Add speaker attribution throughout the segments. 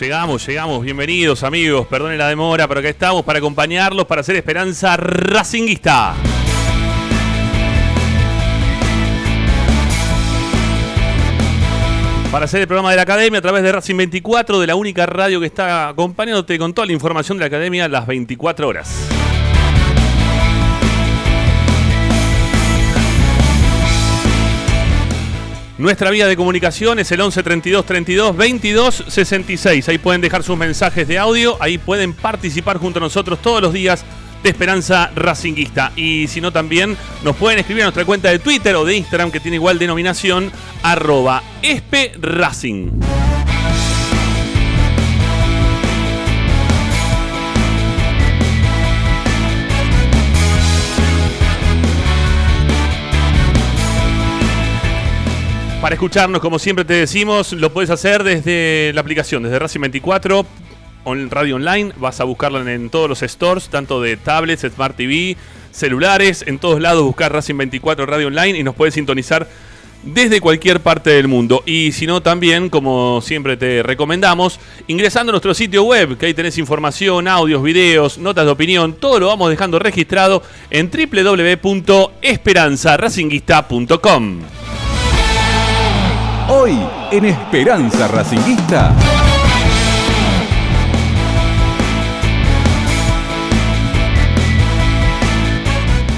Speaker 1: llegamos, llegamos. Bienvenidos amigos, perdonen la demora, pero acá estamos para acompañarlos, para hacer esperanza racinguista. Para hacer el programa de la Academia a través de Racing 24, de la única radio que está acompañándote con toda la información de la Academia las 24 horas. Nuestra vía de comunicación es el 11 32 32 22 66. Ahí pueden dejar sus mensajes de audio, ahí pueden participar junto a nosotros todos los días de Esperanza Racinguista. Y si no, también nos pueden escribir a nuestra cuenta de Twitter o de Instagram que tiene igual denominación, arroba Racing. Para escucharnos, como siempre te decimos, lo puedes hacer desde la aplicación, desde Racing 24, on, radio online. Vas a buscarla en, todos los stores, tanto de tablets, Smart TV, celulares, en todos lados buscar Racing 24 Radio Online y nos puedes sintonizar desde cualquier parte del mundo. Y si no, también, como siempre te recomendamos, ingresando a nuestro sitio web, que ahí tenés información, audios, videos, notas de opinión, todo lo vamos dejando registrado en www.esperanzaracinguista.com.
Speaker 2: Hoy en Esperanza Racinguista.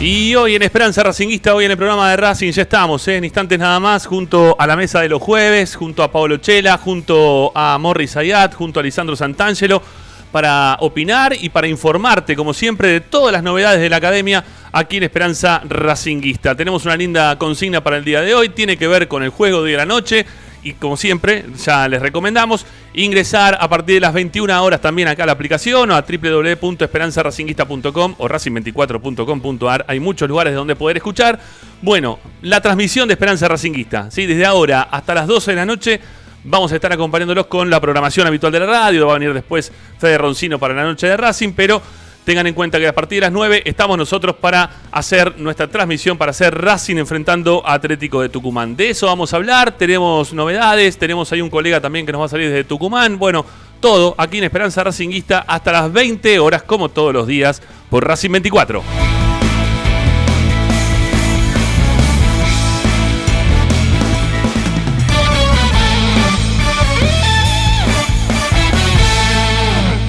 Speaker 1: Y hoy en Esperanza Racinguista, hoy en el programa de Racing, ya estamos, ¿eh? en instantes nada más, junto a la mesa de los jueves, junto a Pablo Chela, junto a Morris Ayat, junto a Lisandro Santangelo, para opinar y para informarte, como siempre, de todas las novedades de la academia aquí en Esperanza Racinguista. Tenemos una linda consigna para el día de hoy, tiene que ver con el juego de la noche. Y como siempre, ya les recomendamos ingresar a partir de las 21 horas también acá a la aplicación o a www.esperanzaracinguista.com o racing24.com.ar. Hay muchos lugares donde poder escuchar. Bueno, la transmisión de Esperanza Racinguista, ¿sí? desde ahora hasta las 12 de la noche Vamos a estar acompañándolos con la programación habitual de la radio. Va a venir después Fede Roncino para la noche de Racing, pero tengan en cuenta que a partir de las 9 estamos nosotros para hacer nuestra transmisión, para hacer Racing enfrentando a Atlético de Tucumán. De eso vamos a hablar, tenemos novedades, tenemos ahí un colega también que nos va a salir desde Tucumán. Bueno, todo aquí en Esperanza Racinguista hasta las 20 horas, como todos los días, por Racing 24.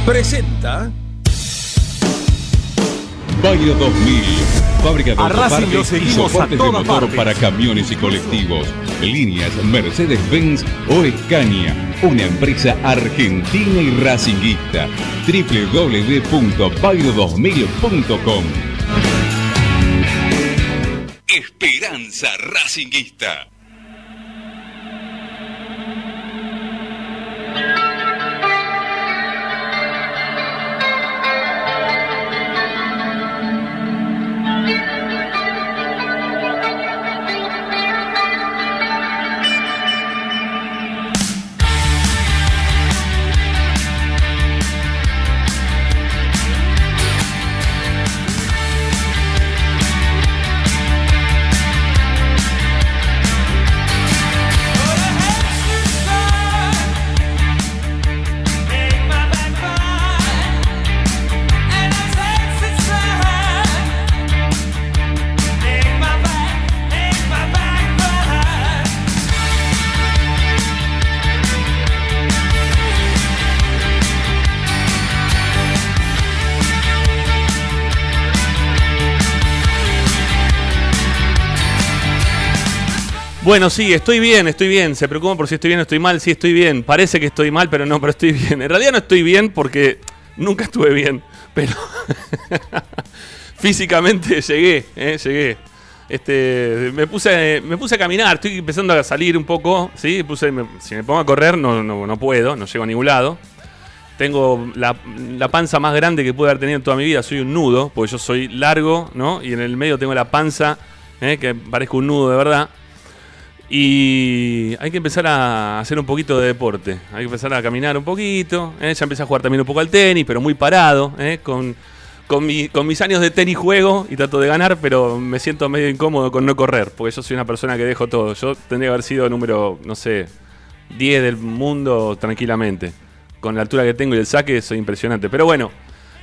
Speaker 2: Presenta Bayro 2000, fábrica de autopartes y soportes de motor para camiones y colectivos. Líneas Mercedes-Benz o Escaña, una empresa argentina y racinguista. www.bayro2000.com Esperanza Racinguista.
Speaker 1: Bueno, sí, estoy bien, estoy bien. Se preocupan por si estoy bien o estoy mal. Sí, estoy bien. Parece que estoy mal, pero no, pero estoy bien. En realidad no estoy bien porque nunca estuve bien. Pero físicamente llegué, eh, llegué. Este, me puse, me puse a caminar, estoy empezando a salir un poco, ¿sí? Puse, si me pongo a correr no, no, no, puedo, no llego a ningún lado. Tengo la, la, panza más grande que pude haber tenido en toda mi vida, soy un nudo, porque yo soy largo, ¿no? Y en el medio tengo la panza, ¿eh? que parezco un nudo de verdad. Y hay que empezar a hacer un poquito de deporte. Hay que empezar a caminar un poquito. ¿eh? Ya empecé a jugar también un poco al tenis, pero muy parado. ¿eh? Con, con, mis años de tenis juego y trato de ganar, pero me siento medio incómodo con no correr, porque yo soy una persona que dejo todo. Yo tendría que haber sido número, no sé, 10 del mundo tranquilamente. con la altura que tengo y el saque, soy impresionante. Pero bueno,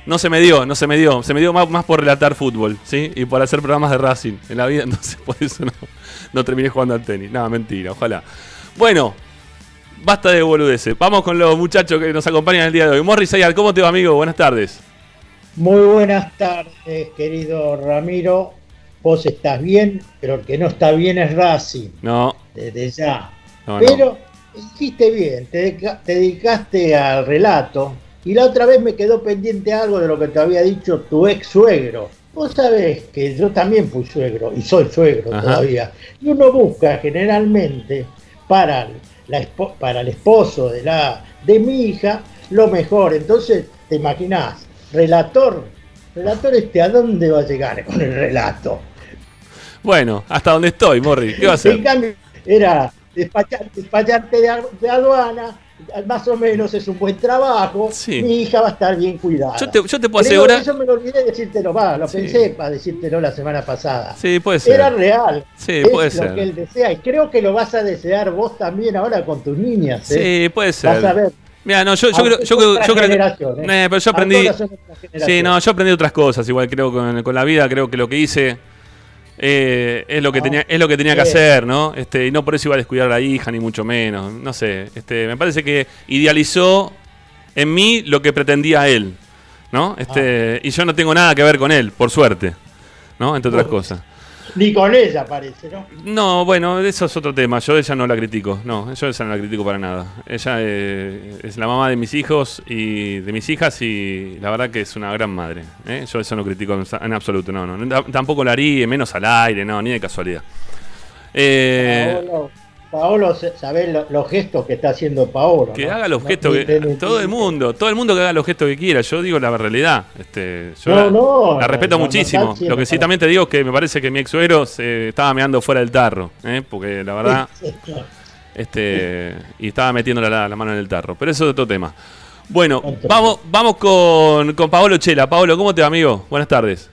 Speaker 1: no se me dio, no se me dio. Se me dio más, más por relatar fútbol, ¿sí? Y por hacer programas de Racing en la vida, entonces por eso no, no terminé jugando al tenis. Nada, mentira, ojalá. Bueno, basta de boludeces. Vamos con los muchachos que nos acompañan el día de hoy. Morris Ayar, ¿cómo te va, amigo? Buenas tardes.
Speaker 3: Muy buenas tardes, querido Ramiro. Vos estás bien, pero el que no está bien es Racing.
Speaker 1: No.
Speaker 3: Desde ya. pero hiciste bien, te, dedicaste al relato. Y la otra vez me quedó pendiente algo de lo que te había dicho tu ex suegro. Vos sabés que yo también fui suegro y soy suegro todavía. Y uno busca generalmente para, la, para el esposo de, la, de mi hija lo mejor. Entonces, te imaginás, relator, relator este, ¿a dónde va a llegar con el relato?
Speaker 1: Bueno, hasta donde estoy, Morri. ¿Qué va a hacer?
Speaker 3: En cambio, era despacharte de, aduana, más o menos es un buen trabajo, mi hija va a estar bien cuidada.
Speaker 1: Yo te, yo te puedo asegurar.
Speaker 3: Yo me lo olvidé de decírtelo, va, lo pensé para decírtelo la semana pasada.
Speaker 1: Sí, puede ser.
Speaker 3: Era real.
Speaker 1: Sí, puede ser.
Speaker 3: lo que él desea y creo que lo vas a desear vos también ahora con tus niñas.
Speaker 1: ¿eh? Sí, puede ser. Vas a ver. Mira, no, yo, yo, creo, yo, yo creo que. ¿eh? pero yo aprendí. Sí, no, yo aprendí otras cosas. Igual creo con, con la vida, creo que lo que hice eh, es lo que tenía, es lo que tenía que hacer, ¿no? Este, y no por eso iba a descuidar a la hija, ni mucho menos. No sé. Este, me parece que idealizó en mí lo que pretendía él. ¿No? Este, ah. Y yo no tengo nada que ver con él, por suerte. ¿No? Entre otras cosas.
Speaker 3: Ni con ella parece, ¿no? No,
Speaker 1: bueno, eso es otro tema. Yo ella no la critico. No, yo ella no la critico para nada. Ella eh, es la mamá de mis hijos y de mis hijas y la verdad que es una gran madre. ¿eh? Yo eso no critico en, absoluto. No, no. Tampoco la haría, menos al aire, no, ni de casualidad.
Speaker 3: Eh, Paolo, ¿sabés los gestos que está haciendo Paolo?
Speaker 1: Que haga los gestos que. Todo el mundo, todo el mundo que haga los gestos que quiera. Yo digo la realidad. Este, yo la, respeto muchísimo. Lo que sí también te digo es que me parece que mi ex suegro se estaba meando fuera del tarro. ¿eh? Porque la verdad. este Y estaba metiendo la, mano en el tarro. Pero eso es otro tema. Bueno, vamos, vamos con, con Paolo Chela. Paolo, ¿cómo te va, amigo? Buenas tardes.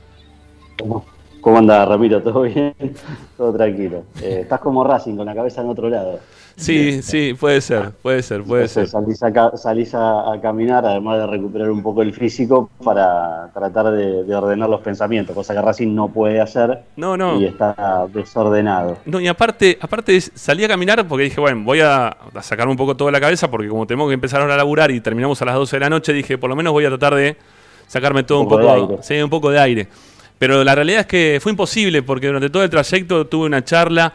Speaker 4: ¿Cómo anda, Ramiro? ¿Todo bien? Todo tranquilo. Eh, estás como Racing, con la cabeza en otro lado.
Speaker 1: Sí, sí, puede ser, puede ser, puede ser.
Speaker 4: Salís, a, salís a, caminar, además de recuperar un poco el físico, para tratar de, ordenar los pensamientos, cosa que Racing no puede hacer.
Speaker 1: No, no.
Speaker 4: Y está desordenado.
Speaker 1: No, y aparte, aparte salí a caminar porque dije, bueno, voy a, sacar un poco toda la cabeza, porque como tenemos que empezar ahora a laburar y terminamos a las 12 de la noche, dije, por lo menos voy a tratar de sacarme todo un, poco, sí, un poco de aire. Pero la realidad es que fue imposible porque durante todo el trayecto tuve una charla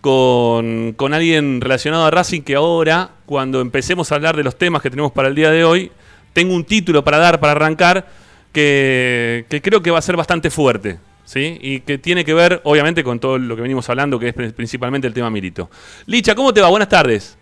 Speaker 1: con, alguien relacionado a Racing que ahora, cuando empecemos a hablar de los temas que tenemos para el día de hoy, tengo un título para dar, para arrancar, que, que creo que va a ser bastante fuerte. ¿Sí? Y que tiene que ver, obviamente, con todo lo que venimos hablando, que es principalmente el tema Milito. Licha, ¿cómo te va? Buenas tardes.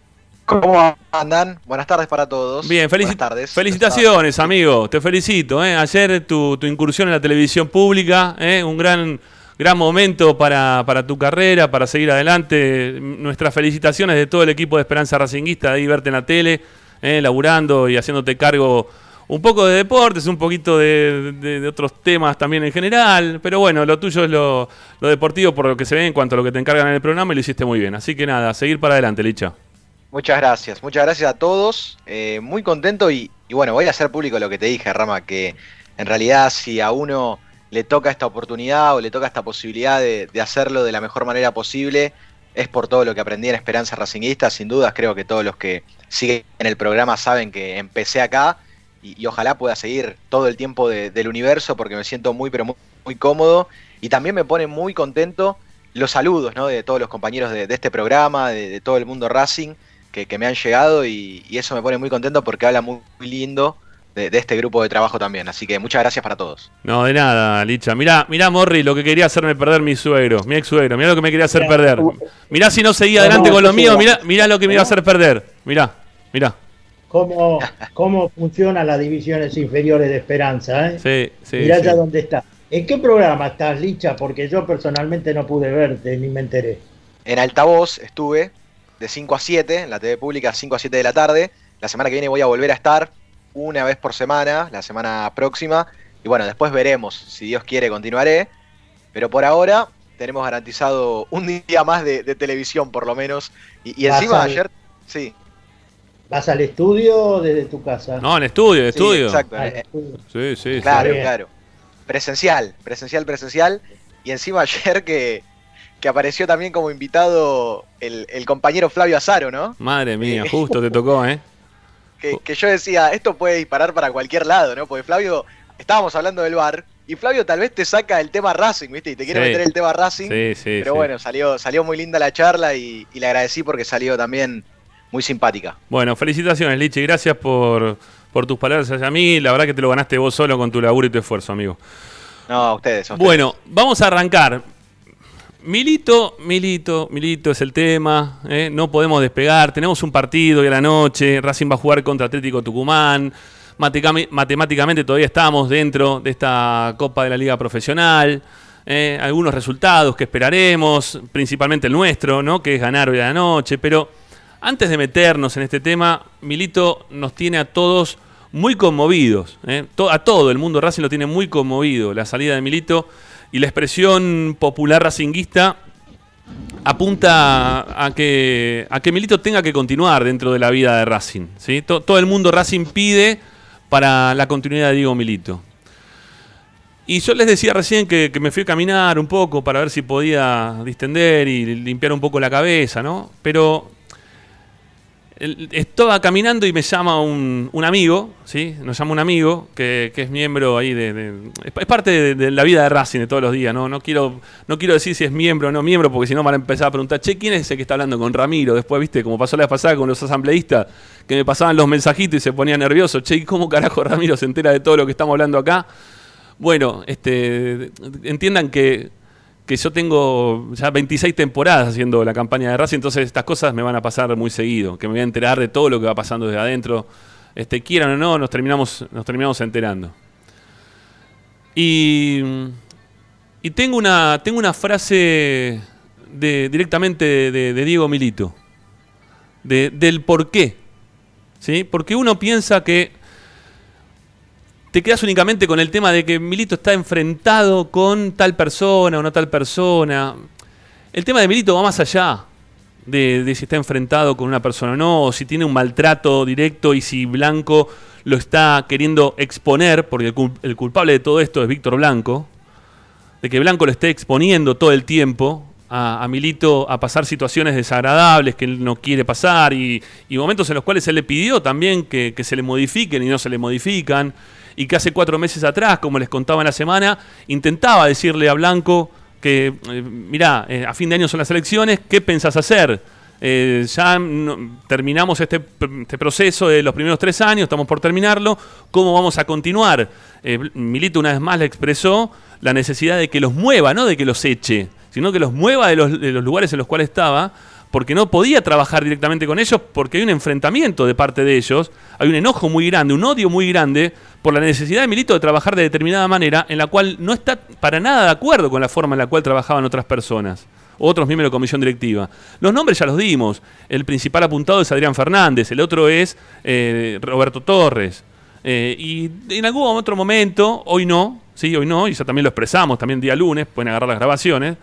Speaker 5: ¿Cómo andan? Buenas tardes para todos.
Speaker 1: Bien, Buenas tardes. felicitaciones, amigo. Te felicito. ¿eh? Ayer tu, incursión en la televisión pública, ¿eh? un gran, gran momento para, tu carrera, para seguir adelante. Nuestras felicitaciones de todo el equipo de Esperanza Racinguista de ahí verte en la tele, ¿eh? laburando y haciéndote cargo un poco de deportes, un poquito de, otros temas también en general. Pero bueno, lo tuyo es lo, lo deportivo por lo que se ve en cuanto a lo que te encargan en el programa y lo hiciste muy bien. Así que nada, seguir para adelante, Licha.
Speaker 5: Muchas gracias, muchas gracias a todos. Eh, muy contento y, bueno, voy a hacer público lo que te dije, Rama, que en realidad si a uno le toca esta oportunidad o le toca esta posibilidad de, hacerlo de la mejor manera posible, es por todo lo que aprendí en Esperanza Racinguista. Sin dudas, creo que todos los que siguen en el programa saben que empecé acá y, ojalá pueda seguir todo el tiempo del universo porque me siento muy, pero muy, cómodo. Y también me pone muy contento los saludos ¿no? de todos los compañeros de, este programa, de, todo el mundo Racing que, me han llegado y, eso me pone muy contento porque habla muy, lindo de, este grupo de trabajo también. Así que muchas gracias para todos.
Speaker 1: No, de nada, Licha. Mirá, mirá, Morri, lo que quería hacerme perder mi suegro, mi ex suegro. Mirá lo que me quería hacer perder. Mirá si no seguía adelante con lo mío, mirá, mirá lo que me iba a hacer perder. Mirá, mirá.
Speaker 3: Cómo, cómo funcionan las divisiones inferiores de Esperanza, ¿eh?
Speaker 1: Sí, sí.
Speaker 3: Mirá ya dónde está. ¿En qué programa estás, Licha? Porque yo personalmente no pude verte ni me enteré.
Speaker 5: En altavoz estuve, de 5 a 7, en la TV pública 5 a 7 de la tarde. La semana que viene voy a volver a estar una vez por semana, la semana próxima. Y bueno, después veremos, si Dios quiere continuaré. Pero por ahora tenemos garantizado un día más de, televisión por lo menos. Y, encima ayer, sí.
Speaker 3: ¿Vas al estudio desde tu casa?
Speaker 1: No, en estudio, en estudio.
Speaker 5: exacto.
Speaker 3: Ah,
Speaker 5: eh,
Speaker 1: Sí, sí,
Speaker 5: claro, claro. Presencial, presencial, presencial. Y encima ayer que, que apareció también como invitado el, el compañero Flavio Azaro, ¿no?
Speaker 1: Madre mía, justo te tocó, ¿eh?
Speaker 5: Que, que yo decía, esto puede disparar para cualquier lado, ¿no? Porque Flavio, estábamos hablando del bar, y Flavio tal vez te saca el tema Racing, ¿viste? Y te quiere
Speaker 1: Sí.
Speaker 5: meter el tema Racing.
Speaker 1: Sí, sí.
Speaker 5: pero bueno, salió, salió muy linda la charla y, y le agradecí porque salió también muy simpática.
Speaker 1: Bueno, felicitaciones, Lichi. Gracias por, por tus palabras hacia mí. La verdad que te lo ganaste vos solo con tu laburo y tu esfuerzo, amigo.
Speaker 5: No, a ustedes. a ustedes.
Speaker 1: Bueno, vamos a arrancar. Milito, Milito, Milito es el tema. ¿eh? No podemos despegar. Tenemos un partido y a la noche. Racing va a jugar contra Atlético Tucumán. Matemáticamente todavía estamos dentro de esta Copa de la Liga Profesional. ¿eh? Algunos resultados que esperaremos, principalmente el nuestro, ¿no? que es ganar hoy a la noche. Pero antes de meternos en este tema, Milito nos tiene a todos muy conmovidos. ¿eh? A todo el mundo Racing lo tiene muy conmovido. La salida de Milito y la expresión popular racinguista apunta a que, a que Milito tenga que continuar dentro de la vida de Racing. ¿sí? To- todo el mundo Racing pide para la continuidad de Diego Milito. Y yo les decía recién que, me fui a caminar un poco para ver si podía distender y limpiar un poco la cabeza, ¿no? Pero estaba caminando y me llama un, un amigo, ¿sí? Nos llama un amigo que, que es miembro ahí de... es, parte de, de la vida de Racing de todos los días, ¿no? No quiero, no quiero decir si es miembro o no miembro, porque si no van a empezar a preguntar, che, ¿quién es ese que está hablando con Ramiro? Después, viste, como pasó la vez pasada con los asambleístas, que me pasaban los mensajitos y se ponía nervioso, che, ¿y ¿cómo carajo Ramiro se entera de todo lo que estamos hablando acá? Bueno, este, entiendan que, que yo tengo ya 26 temporadas haciendo la campaña de Racing, entonces estas cosas me van a pasar muy seguido, que me voy a enterar de todo lo que va pasando desde adentro. Este, quieran o no, nos terminamos, nos terminamos enterando. Y, y tengo, una, tengo una frase directamente de, de- Diego Milito, de- del por qué. ¿sí? Porque uno piensa que te quedas únicamente con el tema de que Milito está enfrentado con tal persona o no tal persona. El tema de Milito va más allá de, si está enfrentado con una persona o no, o si tiene un maltrato directo y si Blanco lo está queriendo exponer, porque el, cul- el culpable de todo esto es Víctor Blanco, de que Blanco lo esté exponiendo todo el tiempo a, Milito a pasar situaciones desagradables que él no quiere pasar y, y momentos en los cuales él le pidió también que, que se le modifiquen y no se le modifican y que hace cuatro meses atrás, como les contaba en la semana, intentaba decirle a Blanco que, eh, mirá, eh, a fin de año son las elecciones, ¿qué pensás hacer? Eh, ya terminamos este, este proceso de los primeros tres años, estamos por terminarlo, ¿cómo vamos a continuar? Eh, Milito una vez más le expresó la necesidad de que los mueva, no de que los eche, sino que los mueva de los, de los lugares en los cuales estaba, porque no podía trabajar directamente con ellos, porque hay un enfrentamiento de parte de ellos, hay un enojo muy grande, un odio muy grande por la necesidad de Milito de trabajar de determinada manera, en la cual no está para nada de acuerdo con la forma en la cual trabajaban otras personas otros miembros de comisión directiva. Los nombres ya los dimos. El principal apuntado es Adrián Fernández, el otro es eh, Roberto Torres. Eh, y en algún otro momento, hoy no, sí, hoy no, y ya también lo expresamos, también día lunes, pueden agarrar las grabaciones,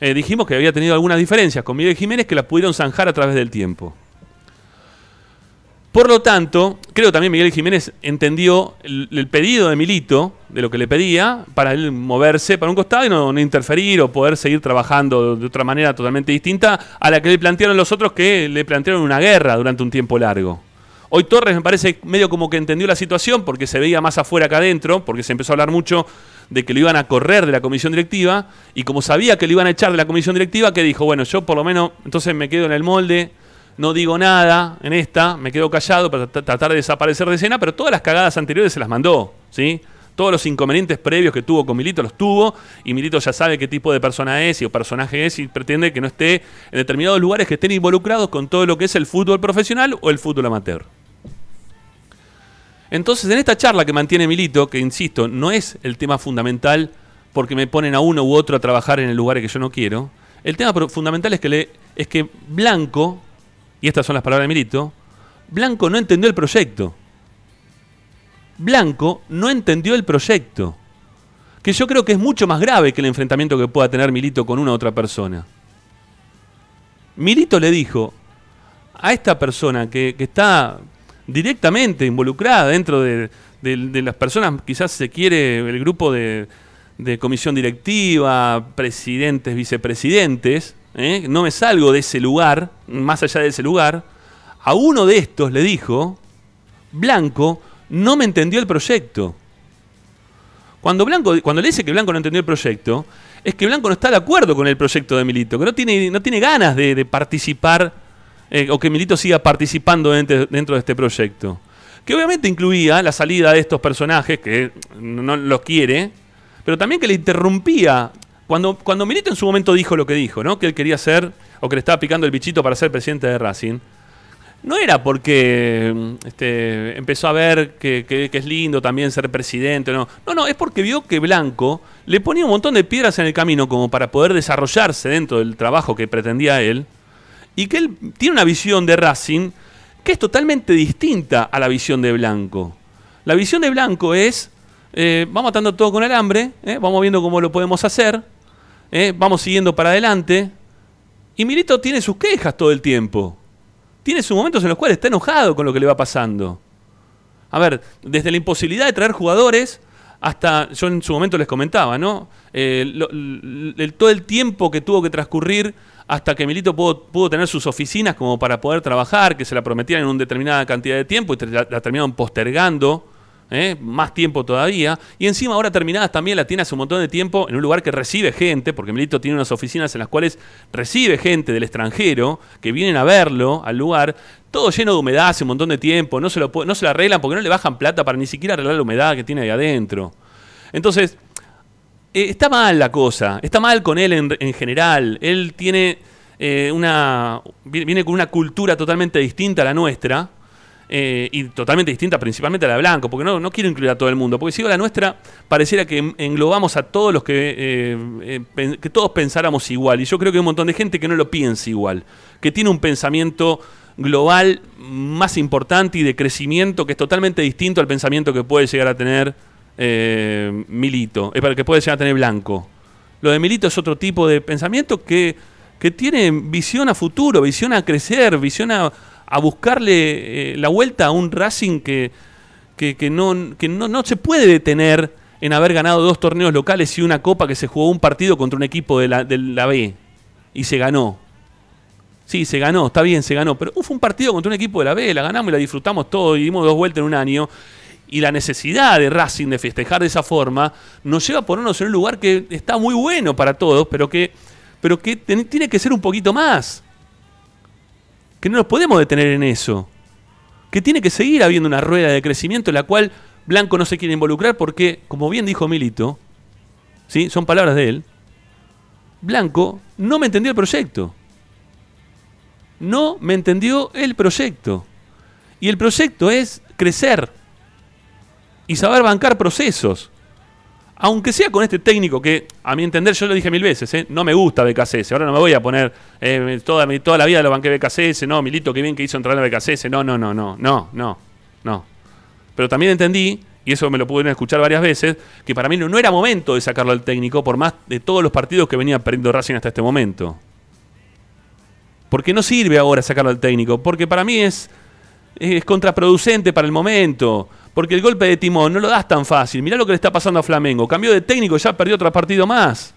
Speaker 1: eh, dijimos que había tenido algunas diferencias con Miguel Jiménez que las pudieron zanjar a través del tiempo. Por lo tanto, creo también Miguel Jiménez entendió el, el pedido de Milito, de lo que le pedía, para él moverse para un costado y no, no interferir o poder seguir trabajando de otra manera totalmente distinta a la que le plantearon los otros que le plantearon una guerra durante un tiempo largo. Hoy Torres me parece medio como que entendió la situación porque se veía más afuera que adentro, porque se empezó a hablar mucho de que lo iban a correr de la comisión directiva y como sabía que lo iban a echar de la comisión directiva, que dijo, bueno, yo por lo menos entonces me quedo en el molde, no digo nada en esta, me quedo callado para tra- tratar de desaparecer de escena, pero todas las cagadas anteriores se las mandó, ¿sí? Todos los inconvenientes previos que tuvo con Milito los tuvo y Milito ya sabe qué tipo de persona es y o personaje es y pretende que no esté en determinados lugares que estén involucrados con todo lo que es el fútbol profesional o el fútbol amateur. Entonces, en esta charla que mantiene Milito, que insisto, no es el tema fundamental porque me ponen a uno u otro a trabajar en el lugar que yo no quiero, el tema fundamental es que, es que Blanco, y estas son las palabras de Milito, Blanco no entendió el proyecto. Blanco no entendió el proyecto. Que yo creo que es mucho más grave que el enfrentamiento que pueda tener Milito con una otra persona. Milito le dijo a esta persona que, está directamente involucrada dentro de, las personas, quizás se quiere el grupo de, comisión directiva, presidentes, vicepresidentes, ¿eh? no me salgo de ese lugar, más allá de ese lugar, a uno de estos le dijo, Blanco no me entendió el proyecto. Cuando, Blanco, cuando le dice que Blanco no entendió el proyecto, es que Blanco no está de acuerdo con el proyecto de Milito, que no tiene, no tiene ganas de, participar eh, o que Milito siga participando dentro, de este proyecto. Que obviamente incluía la salida de estos personajes, que no los quiere, pero también que le interrumpía. Cuando, cuando Milito en su momento dijo lo que dijo, ¿no? que él quería ser, o que le estaba picando el bichito para ser presidente de Racing, no era porque este, empezó a ver que, es lindo también ser presidente, no. No, no, es porque vio que Blanco le ponía un montón de piedras en el camino como para poder desarrollarse dentro del trabajo que pretendía él. Y que él tiene una visión de Racing que es totalmente distinta a la visión de Blanco. La visión de Blanco es, eh, vamos atando todo con alambre, eh, vamos viendo cómo lo podemos hacer, eh, vamos siguiendo para adelante. Y Milito tiene sus quejas todo el tiempo tiene sus momentos en los cuales está enojado con lo que le va pasando. A ver, desde la imposibilidad de traer jugadores hasta, yo en su momento les comentaba, ¿no? Eh, todo el tiempo que tuvo que transcurrir hasta que Milito pudo, tener sus oficinas como para poder trabajar, que se la prometían en una determinada cantidad de tiempo y la terminaron postergando ¿eh? más tiempo todavía. Y encima ahora terminadas también la tiene hace un montón de tiempo en un lugar que recibe gente, porque Milito tiene unas oficinas en las cuales recibe gente del extranjero que vienen a verlo al lugar, todo lleno de humedad hace un montón de tiempo, no se lo, no se arreglan porque no le bajan plata para ni siquiera arreglar la humedad que tiene ahí adentro. Entonces, eh, está mal la cosa, está mal con él en, general. Él tiene eh, una. viene con una cultura totalmente distinta a la nuestra. Eh, y totalmente distinta principalmente a la de Blanco, porque no, no quiero incluir a todo el mundo, porque si digo la nuestra, pareciera que englobamos a todos los que, eh, eh, que todos pensáramos igual, y yo creo que hay un montón de gente que no lo piensa igual, que tiene un pensamiento global más importante y de crecimiento que es totalmente distinto al pensamiento que puede llegar a tener Milito, es para que puede llegar a tener Blanco. Lo de Milito es otro tipo de pensamiento que, que tiene visión a futuro, visión a crecer, visión a, a buscarle eh, la vuelta a un Racing que, que, no, que no, no, se puede detener en haber ganado dos torneos locales y una copa que se jugó un partido contra un equipo de la, de la B y se ganó. Sí, se ganó, está bien, se ganó, pero fue un partido contra un equipo de la B, la ganamos y la disfrutamos todo y dimos dos vueltas en un año. Y la necesidad de Racing de festejar de esa forma nos lleva a ponernos en un lugar que está muy bueno para todos, pero que, pero que tiene que ser un poquito más que no nos podemos detener en eso, que tiene que seguir habiendo una rueda de crecimiento en la cual Blanco no se quiere involucrar porque, como bien dijo Milito, ¿sí? son palabras de él, Blanco no me entendió el proyecto. No me entendió el proyecto. Y el proyecto es crecer y saber bancar procesos aunque sea con este técnico que, a mi entender, yo lo dije mil veces, ¿eh? no me gusta BKCS, ahora no me voy a poner eh, toda, toda la vida lo banqué BKCS, no, Milito, qué bien que hizo entrar en BKCS, no, no, no, no, no, no, no. Pero también entendí, y eso me lo pudieron escuchar varias veces, que para mí no, era momento de sacarlo al técnico por más de todos los partidos que venía perdiendo Racing hasta este momento. Porque no sirve ahora sacarlo al técnico, porque para mí es, es contraproducente para el momento. Porque el golpe de timón no lo das tan fácil. Mirá lo que le está pasando a Flamengo. Cambió de técnico, ya perdió otro partido más.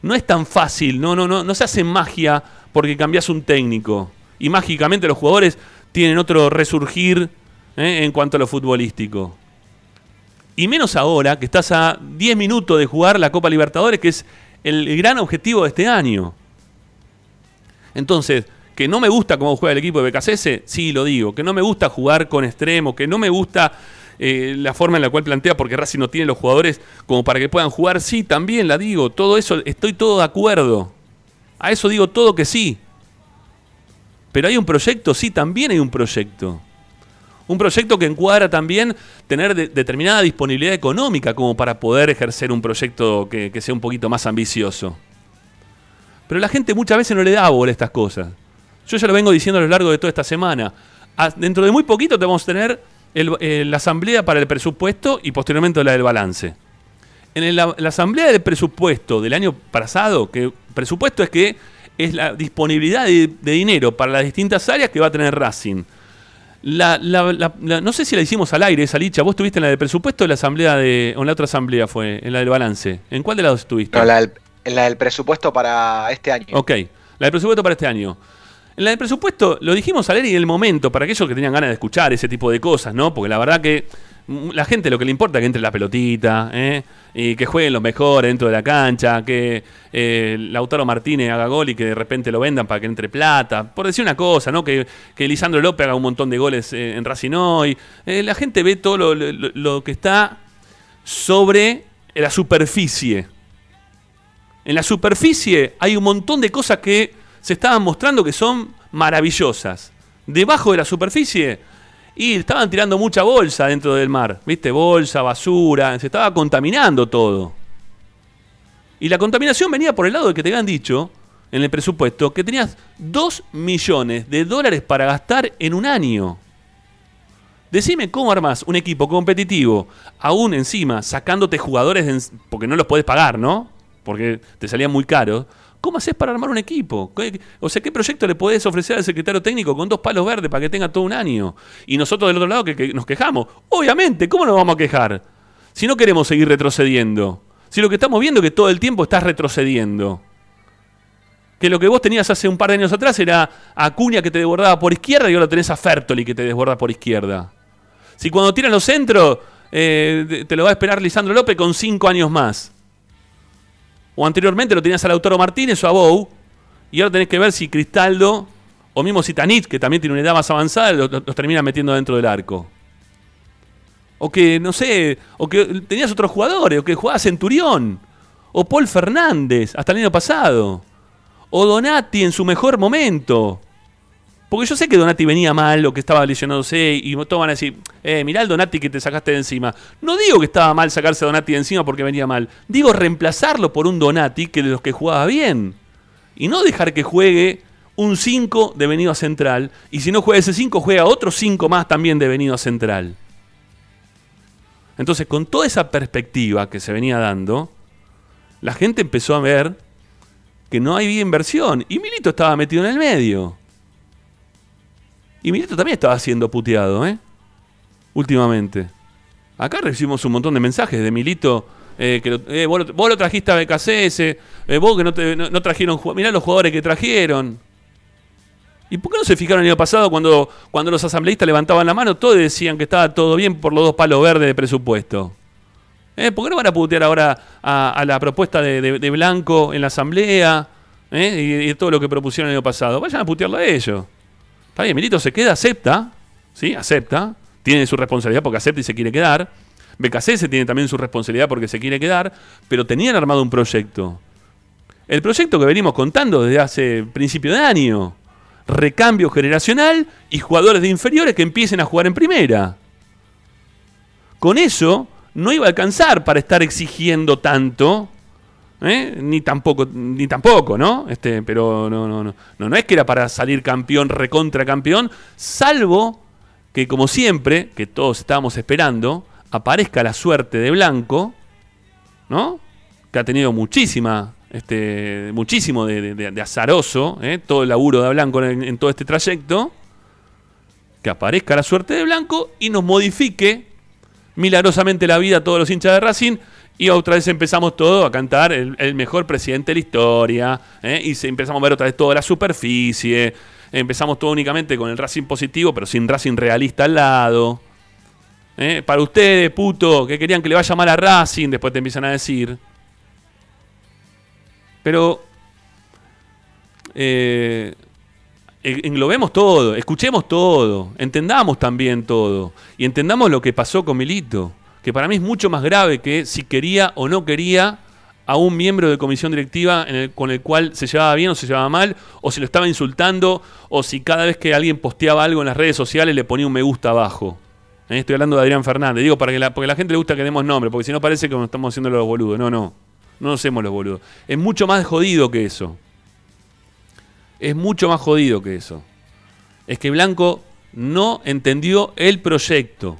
Speaker 1: No es tan fácil, no, no, no, no se hace magia porque cambias un técnico. Y mágicamente los jugadores tienen otro resurgir ¿eh? en cuanto a lo futbolístico. Y menos ahora que estás a 10 minutos de jugar la Copa Libertadores, que es el gran objetivo de este año. Entonces, que no me gusta cómo juega el equipo de BKCS, sí lo digo. Que no me gusta jugar con extremo, que no me gusta eh, la forma en la cual plantea porque Racing no tiene los jugadores como para que puedan jugar, sí, también la digo. Todo eso, estoy todo de acuerdo. A eso digo todo que sí. Pero hay un proyecto, sí, también hay un proyecto. Un proyecto que encuadra también tener determinada disponibilidad económica como para poder ejercer un proyecto que, que sea un poquito más ambicioso. Pero la gente muchas veces no le da bola a estas cosas. Yo ya lo vengo diciendo a lo largo de toda esta semana. dentro de muy poquito te vamos a tener eh, la asamblea para el presupuesto y posteriormente la del balance. En la, asamblea del presupuesto del año pasado, que presupuesto es que es la disponibilidad de, dinero para las distintas áreas que va a tener Racing. no sé si la hicimos al aire esa licha. ¿Vos estuviste en la de presupuesto o la asamblea de, o en la otra asamblea fue? En la del balance. ¿En cuál de las dos estuviste?
Speaker 5: en la del presupuesto para este año.
Speaker 1: Ok, la del presupuesto para este año. La del presupuesto lo dijimos al aire y el momento, para aquellos que tenían ganas de escuchar ese tipo de cosas, ¿no? Porque la verdad que la gente lo que le importa es que entre la pelotita, ¿eh? y que jueguen los mejores dentro de la cancha, que eh, Lautaro Martínez haga gol y que de repente lo vendan para que entre plata. Por decir una cosa, ¿no? Que, que Lisandro López haga un montón de goles eh, en Racing hoy. Eh, la gente ve todo lo que está sobre la superficie. En la superficie hay un montón de cosas que se estaban mostrando que son maravillosas. Debajo de la superficie y estaban tirando mucha bolsa dentro del mar, ¿viste? Bolsa, basura, se estaba contaminando todo. Y la contaminación venía por el lado de que te habían dicho en el presupuesto que tenías 2 millones de dólares para gastar en un año. Decime cómo armás un equipo competitivo, aún encima sacándote jugadores porque no los podés pagar, ¿no? Porque te salían muy caros. ¿Cómo haces para armar un equipo? O sea, ¿qué proyecto le podés ofrecer al secretario técnico con dos palos verdes para que tenga todo un año? Y nosotros del otro lado que, nos quejamos. Obviamente, ¿cómo nos vamos a quejar? Si no queremos seguir retrocediendo. Si lo que estamos viendo es que todo el tiempo estás retrocediendo. Que lo que vos tenías hace un par de años atrás era a Acuña que te desbordaba por izquierda y ahora tenés a Fertoli que te desborda por izquierda. Si cuando tiran los centros eh, te lo va a esperar Lisandro López con cinco años más. O anteriormente lo tenías a Lautaro Martínez o a Bou. Y ahora tenés que ver si Cristaldo o mismo Zitanich, que también tiene una edad más avanzada, los, termina metiendo dentro del arco. O que, no sé, o que tenías otros jugadores, o que jugaba Centurión, o Paul Fernández, hasta el año pasado, o Donati en su mejor momento. Porque yo sé que Donati venía mal o que estaba lesionándose y todos van a decir, eh, mirá el Donati que te sacaste de encima. No digo que estaba mal sacarse a Donati de encima porque venía mal. Digo reemplazarlo por un Donati que de los que jugaba bien. Y no dejar que juegue un 5 de venido a central. Y si no juega ese 5, juega otro 5 más también de venido a central. Entonces, con toda esa perspectiva que se venía dando, la gente empezó a ver que no había inversión. Y Milito estaba metido en el medio. Y Milito también estaba siendo puteado, ¿eh? Últimamente. Acá recibimos un montón de mensajes de Milito. Eh, que eh, vos, lo trajiste a BKCS. Eh, vos que no, te, no. Mirá los jugadores que trajeron. ¿Y por qué no se fijaron el año pasado cuando, cuando los asambleístas levantaban la mano? Todos decían que estaba todo bien por los dos palos verdes de presupuesto. ¿Eh? ¿Por qué no van a putear ahora a, la propuesta de, Blanco en la asamblea? y, todo lo que propusieron el año pasado. Vayan a putearlo a ellos. Está bien, Milito se queda, acepta, ¿sí? Acepta, tiene su responsabilidad porque acepta y se quiere quedar. BKC tiene también su responsabilidad porque se quiere quedar, pero tenían armado un proyecto. El proyecto que venimos contando desde hace principio de año. Recambio generacional y jugadores de inferiores que empiecen a jugar en primera. Con eso no iba a alcanzar para estar exigiendo tanto ¿Eh? Ni tampoco, ni tampoco, ¿no? Este, pero no, no, no, no, no es que era para salir campeón, recontra campeón, salvo que como siempre, que todos estábamos esperando, aparezca la suerte de Blanco, ¿no? Que ha tenido muchísima, este, muchísimo de, azaroso, ¿eh? todo el laburo de Blanco en todo este trayecto, que aparezca la suerte de Blanco y nos modifique milagrosamente la vida a todos los hinchas de Racing y otra vez empezamos todo a cantar el, mejor presidente de la historia. ¿eh? Y empezamos a ver otra vez toda la superficie. Empezamos todo únicamente con el Racing positivo, pero sin Racing realista al lado. ¿eh? Para ustedes, puto, que querían que le vaya mal a Racing, después te empiezan a decir. Pero eh, englobemos todo, escuchemos todo, entendamos también todo. Y entendamos lo que pasó con Milito que para mí es mucho más grave que si quería o no quería a un miembro de comisión directiva con el cual se llevaba bien o se llevaba mal, o si lo estaba insultando, o si cada vez que alguien posteaba algo en las redes sociales le ponía un me gusta abajo. ¿Eh? Estoy hablando de Adrián Fernández, digo para que la, porque a la gente le gusta que demos nombre, porque si no parece que nos estamos haciendo los boludos. No, no, no nos hacemos los boludos. Es mucho más jodido que eso. Es mucho más jodido que eso. Es que Blanco no entendió el proyecto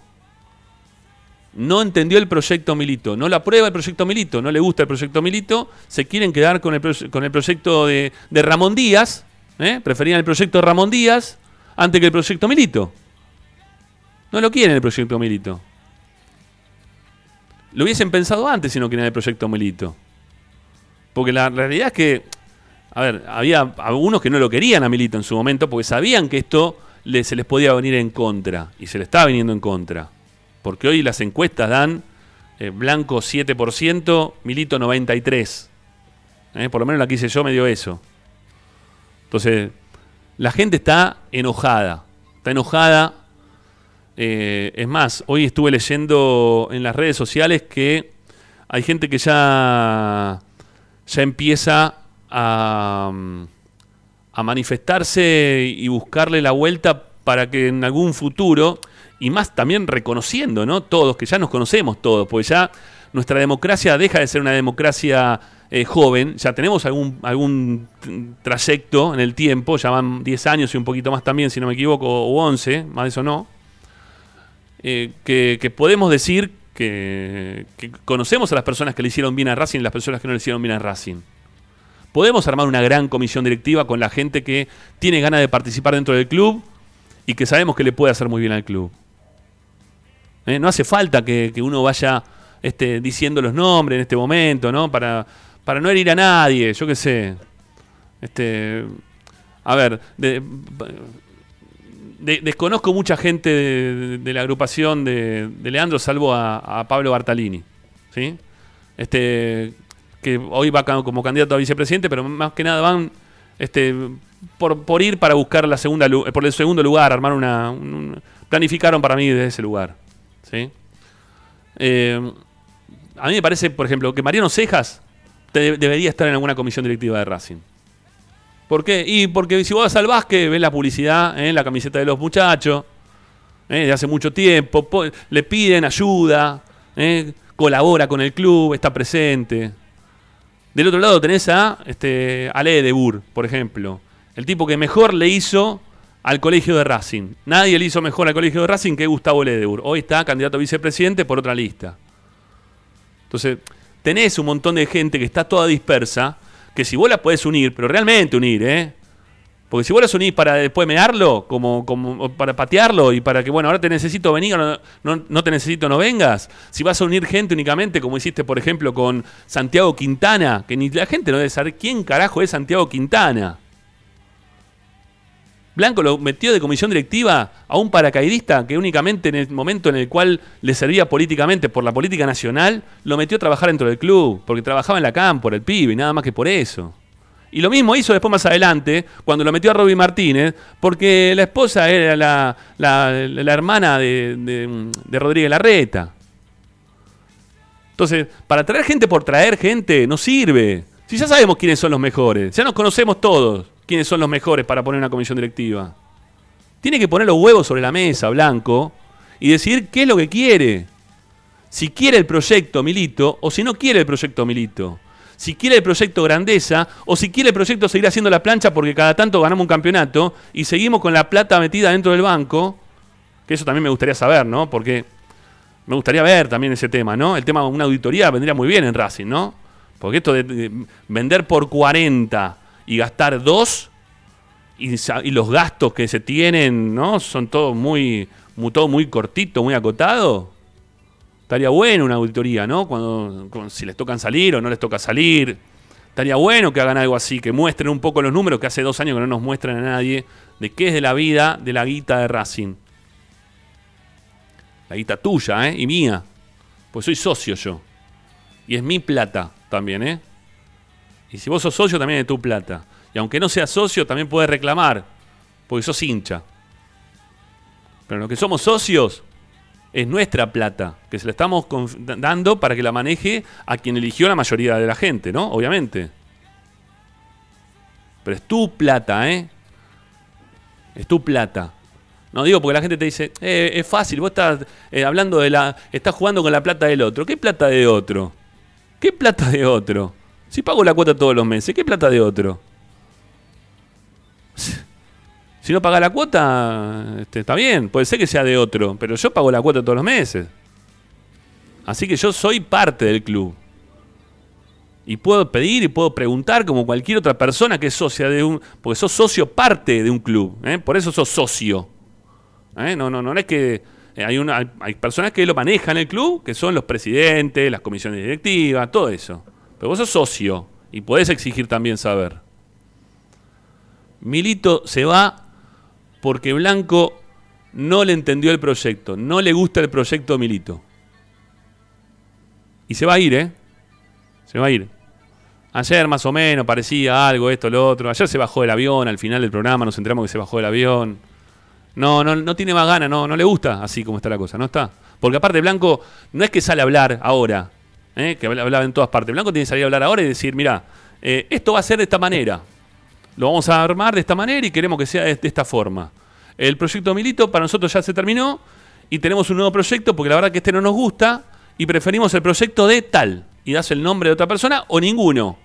Speaker 1: no entendió el proyecto Milito, no la aprueba el proyecto Milito, no le gusta el proyecto Milito, se quieren quedar con el, con el proyecto de, Ramón Díaz, ¿eh? preferían el proyecto de Ramón Díaz antes que el proyecto Milito. No lo quieren el proyecto Milito. Lo hubiesen pensado antes si no querían el proyecto Milito. Porque la realidad es que, a ver, había algunos que no lo querían a Milito en su momento porque sabían que esto se les podía venir en contra y se le estaba viniendo en contra. Porque hoy las encuestas dan eh, Blanco 7%, Milito 93%. Eh, por lo menos la que hice yo me dio eso. Entonces, la gente está enojada. Está enojada. Eh, es más, hoy estuve leyendo en las redes sociales que hay gente que ya, ya empieza a, a manifestarse y buscarle la vuelta para que en algún futuro y más también reconociendo, ¿no? Todos, que ya nos conocemos todos, porque ya nuestra democracia deja de ser una democracia eh, joven, ya tenemos algún, algún trayecto en el tiempo, ya van 10 años y un poquito más también, si no me equivoco, o 11, más de eso no, eh, que, podemos decir que, que, conocemos a las personas que le hicieron bien a Racing y las personas que no le hicieron bien a Racing. Podemos armar una gran comisión directiva con la gente que tiene ganas de participar dentro del club y que sabemos que le puede hacer muy bien al club. ¿Eh? No hace falta que, uno vaya este, diciendo los nombres en este momento, ¿no? Para, para no herir a nadie, yo qué sé. Este, a ver, desconozco mucha gente de, la agrupación de, Leandro, salvo a, Pablo Bartalini, ¿sí? Este, que hoy va como candidato a vicepresidente, pero más que nada van este, por, por ir para buscar la segunda, por el segundo lugar, armar una planificaron para mí desde ese lugar. ¿Sí? Eh, a mí me parece, por ejemplo, que Mariano Cejas debería estar en alguna comisión directiva de Racing. ¿Por qué? Y porque si vos vas al básquet, ves la publicidad en ¿eh? la camiseta de los muchachos, ¿eh? de hace mucho tiempo, le piden ayuda, colabora con el club, está presente. Del otro lado tenés a este, Ale de Bur, por ejemplo, el tipo que mejor le hizo al colegio de Racing. Nadie le hizo mejor al colegio de Racing que Gustavo Ledeur. Hoy está candidato a vicepresidente por otra lista. Entonces, tenés un montón de gente que está toda dispersa, que si vos la podés unir, pero realmente unir, ¿eh? Porque si vos las unís para después mearlo, como, como para patearlo y para que, bueno, ahora te necesito venir, no, no, no, te necesito, no vengas. Si vas a unir gente únicamente, como hiciste, por ejemplo, con Santiago Quintana, que ni la gente no debe saber quién carajo es Santiago Quintana. Blanco lo metió de comisión directiva a un paracaidista que únicamente en el momento en el cual le servía políticamente por la política nacional, lo metió a trabajar dentro del club, porque trabajaba en la CAM por el pibe, y nada más que por eso. Y lo mismo hizo después más adelante, cuando lo metió a Roby Martínez, porque la esposa era la, la, hermana de, de Rodríguez Larreta. Entonces, para traer gente por traer gente no sirve. Si ya sabemos quiénes son los mejores, ya nos conocemos todos quiénes son los mejores para poner una comisión directiva. Tiene que poner los huevos sobre la mesa, Blanco, y decidir qué es lo que quiere. Si quiere el proyecto Milito o si no quiere el proyecto Milito. Si quiere el proyecto Grandeza o si quiere el proyecto seguir haciendo la plancha porque cada tanto ganamos un campeonato y seguimos con la plata metida dentro del banco. Que eso también me gustaría saber, ¿no? Porque me gustaría ver también ese tema, ¿no? El tema de una auditoría vendría muy bien en Racing, ¿no? Porque esto de vender por 40 y gastar dos y, los gastos que se tienen, ¿no? Son todos muy, muy, todo muy cortito, muy acotado. Estaría bueno una auditoría, ¿no? Cuando, si les tocan salir o no les toca salir. Estaría bueno que hagan algo así, que muestren un poco los números que hace dos años que no nos muestran a nadie de qué es de la vida de la guita de Racing. La guita tuya, ¿eh? Y mía. Pues soy socio yo. Y es mi plata también, ¿eh? Y si vos sos socio, también es tu plata. Y aunque no seas socio, también puedes reclamar, porque sos hincha. Pero lo que somos socios es nuestra plata, que se la estamos dando para que la maneje a quien eligió la mayoría de la gente, ¿no? Obviamente. Pero es tu plata, ¿eh? Es tu plata. No digo porque la gente te dice, eh, es fácil, vos estás eh, hablando de la. estás jugando con la plata del otro. ¿Qué plata de otro? ¿Qué plata de otro? Si pago la cuota todos los meses, ¿qué plata de otro? Si no paga la cuota, este, está bien, puede ser que sea de otro, pero yo pago la cuota todos los meses. Así que yo soy parte del club. Y puedo pedir y puedo preguntar como cualquier otra persona que es socia de un... Porque sos socio parte de un club. ¿eh? Por eso sos socio. ¿eh? No, no, no, es que... Eh, hay, una, hay personas que lo manejan el club, que son los presidentes, las comisiones directivas, todo eso. Pero vos sos socio y podés exigir también saber. Milito se va porque Blanco no le entendió el proyecto, no le gusta el proyecto Milito. Y se va a ir, ¿eh? Se va a ir. Ayer más o menos parecía algo, esto, lo otro. Ayer se bajó del avión, al final del programa nos enteramos que se bajó del avión. No, no, no tiene más ganas, no, no le gusta así como está la cosa, no está. Porque aparte Blanco no es que sale a hablar ahora, ¿eh? que hablaba en todas partes. Blanco tiene que salir a hablar ahora y decir, mira, eh, esto va a ser de esta manera. Lo vamos a armar de esta manera y queremos que sea de, esta forma. El proyecto Milito para nosotros ya se terminó y tenemos un nuevo proyecto porque la verdad que este no nos gusta y preferimos el proyecto de tal. Y das el nombre de otra persona o ninguno.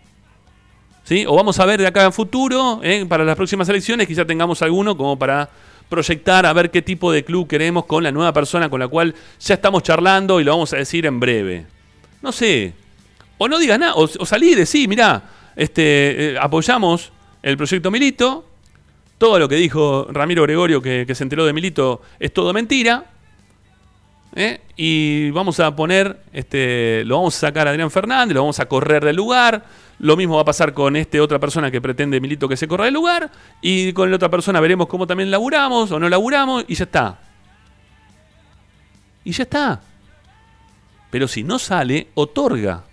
Speaker 1: ¿Sí? O vamos a ver de acá en futuro, ¿eh? para las próximas elecciones, quizá tengamos alguno como para proyectar a ver qué tipo de club queremos con la nueva persona con la cual ya estamos charlando y lo vamos a decir en breve. No sé. O no digas nada, o, salí y decí, mirá, este, eh, apoyamos el proyecto Milito, todo lo que dijo Ramiro Gregorio que, se enteró de Milito es todo mentira. ¿eh? Y vamos a poner, este, lo vamos a sacar a Adrián Fernández, lo vamos a correr del lugar. Lo mismo va a pasar con este otra persona que pretende Milito que se corra del lugar. Y con la otra persona veremos cómo también laburamos o no laburamos y ya está. Y ya está. Pero si no sale, otorga.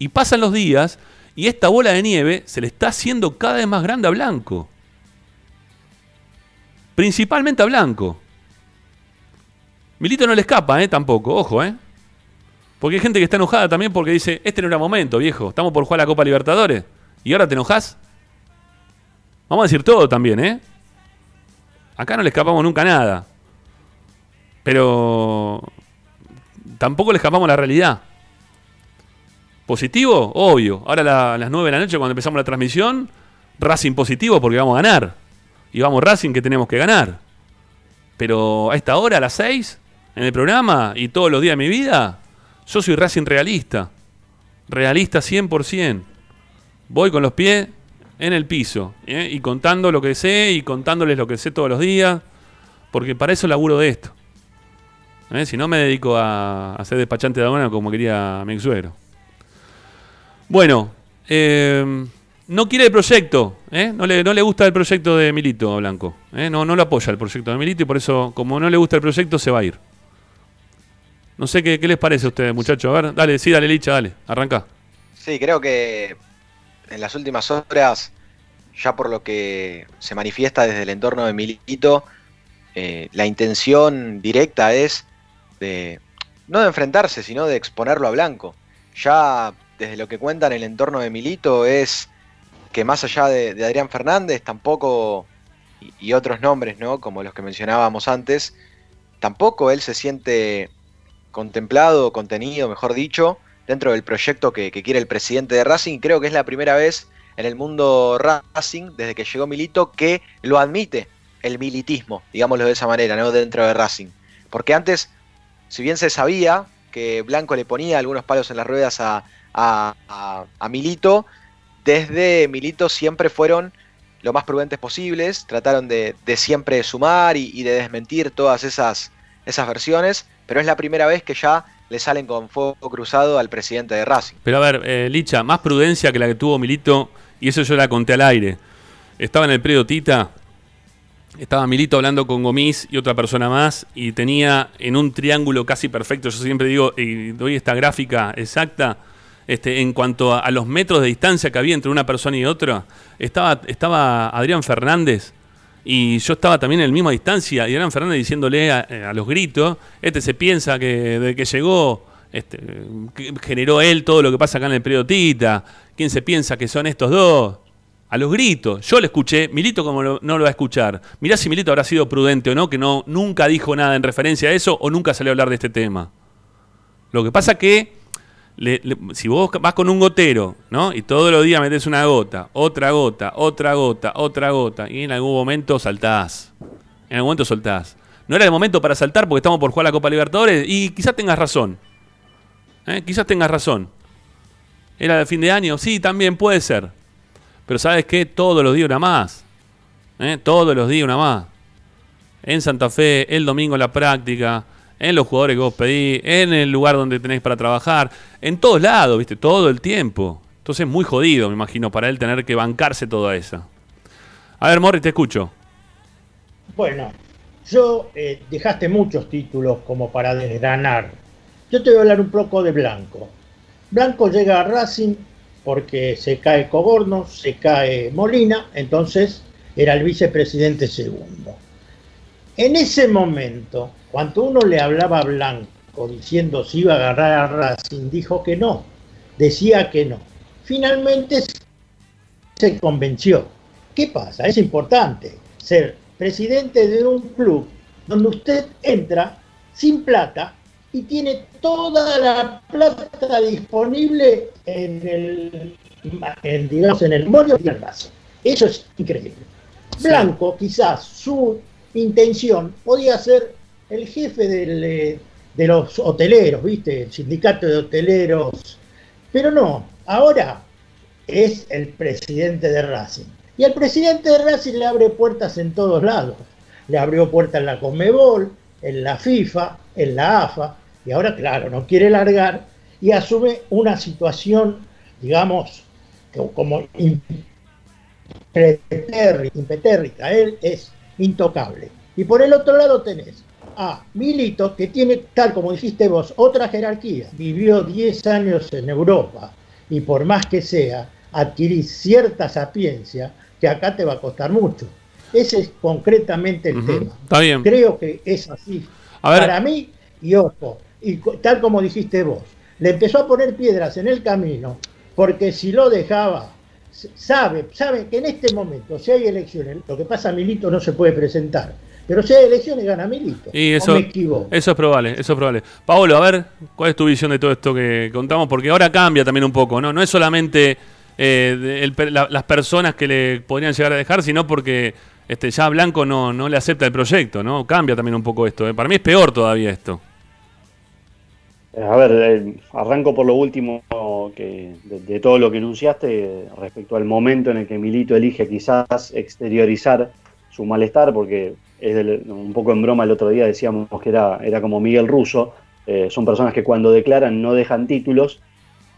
Speaker 1: Y pasan los días y esta bola de nieve se le está haciendo cada vez más grande a Blanco. Principalmente a Blanco. Milito no le escapa, ¿eh? Tampoco, ojo, ¿eh? Porque hay gente que está enojada también porque dice, este no era momento, viejo, estamos por jugar la Copa Libertadores. ¿Y ahora te enojas? Vamos a decir todo también, ¿eh? Acá no le escapamos nunca nada. Pero tampoco le escapamos la realidad. ¿Positivo? Obvio. Ahora a las 9 de la noche cuando empezamos la transmisión, Racing positivo porque vamos a ganar. Y vamos Racing que tenemos que ganar. Pero a esta hora, a las 6, en el programa y todos los días de mi vida, yo soy Racing realista. Realista 100%. Voy con los pies en el piso. ¿eh? Y contando lo que sé y contándoles lo que sé todos los días. Porque para eso laburo de esto. ¿Eh? Si no, me dedico a, a ser despachante de aduana como quería mi suegro. Bueno, eh, no quiere el proyecto, ¿eh? no, le, no le gusta el proyecto de Milito Blanco. ¿eh? No, no lo apoya el proyecto de Milito y por eso, como no le gusta el proyecto, se va a ir. No sé qué, les parece a ustedes, muchachos. A ver, dale, sí, dale, Licha, dale, arranca.
Speaker 5: Sí, creo que en las últimas horas, ya por lo que se manifiesta desde el entorno de Milito, la intención directa es de no de enfrentarse, sino de exponerlo a Blanco. Ya desde lo que cuentan el entorno de Milito es que más allá de, Adrián Fernández, tampoco, y, otros nombres, ¿no? Como los que mencionábamos antes, tampoco él se siente contemplado, contenido, mejor dicho, dentro del proyecto que, quiere el presidente de Racing. Creo que es la primera vez en el mundo Racing, desde que llegó Milito, que lo admite el militismo, digámoslo de esa manera, ¿no? Dentro de Racing. Porque antes, si bien se sabía que Blanco le ponía algunos palos en las ruedas a, a Milito, desde Milito siempre fueron lo más prudentes posibles, trataron de, siempre sumar y, de desmentir todas esas, esas versiones, pero es la primera vez que ya le salen con fuego cruzado al presidente de Racing.
Speaker 1: Pero a ver, eh, Licha, más prudencia que la que tuvo Milito, y eso yo la conté al aire. Estaba en el predio Tita, estaba Milito hablando con Gomis y otra persona más, y tenía en un triángulo casi perfecto, yo siempre digo, y doy esta gráfica exacta, este, en cuanto a, los metros de distancia que había entre una persona y otra, estaba, estaba Adrián Fernández y yo estaba también en la misma distancia y Adrián Fernández diciéndole a, eh, los gritos, este se piensa que desde que llegó este, generó él todo lo que pasa acá en el periodo Tita, ¿quién se piensa que son estos dos? A los gritos. Yo lo escuché, Milito como no lo va a escuchar. Mirá si Milito habrá sido prudente o no, que no, nunca dijo nada en referencia a eso o nunca salió a hablar de este tema. Lo que pasa que si vos vas con un gotero, ¿no? Y todos los días metes una gota, otra gota, otra gota, otra gota, y en algún momento saltás. En algún momento soltás. No era el momento para saltar porque estamos por jugar la Copa Libertadores y quizás tengas razón. ¿Eh? Quizás tengas razón. ¿Era de fin de año? Sí, también puede ser. Pero ¿sabes qué? Todos los días una más. ¿Eh? Todos los días una más. En Santa Fe, el domingo la práctica, en los jugadores que vos pedís, en el lugar donde tenéis para trabajar, en todos lados, ¿viste? Todo el tiempo. Entonces es muy jodido, me imagino, para él tener que bancarse toda esa. A ver, Morris, te escucho.
Speaker 3: Bueno, yo eh, dejaste muchos títulos como para desgranar. Yo te voy a hablar un poco de Blanco. Blanco llega a Racing porque se cae Coborno, se cae Molina, entonces era el vicepresidente segundo. En ese momento, cuando uno le hablaba a Blanco diciendo si iba a agarrar a Racing, dijo que no, decía que no. Finalmente se convenció. ¿Qué pasa? Es importante ser presidente de un club donde usted entra sin plata y tiene toda la plata disponible en el, en, digamos, en el memorio y el vaso. Eso es increíble. Blanco, quizás su intención podía ser el jefe eh, de los hoteleros, ¿viste? El sindicato de hoteleros. Pero no, ahora es el presidente de Racing. Y el presidente de Racing le abre puertas en todos lados. Le abrió puertas en la Conmebol, en la FIFA, en la AFA, y ahora, claro, no quiere largar y asume una situación, digamos, como impetérrita. Él es intocable. Y por el otro lado tenés a Milito, que tiene, tal como dijiste vos, otra jerarquía. Vivió 10 años en Europa y por más que sea, adquirir cierta sapiencia que acá te va a costar mucho. Ese es concretamente el tema.
Speaker 1: Está bien.
Speaker 3: Creo que es así. Para mí, y ojo, y tal como dijiste vos, le empezó a poner piedras en el camino, porque si lo dejaba, sabe, sabe que en este momento, si hay elecciones, lo que pasa, Milito no se puede presentar. Pero si hay elecciones, gana Milito.
Speaker 1: Y eso, eso es probable, eso es probable. Paolo, a ver, ¿cuál es tu visión de todo esto que contamos? Porque ahora cambia también un poco, ¿no? No es solamente eh, las personas que le podrían llegar a dejar, sino porque este, ya Blanco no, no le acepta el proyecto, ¿no? Cambia también un poco esto. ¿eh? Para mí es peor todavía esto.
Speaker 4: Eh, a ver, eh, arranco por lo último que, de, todo lo que enunciaste respecto al momento en el que Milito elige quizás exteriorizar su malestar, porque es un poco en broma el otro día decíamos que era, era como Miguel Russo, son personas que cuando declaran no dejan títulos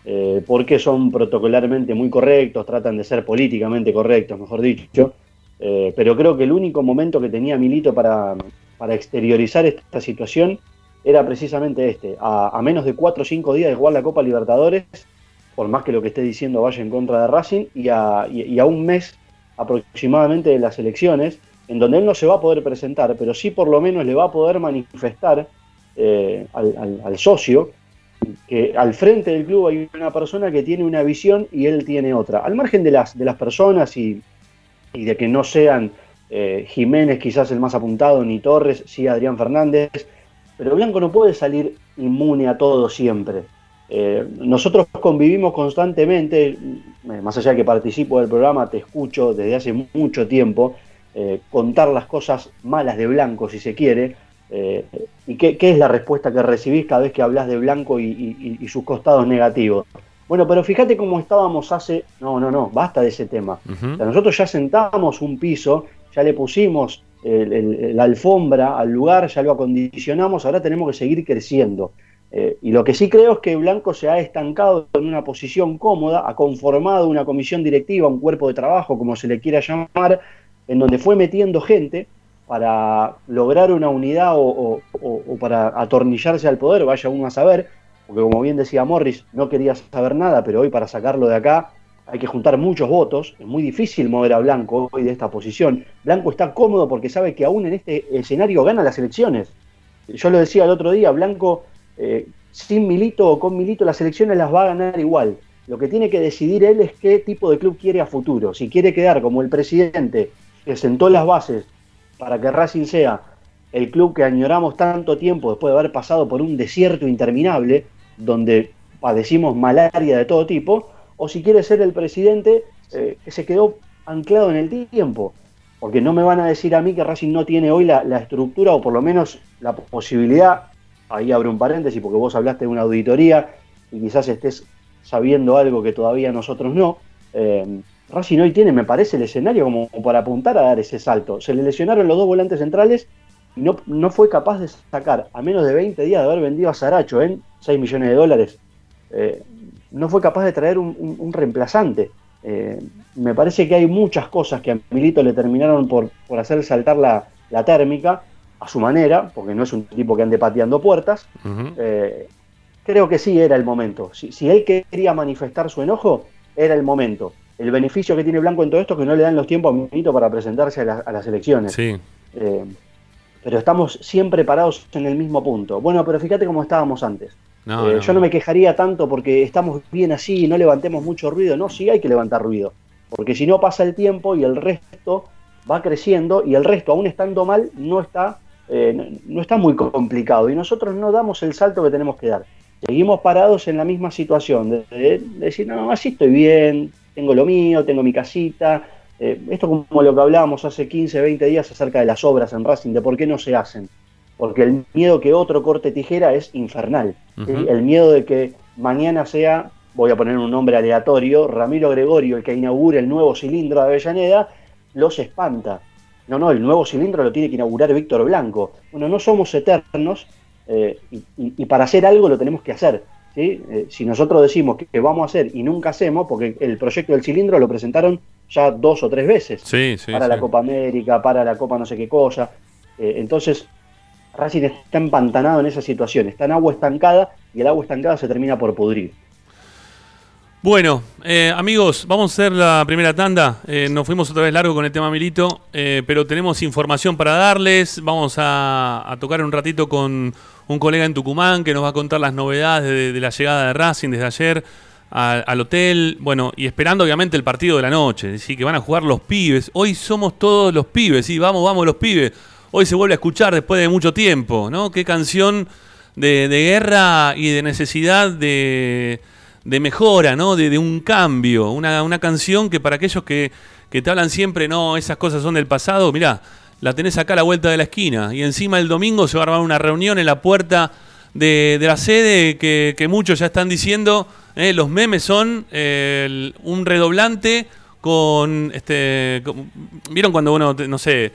Speaker 4: eh, porque son protocolarmente muy correctos, tratan de ser políticamente correctos, mejor dicho. Eh, pero creo que el único momento que tenía Milito para, exteriorizar esta situación era precisamente este, a, menos de 4 o 5 días de jugar la Copa Libertadores, por más que lo que esté diciendo vaya en contra de Racing, y a, un mes aproximadamente de las elecciones, en donde él no se va a poder presentar, pero sí por lo menos le va a poder manifestar eh, al socio que al frente del club hay una persona que tiene una visión y él tiene otra. Al margen de las, de las personas y, de que no sean eh, Jiménez quizás el más apuntado, ni Torres, sí Adrián Fernández, pero Blanco no puede salir inmune a todo siempre. Eh, nosotros convivimos constantemente, eh, más allá de que participo del programa, te escucho desde hace mucho tiempo, contar las cosas malas de Blanco, si se quiere, eh, ¿Y qué, es la respuesta que recibís cada vez que hablas de Blanco y, sus costados negativos? Bueno, pero fíjate cómo estábamos hace... No, no, no, basta de ese tema. nosotros ya sentamos un piso, ya le pusimos la alfombra al lugar, ya lo acondicionamos, ahora tenemos que seguir creciendo. Eh, y lo que sí creo es que Blanco se ha estancado en una posición cómoda, ha conformado una comisión directiva, un cuerpo de trabajo, como se le quiera llamar, en donde fue metiendo gente para lograr una unidad o, para atornillarse al poder, vaya uno a saber, porque como bien decía Morris, no quería saber nada, pero hoy para sacarlo de acá hay que juntar muchos votos, es muy difícil mover a Blanco hoy de esta posición. Blanco está cómodo porque sabe que aún en este escenario gana las elecciones. Yo lo decía el otro día, Blanco eh, sin Milito o con Milito las elecciones las va a ganar igual. Lo que tiene que decidir él es qué tipo de club quiere a futuro. Si quiere quedar como el presidente que sentó las bases para que Racing sea el club que añoramos tanto tiempo después de haber pasado por un desierto interminable, donde padecimos malaria de todo tipo, o si quiere ser el presidente eh, que se quedó anclado en el tiempo. Porque no me van a decir a mí que Racing no tiene hoy la, estructura o por lo menos la posibilidad, ahí abro un paréntesis porque vos hablaste de una auditoría y quizás estés sabiendo algo que todavía nosotros no. Eh, Racing hoy tiene, me parece, el escenario como para apuntar a dar ese salto. Se le lesionaron los dos volantes centrales y no, no fue capaz de sacar, a menos de 20 días de haber vendido a Saracho en 6 millones de dólares, eh, no fue capaz de traer un, reemplazante. Eh, me parece que hay muchas cosas que a Milito le terminaron por, por hacer saltar la, térmica a su manera, porque no es un tipo que ande pateando puertas. Eh, creo que sí era el momento. Si, si, él quería manifestar su enojo, era el momento. El beneficio que tiene Blanco en todo esto es que no le dan los tiempos a Milito para presentarse a, las elecciones.
Speaker 1: Sí.
Speaker 4: pero estamos siempre parados en el mismo punto. Bueno, pero fíjate cómo estábamos antes. Eh, yo no me quejaría tanto porque estamos bien así y no levantemos mucho ruido. No, sí hay que levantar ruido. Porque si no pasa el tiempo y el resto va creciendo y el resto, aún estando mal, no está, eh, no, está muy complicado. Y nosotros no damos el salto que tenemos que dar. Seguimos parados en la misma situación. De, decir, no, así estoy bien, tengo lo mío, tengo mi casita. Eh, esto como lo que hablábamos hace 15, 20 días acerca de las obras en Racing, de por qué no se hacen porque el miedo que otro corte tijera es infernal. El miedo de que mañana sea, voy a poner un nombre aleatorio, Ramiro Gregorio, el que inaugure el nuevo cilindro de Avellaneda, los espanta. No, no, el nuevo cilindro lo tiene que inaugurar Víctor Blanco. Bueno, no somos eternos eh, y, para hacer algo lo tenemos que hacer. Eh, si nosotros decimos que, vamos a hacer y nunca hacemos, porque el proyecto del cilindro lo presentaron ya dos o tres veces, para la Copa América, para la Copa no sé qué cosa. Eh, entonces, Racing está empantanado en esa situación, está en agua estancada y el agua estancada se termina por pudrir.
Speaker 1: Bueno, eh, amigos, vamos a hacer la primera tanda. Eh, nos fuimos otra vez largo con el tema Milito, eh, pero tenemos información para darles. Vamos a, tocar un ratito con un colega en Tucumán que nos va a contar las novedades de, la llegada de Racing desde ayer al hotel. Bueno, y esperando obviamente el partido de la noche, decir, que van a jugar los pibes. Hoy somos todos los pibes, sí, vamos, vamos los pibes hoy se vuelve a escuchar después de mucho tiempo, ¿no? Qué canción de, guerra y de necesidad de, mejora, ¿no? De, un cambio, una, canción que para aquellos que, te hablan siempre, no, esas cosas son del pasado, mirá, la tenés acá a la vuelta de la esquina y encima el domingo se va a armar una reunión en la puerta de, la sede que, muchos ya están diciendo, ¿eh? los memes son un redoblante con, este, ¿vieron cuando uno, no sé,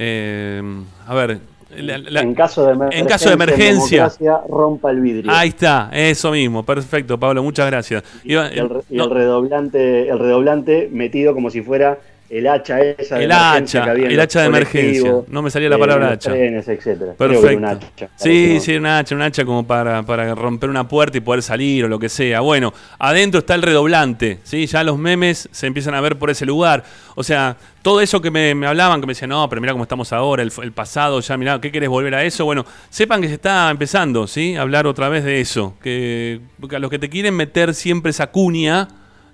Speaker 1: eh, a ver.
Speaker 4: en caso de emergencia,
Speaker 1: en caso de emergencia
Speaker 4: rompa el vidrio.
Speaker 1: Ahí está, eso mismo, perfecto, Pablo, muchas gracias.
Speaker 4: Y, el, redoblante, el redoblante metido como si fuera el hacha esa
Speaker 1: el hacha el hacha de emergencia. no me salía la palabra hacha.
Speaker 4: trenes, etcétera.
Speaker 1: Perfecto. sí sí una hacha un hacha como para, para romper una puerta y poder salir o lo que sea. Bueno adentro está el redoblante sí ya los memes se empiezan a ver por ese lugar. O sea todo eso que me, hablaban que me decían no pero mira cómo estamos ahora el, pasado ya mira qué querés volver a eso bueno sepan que se está empezando sí a hablar otra vez de eso que a los que te quieren meter siempre esa cuña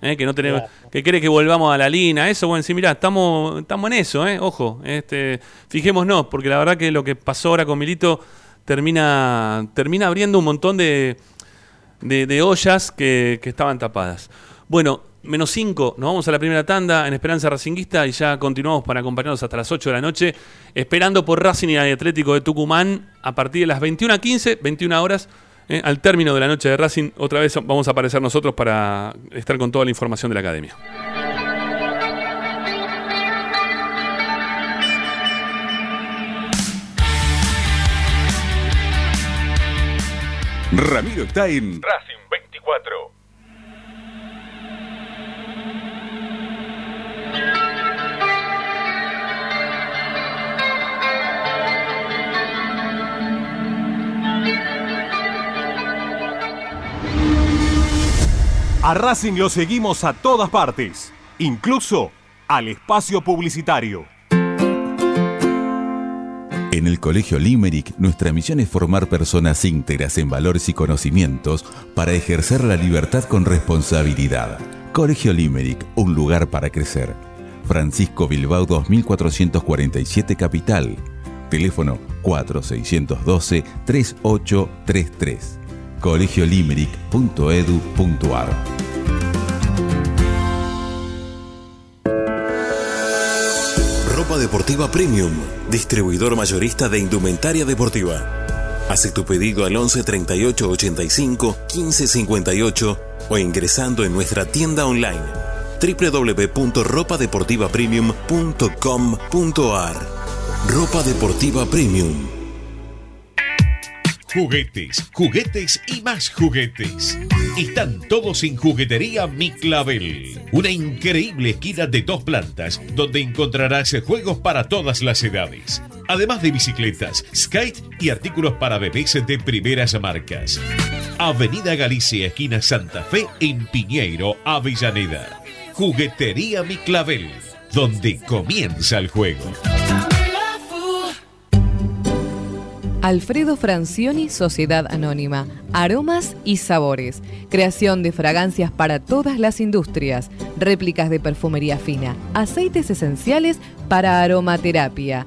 Speaker 1: ¿eh? que no tenemos, que quiere que volvamos a la línea, eso, bueno, sí, mirá, estamos, estamos en eso, ¿eh? ojo, este, fijémonos, porque la verdad que lo que pasó ahora con Milito termina, termina abriendo un montón de, de, ollas que, estaban tapadas. Bueno, menos 5, nos vamos a la primera tanda en Esperanza Racinguista y ya continuamos para acompañarnos hasta las 8 de la noche, esperando por Racing y Atlético de Tucumán a partir de las 21.15, 21 horas. Eh, al término de la noche de Racing, otra vez vamos a aparecer nosotros para estar con toda la información de la academia.
Speaker 2: Ramiro está en Racing 24.
Speaker 6: A Racing lo seguimos a todas partes, incluso al espacio publicitario.
Speaker 2: En el Colegio Limerick, nuestra misión es formar personas íntegras en valores y conocimientos para ejercer la libertad con responsabilidad. Colegio Limerick, un lugar para crecer. Francisco Bilbao 2447 Capital. Teléfono 4612-3833 colegiolimeric.edu.ar.
Speaker 7: Ropa Deportiva Premium, distribuidor mayorista de indumentaria deportiva. Hace tu pedido al 11 38 85 15 58 o ingresando en nuestra tienda online www.ropadeportivapremium.com.ar Ropa Deportiva Premium.
Speaker 8: Juguetes, juguetes y más juguetes. Están todos en Juguetería Mi Clavel. Una increíble esquina de dos plantas donde encontrarás juegos para todas las edades. Además de bicicletas, skate y artículos para bebés de primeras marcas. Avenida Galicia, esquina Santa Fe, en Piñeiro, Avellaneda. Juguetería Mi Clavel, donde comienza el juego.
Speaker 9: Alfredo Francioni, Sociedad Anónima. Aromas y sabores. Creación de fragancias para todas las industrias. Réplicas de perfumería fina. Aceites esenciales para aromaterapia.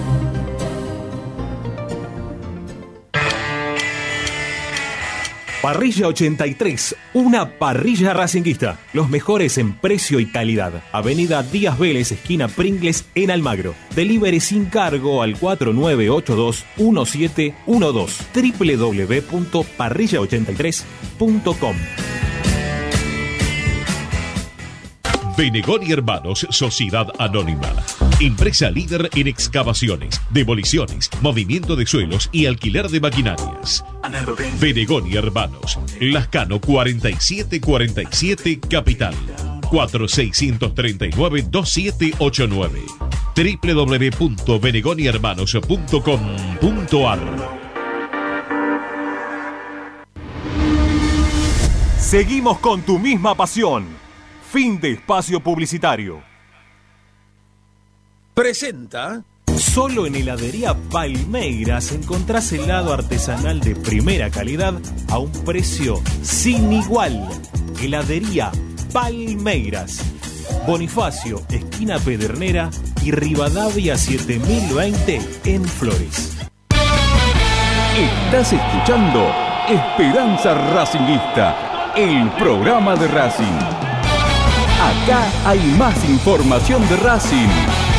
Speaker 6: Parrilla 83, una parrilla racinguista. Los mejores en precio y calidad. Avenida Díaz Vélez, esquina Pringles, en Almagro. Delivery sin cargo al 4982-1712. www.parrilla83.com.
Speaker 8: Benegón y Hermanos, Sociedad Anónima. Empresa líder en excavaciones, demoliciones, movimiento de suelos y alquiler de maquinarias. Benegón y Hermanos, Lascano 4747 Capital. 4639-2789 www.benegonihermanos.com.ar
Speaker 6: Seguimos con tu misma pasión. Fin de espacio publicitario.
Speaker 10: Presenta.
Speaker 6: Solo en heladería Palmeiras encontrás helado artesanal de primera calidad a un precio sin igual. Heladería Palmeiras. Bonifacio, esquina Pedernera y Rivadavia 7020 en Flores.
Speaker 2: Estás escuchando Esperanza Racingista, el programa de Racing. Acá hay más información de Racing.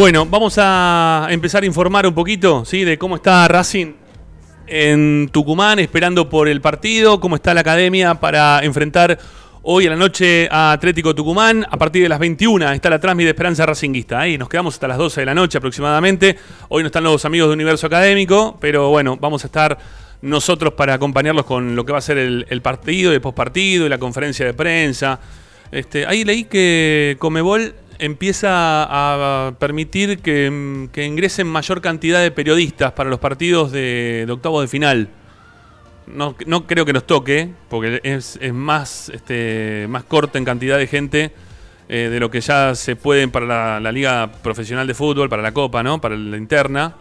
Speaker 1: Bueno, vamos a empezar a informar un poquito, ¿sí? De cómo está Racing en Tucumán, esperando por el partido, cómo está la academia para enfrentar hoy a la noche a Atlético Tucumán. A partir de las 21 está la transmisión de Esperanza Racinguista. Ahí nos quedamos hasta las 12 de la noche aproximadamente. Hoy no están los amigos de Universo Académico, pero bueno, vamos a estar nosotros para acompañarlos con lo que va a ser el, partido, el postpartido y la conferencia de prensa. Este, ahí leí que Comebol empieza a permitir que, ingresen mayor cantidad de periodistas para los partidos de, octavos de final. No, creo que nos toque, porque es, más, este, más corto en cantidad de gente eh, de lo que ya se puede para la, la, Liga Profesional de Fútbol, para la Copa, ¿no? para la interna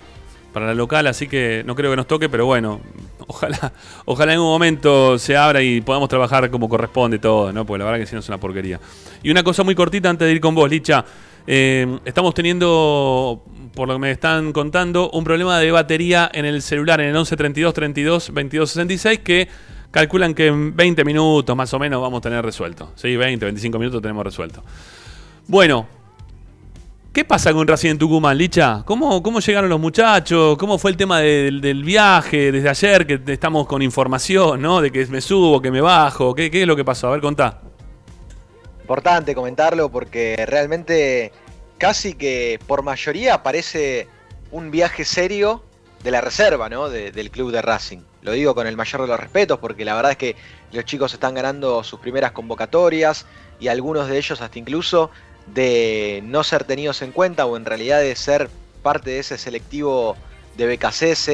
Speaker 1: para la local, así que no creo que nos toque, pero bueno, ojalá, ojalá en un momento se abra y podamos trabajar como corresponde todo, ¿no? Porque la verdad que si no es una porquería. Y una cosa muy cortita antes de ir con vos, Licha. Eh, estamos teniendo, por lo que me están contando, un problema de batería en el celular, en el 11 32 32 22 66, que calculan que en 20 minutos más o menos vamos a tener resuelto. Sí, 20, 25 minutos tenemos resuelto. Bueno, ¿Qué pasa con Racing en Tucumán, Licha? ¿Cómo, ¿Cómo llegaron los muchachos? ¿Cómo fue el tema del, viaje desde ayer que estamos con información, ¿no? De que me subo, que me bajo. ¿Qué, es lo que pasó? A ver, contá.
Speaker 5: Importante comentarlo porque realmente casi que por mayoría parece un viaje serio de la reserva, ¿no? del club de Racing. Lo digo con el mayor de los respetos porque la verdad es que los chicos están ganando sus primeras convocatorias y algunos de ellos hasta incluso de no ser tenidos en cuenta o en realidad de ser parte de ese selectivo de BKCS,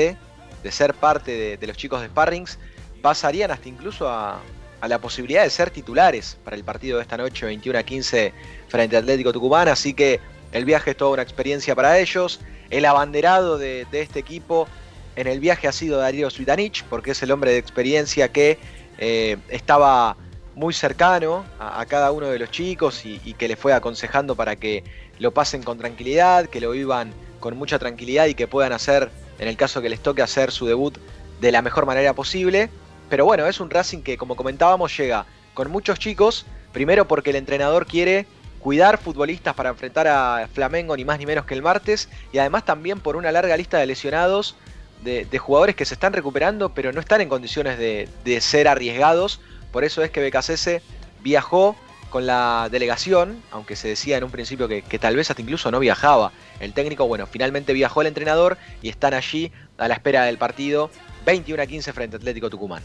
Speaker 5: de ser parte de, los chicos de Sparrings, pasarían hasta incluso a, la posibilidad de ser titulares para el partido de esta noche, 21 a 15, frente a Atlético Tucumán. Así que el viaje es toda una experiencia para ellos. El abanderado de, este equipo en el viaje ha sido Darío Svitanich, porque es el hombre de experiencia que eh, estaba muy cercano a, cada uno de los chicos y, que le fue aconsejando para que lo pasen con tranquilidad, que lo vivan con mucha tranquilidad y que puedan hacer, en el caso que les toque hacer su debut de la mejor manera posible. Pero bueno, es un Racing que como comentábamos llega con muchos chicos, primero porque el entrenador quiere cuidar futbolistas para enfrentar a Flamengo ni más ni menos que el martes. Y además también por una larga lista de lesionados de, jugadores que se están recuperando pero no están en condiciones de ser arriesgados por eso es que BKCS viajó con la delegación, aunque se decía en un principio que, tal vez hasta incluso no viajaba el técnico, bueno, finalmente viajó el entrenador y están allí a la espera del partido 21 a 15 frente a Atlético Tucumán.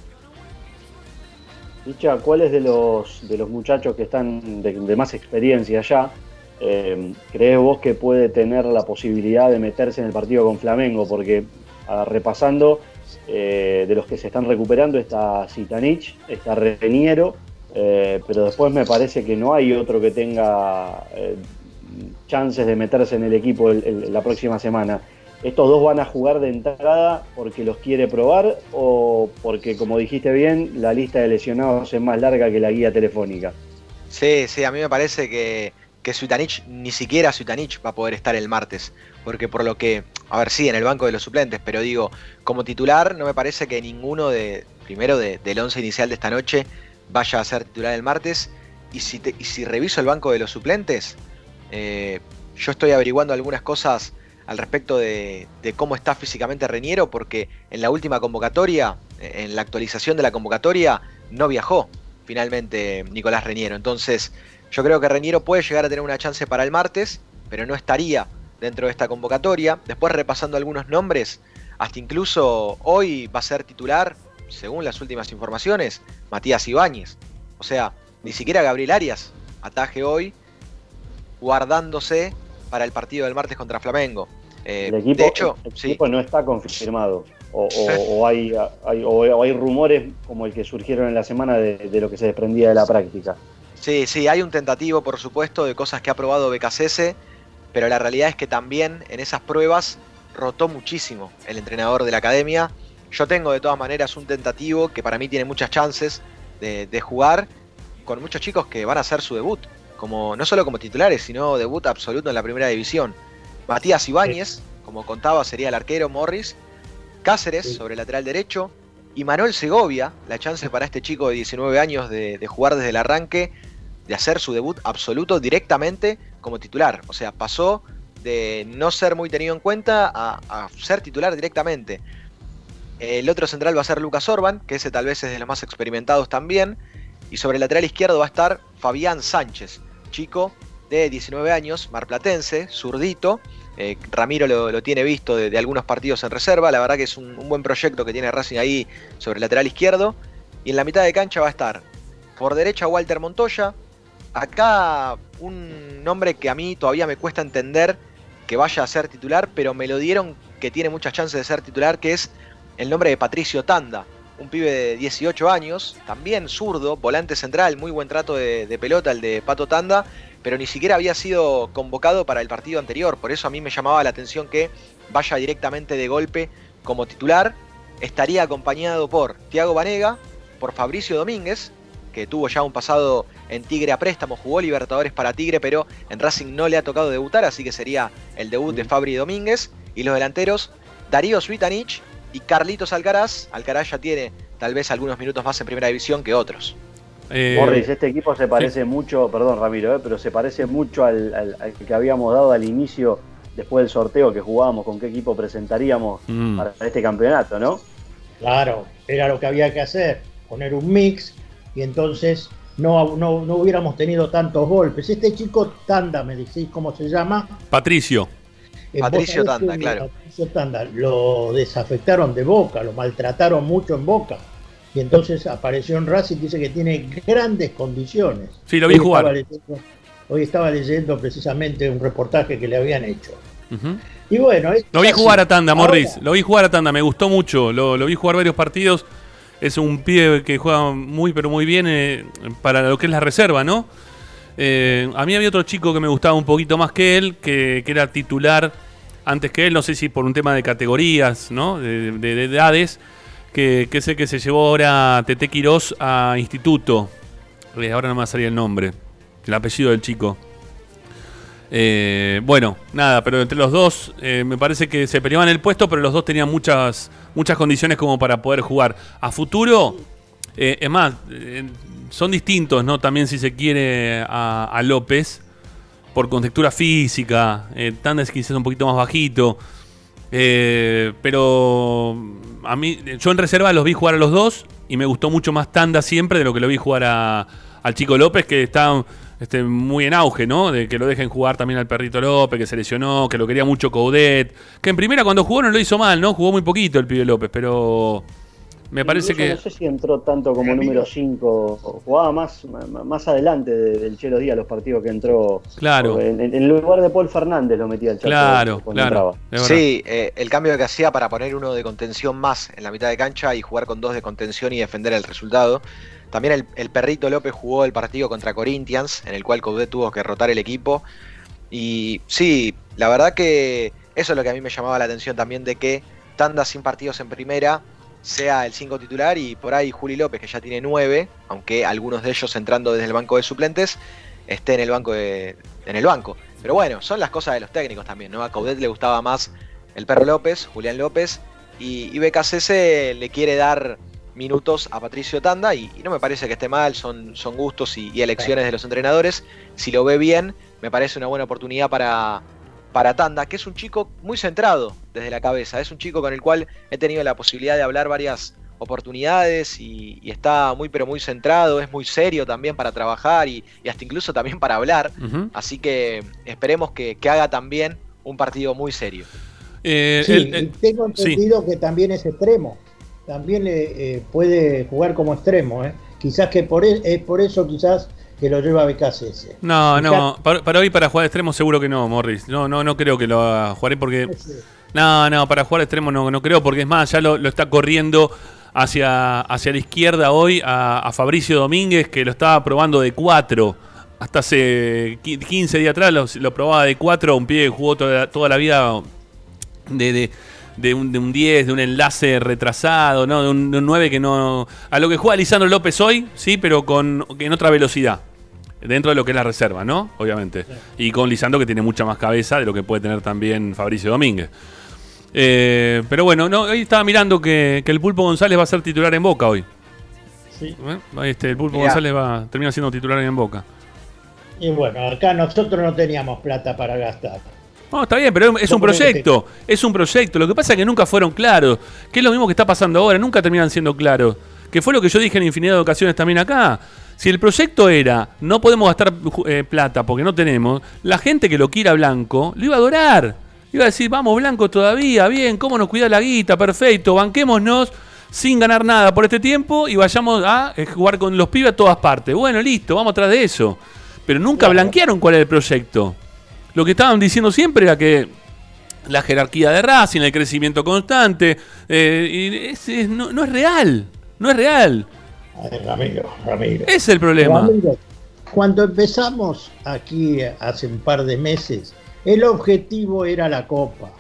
Speaker 4: Dicha, ¿cuáles de los, de los muchachos que están de, más experiencia ya eh, crees vos que puede tener la posibilidad de meterse en el partido con Flamengo? Porque repasando, eh, de los que se están recuperando está Zitanich, está Reniero, eh, pero después me parece que no hay otro que tenga eh, chances de meterse en el equipo la próxima semana. ¿Estos dos van a jugar de entrada porque los quiere probar o porque, como dijiste bien, la lista de lesionados es más larga que la guía telefónica?
Speaker 5: Sí, sí, a mí me parece que, que Sutanich, ni siquiera Sutanich va a poder estar el martes porque por lo que, a ver, sí, en el banco de los suplentes, pero digo, como titular no me parece que ninguno de, primero del once inicial de esta noche vaya a ser titular el martes. Y si, si reviso el banco de los suplentes, eh, yo estoy averiguando algunas cosas al respecto de, de, cómo está físicamente Reñero, porque en la última convocatoria, en la actualización de la convocatoria, no viajó finalmente Nicolás Reñero. Entonces, yo creo que Reñero puede llegar a tener una chance para el martes, pero no estaría dentro de esta convocatoria. Después repasando algunos nombres, hasta incluso hoy va a ser titular, según las últimas informaciones, Matías Ibáñez. O sea, ni siquiera Gabriel Arias ataje hoy, guardándose para el partido del martes contra Flamengo.
Speaker 4: Eh, el equipo, de hecho, no está confirmado. O, hay, hay, rumores como el que surgieron en la semana de, de, lo que se desprendía de la práctica.
Speaker 5: Sí, sí, hay un tentativo, por supuesto, de cosas que ha probado BKCS pero la realidad es que también en esas pruebas rotó muchísimo el entrenador de la academia. Yo tengo de todas maneras un tentativo que para mí tiene muchas chances de, jugar con muchos chicos que van a hacer su debut, como, no solo como titulares, sino debut absoluto en la primera división. Matías Ibáñez, como contaba, sería el arquero Morris. Cáceres sobre el lateral derecho. Y Manuel Segovia, la chance para este chico de 19 años de, de jugar desde el arranque, de hacer su debut absoluto directamente como titular. O sea, pasó de no ser muy tenido en cuenta a, ser titular directamente. El otro central va a ser Lucas Orban, que ese tal vez es de los más experimentados también. Y sobre el lateral izquierdo va a estar Fabián Sánchez, chico de 19 años, marplatense, zurdito. Eh, Ramiro lo, tiene visto de, algunos partidos en reserva. La verdad que es un, un, buen proyecto que tiene Racing ahí sobre el lateral izquierdo. Y en la mitad de cancha va a estar por derecha Walter Montoya, Acá un nombre que a mí todavía me cuesta entender que vaya a ser titular, pero me lo dieron que tiene muchas chances de ser titular, que es el nombre de Patricio Tanda, un pibe de 18 años, también zurdo, volante central, muy buen trato de, pelota el de Pato Tanda, pero ni siquiera había sido convocado para el partido anterior, por eso a mí me llamaba la atención que vaya directamente de golpe como titular. Estaría acompañado por Tiago Vanega, por Fabricio Domínguez, que tuvo ya un pasado en Tigre a préstamo, jugó Libertadores para Tigre, pero en Racing no le ha tocado debutar, así que sería el debut de Fabri Domínguez. Y los delanteros, Darío Svitanich y Carlitos Alcaraz. Alcaraz ya tiene tal vez algunos minutos más en primera división que otros.
Speaker 4: Eh, Morris, este equipo se parece mucho, perdón Ramiro, eh, pero se parece mucho al, que habíamos dado al inicio, después del sorteo que jugábamos, con qué equipo presentaríamos mm. para este campeonato, ¿no?
Speaker 3: Claro, era lo que había que hacer, poner un mix y entonces no, no, hubiéramos tenido tantos golpes. Este chico Tanda, me decís cómo se llama.
Speaker 1: Patricio.
Speaker 5: Eh, Patricio Tanda, claro.
Speaker 3: Patricio Tanda, lo desafectaron de boca, lo maltrataron mucho en boca. Y entonces apareció en Racing, dice que tiene grandes condiciones.
Speaker 1: Sí, lo vi jugar.
Speaker 3: hoy estaba leyendo precisamente un reportaje que le habían hecho. Y bueno,
Speaker 1: lo vi jugar a Tanda, Morris. Lo vi jugar a Tanda, me gustó mucho. Lo, vi jugar varios partidos. Es un pibe que juega muy, pero muy bien eh, para lo que es la reserva, ¿no? Eh, a mí había otro chico que me gustaba un poquito más que él, que, era titular antes que él, no sé si por un tema de categorías, ¿no? De, edades, que, que, es el que se llevó ahora Tete Quirós a instituto. Eh, ahora no me va el nombre, el apellido del chico. Eh, bueno, nada, pero entre los dos eh, me parece que se peleaban el puesto, pero los dos tenían muchas, muchas condiciones como para poder jugar. A futuro, eh, es más, son distintos, ¿no? También si se quiere a, López, por contextura física, Tandes quizás un poquito más bajito. pero a mí, yo en reserva los vi jugar a los dos y me gustó mucho más Tanda siempre de lo que lo vi jugar al chico López, que está este, muy en auge, ¿no? De que lo dejen jugar también al perrito López, que se lesionó, que lo quería mucho Coudet. Que en primera cuando jugó no lo hizo mal, ¿no? Jugó muy poquito el pibe López, pero me parece que.
Speaker 4: No sé si entró tanto como número 5, jugaba más, más adelante del Chelo Díaz los partidos que entró.
Speaker 1: Claro.
Speaker 4: En, lugar de Paul Fernández lo metía el Chato.
Speaker 1: Claro, claro.
Speaker 5: Sí, eh, el cambio que hacía para poner uno de contención más en la mitad de cancha y jugar con dos de contención y defender el resultado. También el, perrito López jugó el partido contra Corinthians, en el cual Coudet tuvo que rotar el equipo. Y sí, la verdad que eso es lo que a mí me llamaba la atención también de que tanda sin partidos en primera sea el 5 titular y por ahí Juli López, que ya tiene 9, aunque algunos de ellos entrando desde el banco de suplentes, esté en el banco en el banco. Pero bueno, son las cosas de los técnicos también, ¿no? A Coudet le gustaba más el perro López, Julián López, y, y le quiere dar minutos a Patricio Tanda y, no me parece que esté mal, son, son gustos y, elecciones de los entrenadores. Si lo ve bien, me parece una buena oportunidad para, para Tanda, que es un chico muy centrado desde la cabeza, es un chico con el cual he tenido la posibilidad de hablar varias oportunidades y, está muy pero muy centrado, es muy serio también para trabajar y, hasta incluso también para hablar, así que esperemos que, haga también un partido muy serio.
Speaker 3: Eh, sí, tengo entendido que también es extremo también eh, puede jugar como extremo. ¿eh? Quizás que por, e, es por eso quizás que lo lleva a BKCS.
Speaker 1: No, no, para, hoy para jugar extremo seguro que no, Morris. No, no, no creo que lo haga. Jugaré porque... No, no, para jugar extremo no, no creo, porque es más, ya lo, está corriendo hacia, hacia la izquierda hoy a, Fabricio Domínguez, que lo estaba probando de 4. Hasta hace 15 días atrás lo, probaba de 4, un pie que jugó toda, toda la vida de, de un, de un 10, de un enlace retrasado, ¿no? De un, 9 que no. A lo que juega Lisandro López hoy, sí, pero con en otra velocidad. Dentro de lo que es la reserva, ¿no? Obviamente. Y con Lisandro que tiene mucha más cabeza de lo que puede tener también Fabricio Domínguez. Eh, pero bueno, no, hoy estaba mirando que, el Pulpo González va a ser titular en Boca hoy. Sí. ¿Eh? Este, el Pulpo González va, termina siendo titular en Boca.
Speaker 3: Y bueno, acá nosotros no teníamos plata para gastar.
Speaker 1: No, está bien, pero es un proyecto. Es un proyecto. Lo que pasa es que nunca fueron claros. Que es lo mismo que está pasando ahora. Nunca terminan siendo claros. Que fue lo que yo dije en infinidad de ocasiones también acá. Si el proyecto era no podemos gastar eh, plata porque no tenemos, la gente que lo quiera blanco lo iba a adorar. Iba a decir, vamos blanco todavía, bien, cómo nos cuida la guita, perfecto, banquémonos sin ganar nada por este tiempo y vayamos a eh, jugar con los pibes a todas partes. Bueno, listo, vamos atrás de eso. Pero nunca blanquearon cuál era el proyecto. Lo que estaban diciendo siempre era que la jerarquía de Racing, el crecimiento constante, eh, no, es real, no es real.
Speaker 3: Ramiro, Ramiro.
Speaker 1: Es el problema.
Speaker 3: cuando empezamos aquí hace un par de meses, el objetivo era la Copa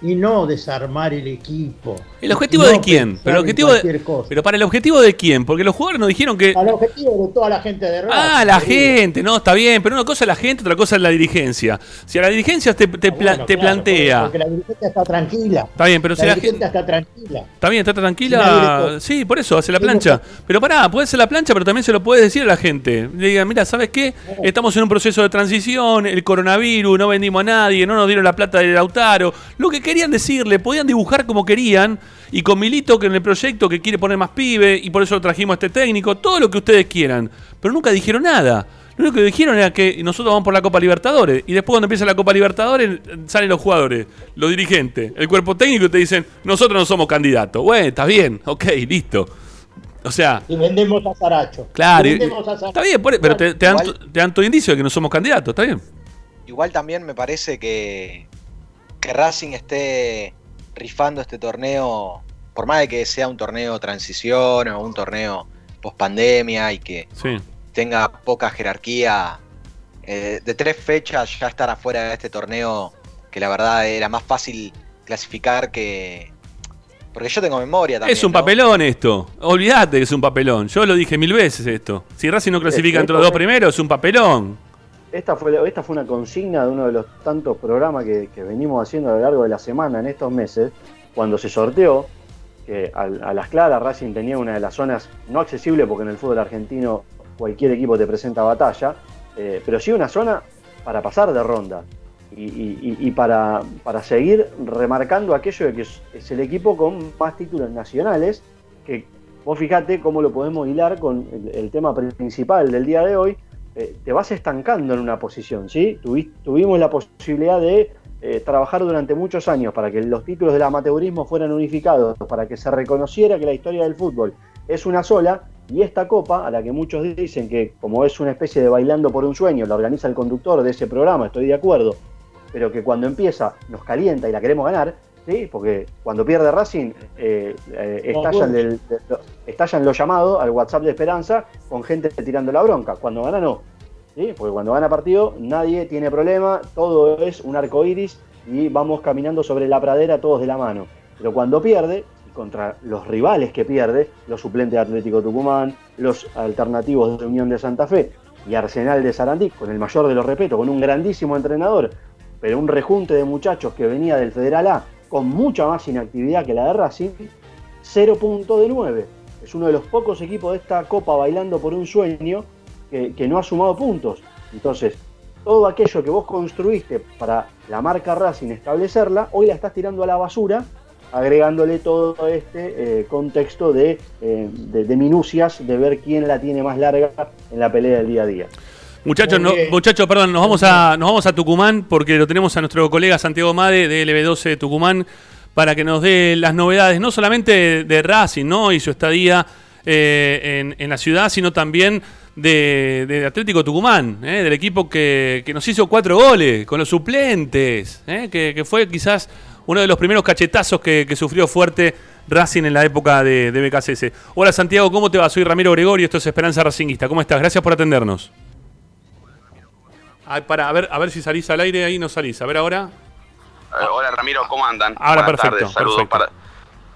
Speaker 3: y no desarmar el equipo.
Speaker 1: ¿El objetivo de quién? Pero, el objetivo de, pero para el objetivo de quién? Porque los jugadores nos dijeron que.
Speaker 3: Para el objetivo de toda la gente de
Speaker 1: Racing. Ah, la gente, no, está bien, pero una cosa es la gente, otra cosa es la dirigencia. Si a la dirigencia te, te, ah, te plantea.
Speaker 3: Porque la dirigencia está tranquila.
Speaker 1: Está bien, pero
Speaker 3: la si la gente está tranquila.
Speaker 1: Está bien, está tranquila. sí, por eso, hace la plancha. Pero pará, puede ser la plancha, pero también se lo puedes decir a la gente. Le digan, mira, ¿sabes qué? Estamos en un proceso de transición, el coronavirus, no vendimos a nadie, no nos dieron la plata de Lautaro. Lo que querían decirle, podían dibujar como querían, y con Milito que en el proyecto que quiere poner más pibe, y por eso lo trajimos a este técnico, todo lo que ustedes quieran, pero nunca dijeron nada. Lo único que dijeron era que nosotros vamos por la Copa Libertadores. Y después cuando empieza la Copa Libertadores salen los jugadores, los dirigentes, el cuerpo técnico y te dicen, nosotros no somos candidatos. Bueno, está bien, ok, listo. O sea...
Speaker 3: Y vendemos a Saracho.
Speaker 1: Claro. Está bien, pero te, dan, te, dan, todo indicio de que no somos candidatos, está bien.
Speaker 5: Igual también me parece que, que Racing esté rifando este torneo, por más de que sea un torneo transición o un torneo post pandemia y que tenga poca jerarquía, eh, de tres fechas ya estar afuera de este torneo, que la verdad era más fácil clasificar que, porque yo tengo memoria también.
Speaker 1: Es un papelón esto. Olvídate que es un papelón. Yo lo dije mil veces esto. Si Racing no clasifica entre los dos primeros, es un papelón.
Speaker 4: Esta fue, una consigna de uno de los tantos programas que, venimos haciendo a lo largo de la semana en estos meses, cuando se sorteó que a, las claras Racing tenía una de las zonas no accesible porque en el fútbol argentino cualquier equipo te presenta batalla, eh, pero sí una zona para pasar de ronda y, para, seguir remarcando aquello de que es, el equipo con más títulos nacionales, que vos fijate cómo lo podemos hilar con el, tema principal del día de hoy, eh, te vas estancando en una posición, ¿sí? tuvimos la posibilidad de eh, trabajar durante muchos años para que los títulos del amateurismo fueran unificados, para que se reconociera que la historia del fútbol es una sola, y esta copa, a la que muchos dicen que como es una especie de bailando por un sueño, la organiza el conductor de ese programa, estoy de acuerdo, pero que cuando empieza nos calienta y la queremos ganar, ¿sí? porque cuando pierde Racing eh, eh, estallan, los llamados al WhatsApp de Esperanza con gente tirando la bronca. Cuando gana no, ¿sí? porque cuando gana partido nadie tiene problema, todo es un arco iris y vamos caminando sobre la pradera todos de la mano. Pero cuando pierde, contra los rivales que pierde, los suplentes de Atlético Tucumán, los alternativos de Unión de Santa Fe y Arsenal de Sarandí, con el mayor de los respetos, con un grandísimo entrenador, pero un rejunte de muchachos que venía del Federal A con mucha más inactividad que la de Racing, 0 punto de 9. Es uno de los pocos equipos de esta Copa bailando por un sueño que, no ha sumado puntos. Entonces, todo aquello que vos construiste para la marca Racing establecerla, hoy la estás tirando a la basura, agregándole todo este eh, contexto de, eh, de minucias de ver quién la tiene más larga en la pelea del día a día.
Speaker 1: Muchachos, muchachos, perdón, nos vamos, a, nos vamos a Tucumán porque lo tenemos a nuestro colega Santiago Made de LB12 Tucumán para que nos dé las novedades, no solamente de Racing ¿no? y su estadía eh, en, la ciudad, sino también de, Atlético Tucumán, ¿eh? del equipo que, nos hizo cuatro goles con los suplentes, ¿eh? que, fue quizás uno de los primeros cachetazos que, sufrió fuerte Racing en la época de, de BKCS. Hola Santiago, ¿cómo te va? Soy Ramiro Gregorio, esto es Esperanza Racingista. ¿Cómo estás? Gracias por atendernos para, a ver, a ver si salís al aire, ahí no salís. A ver ahora.
Speaker 10: Eh, hola Ramiro, ¿cómo andan?
Speaker 1: Ahora perfecto.
Speaker 10: Saludos para,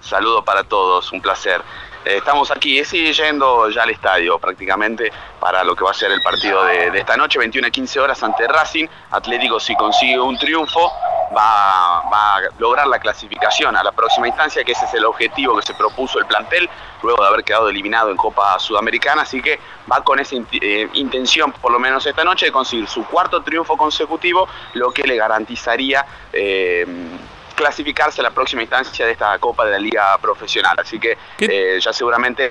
Speaker 10: saludo para todos, un placer. Eh, estamos aquí, sí, yendo ya al estadio prácticamente para lo que va a ser el partido de, esta noche, 21 a 15 horas ante Racing. Atlético si consigue un triunfo va, a lograr la clasificación a la próxima instancia, que ese es el objetivo que se propuso el plantel luego de haber quedado eliminado en Copa Sudamericana, así que va con esa eh, intención, por lo menos esta noche, de conseguir su cuarto triunfo consecutivo, lo que le garantizaría... Eh, clasificarse a la próxima instancia de esta Copa de la Liga Profesional. Así que eh, ya seguramente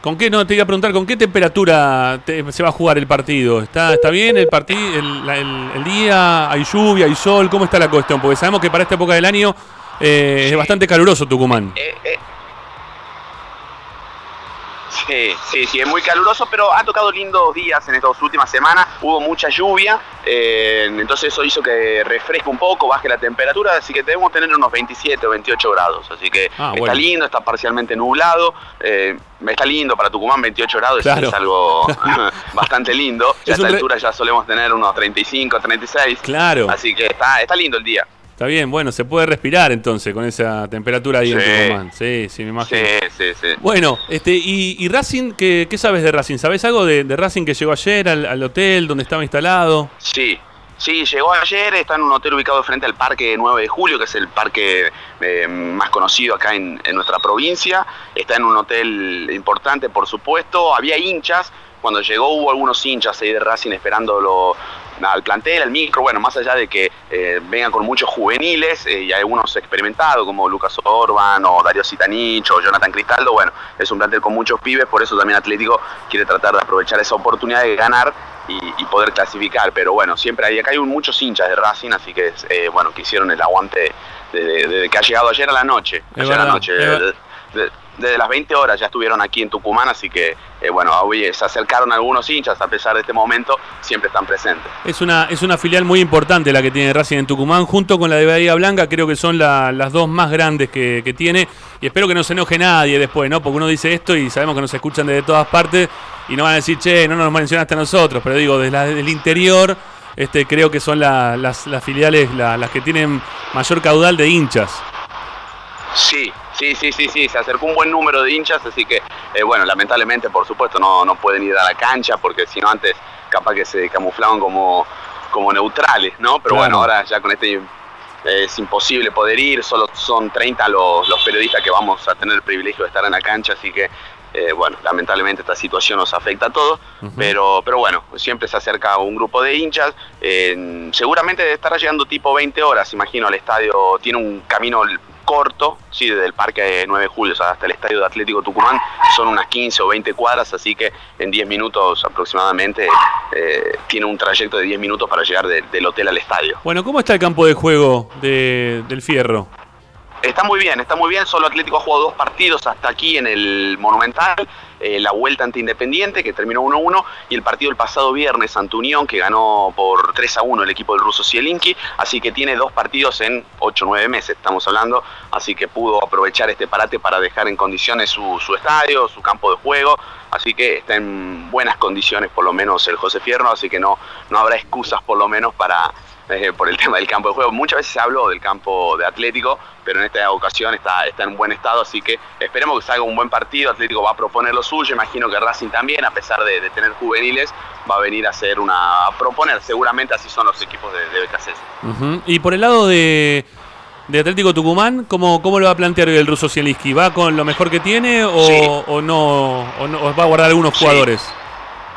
Speaker 1: ¿Con qué no te iba a preguntar con qué temperatura se va a jugar el partido? ¿Está, está bien el partido, el, día? ¿Hay lluvia, hay sol? ¿Cómo está la cuestión? Porque sabemos que para esta época del año eh, es bastante caluroso Tucumán.
Speaker 10: Eh, Sí, sí, sí, es muy caluroso, pero ha tocado lindos días en estas últimas semanas. Hubo mucha lluvia, eh, entonces eso hizo que refresque un poco, baje la temperatura, así que debemos tener unos 27 o 28 grados. Así que ah, está lindo, está parcialmente nublado. Eh, está lindo para Tucumán, 28 grados, es algo bastante lindo. a esta altura ya solemos tener unos 35, 36.
Speaker 1: Claro.
Speaker 10: Así que está, está lindo el día.
Speaker 1: Está bien, bueno, se puede respirar entonces con esa temperatura ahí en Tucumán. Sí, sí, me imagino.
Speaker 10: Sí, sí, sí.
Speaker 1: Bueno, este, y, Racing, ¿qué, sabes de Racing? ¿Sabes algo de, Racing que llegó ayer al, hotel donde estaba instalado?
Speaker 10: Sí, Sí, llegó ayer, está en un hotel ubicado frente al Parque 9 de Julio, que es el parque eh, más conocido acá en, en, nuestra provincia. Está en un hotel importante, por supuesto. Había hinchas, cuando llegó hubo algunos hinchas ahí de Racing esperándolo al plantel, al micro, bueno, más allá de que eh, vengan con muchos juveniles eh, y algunos experimentados como Lucas Orban o Darío Citanich o Jonathan Cristaldo, bueno, es un plantel con muchos pibes, por eso también Atlético quiere tratar de aprovechar esa oportunidad de ganar y, poder clasificar, pero bueno, siempre hay, acá hay muchos hinchas de Racing, así que eh, bueno, que hicieron el aguante de, que ha llegado ayer a la noche, ayer a la noche desde las 20 horas ya estuvieron aquí en Tucumán, así que eh, bueno, hoy se acercaron algunos hinchas, a pesar de este momento, siempre están presentes.
Speaker 1: Es una, es una filial muy importante la que tiene Racing en Tucumán, junto con la de Bahía Blanca, creo que son las dos más grandes que, que, tiene, y espero que no se enoje nadie después, ¿no? Porque uno dice esto y sabemos que nos escuchan desde todas partes, y no van a decir, che, no nos mencionaste a nosotros, pero digo, desde el interior este, creo que son las, filiales las que tienen mayor caudal de hinchas.
Speaker 10: Sí, sí, sí, sí, sí, se acercó un buen número de hinchas, así que, eh, bueno, lamentablemente, por supuesto, no, no pueden ir a la cancha, porque si no antes capaz que se camuflaban como, como neutrales, ¿no? Pero bueno, ahora ya con este es imposible poder ir, solo son 30 los, los periodistas que vamos a tener el privilegio de estar en la cancha, así que eh, bueno, lamentablemente esta situación nos afecta a todos, pero, pero bueno, siempre se acerca un grupo de hinchas, seguramente estará llegando tipo 20 horas, imagino, al estadio, tiene un camino corto, sí, desde el parque de 9 de julio hasta el estadio de Atlético Tucumán, son unas 15 o 20 cuadras, así que en 10 minutos aproximadamente eh, tiene un trayecto de 10 minutos para llegar del hotel al estadio.
Speaker 1: Bueno, ¿cómo está el campo de juego del Fierro?
Speaker 10: Está muy bien, está muy bien. Solo Atlético ha jugado dos partidos hasta aquí en el Monumental. Eh, la vuelta ante Independiente, que terminó 1-1, y el partido el pasado viernes ante Unión, que ganó por 3-1 el equipo del ruso Zielinski. Así que tiene dos partidos en 8-9 meses, estamos hablando. Así que pudo aprovechar este parate para dejar en condiciones su, su estadio, su campo de juego. Así que está en buenas condiciones, por lo menos, el José Fierno. Así que no, no habrá excusas, por lo menos, para eh, por el tema del campo de juego. Muchas veces se habló del campo de Atlético, pero en esta ocasión está, está en buen estado, así que esperemos que salga un buen partido. Atlético va a proponer lo suyo, imagino que Racing también, a pesar de, tener juveniles, va a venir a hacer una. a proponer, seguramente así son los equipos de, de
Speaker 1: Y por el lado de. De Atlético Tucumán, ¿cómo, ¿cómo lo va a plantear el ruso Zielinski? ¿Va con lo mejor que tiene o, no, o no va a guardar algunos jugadores?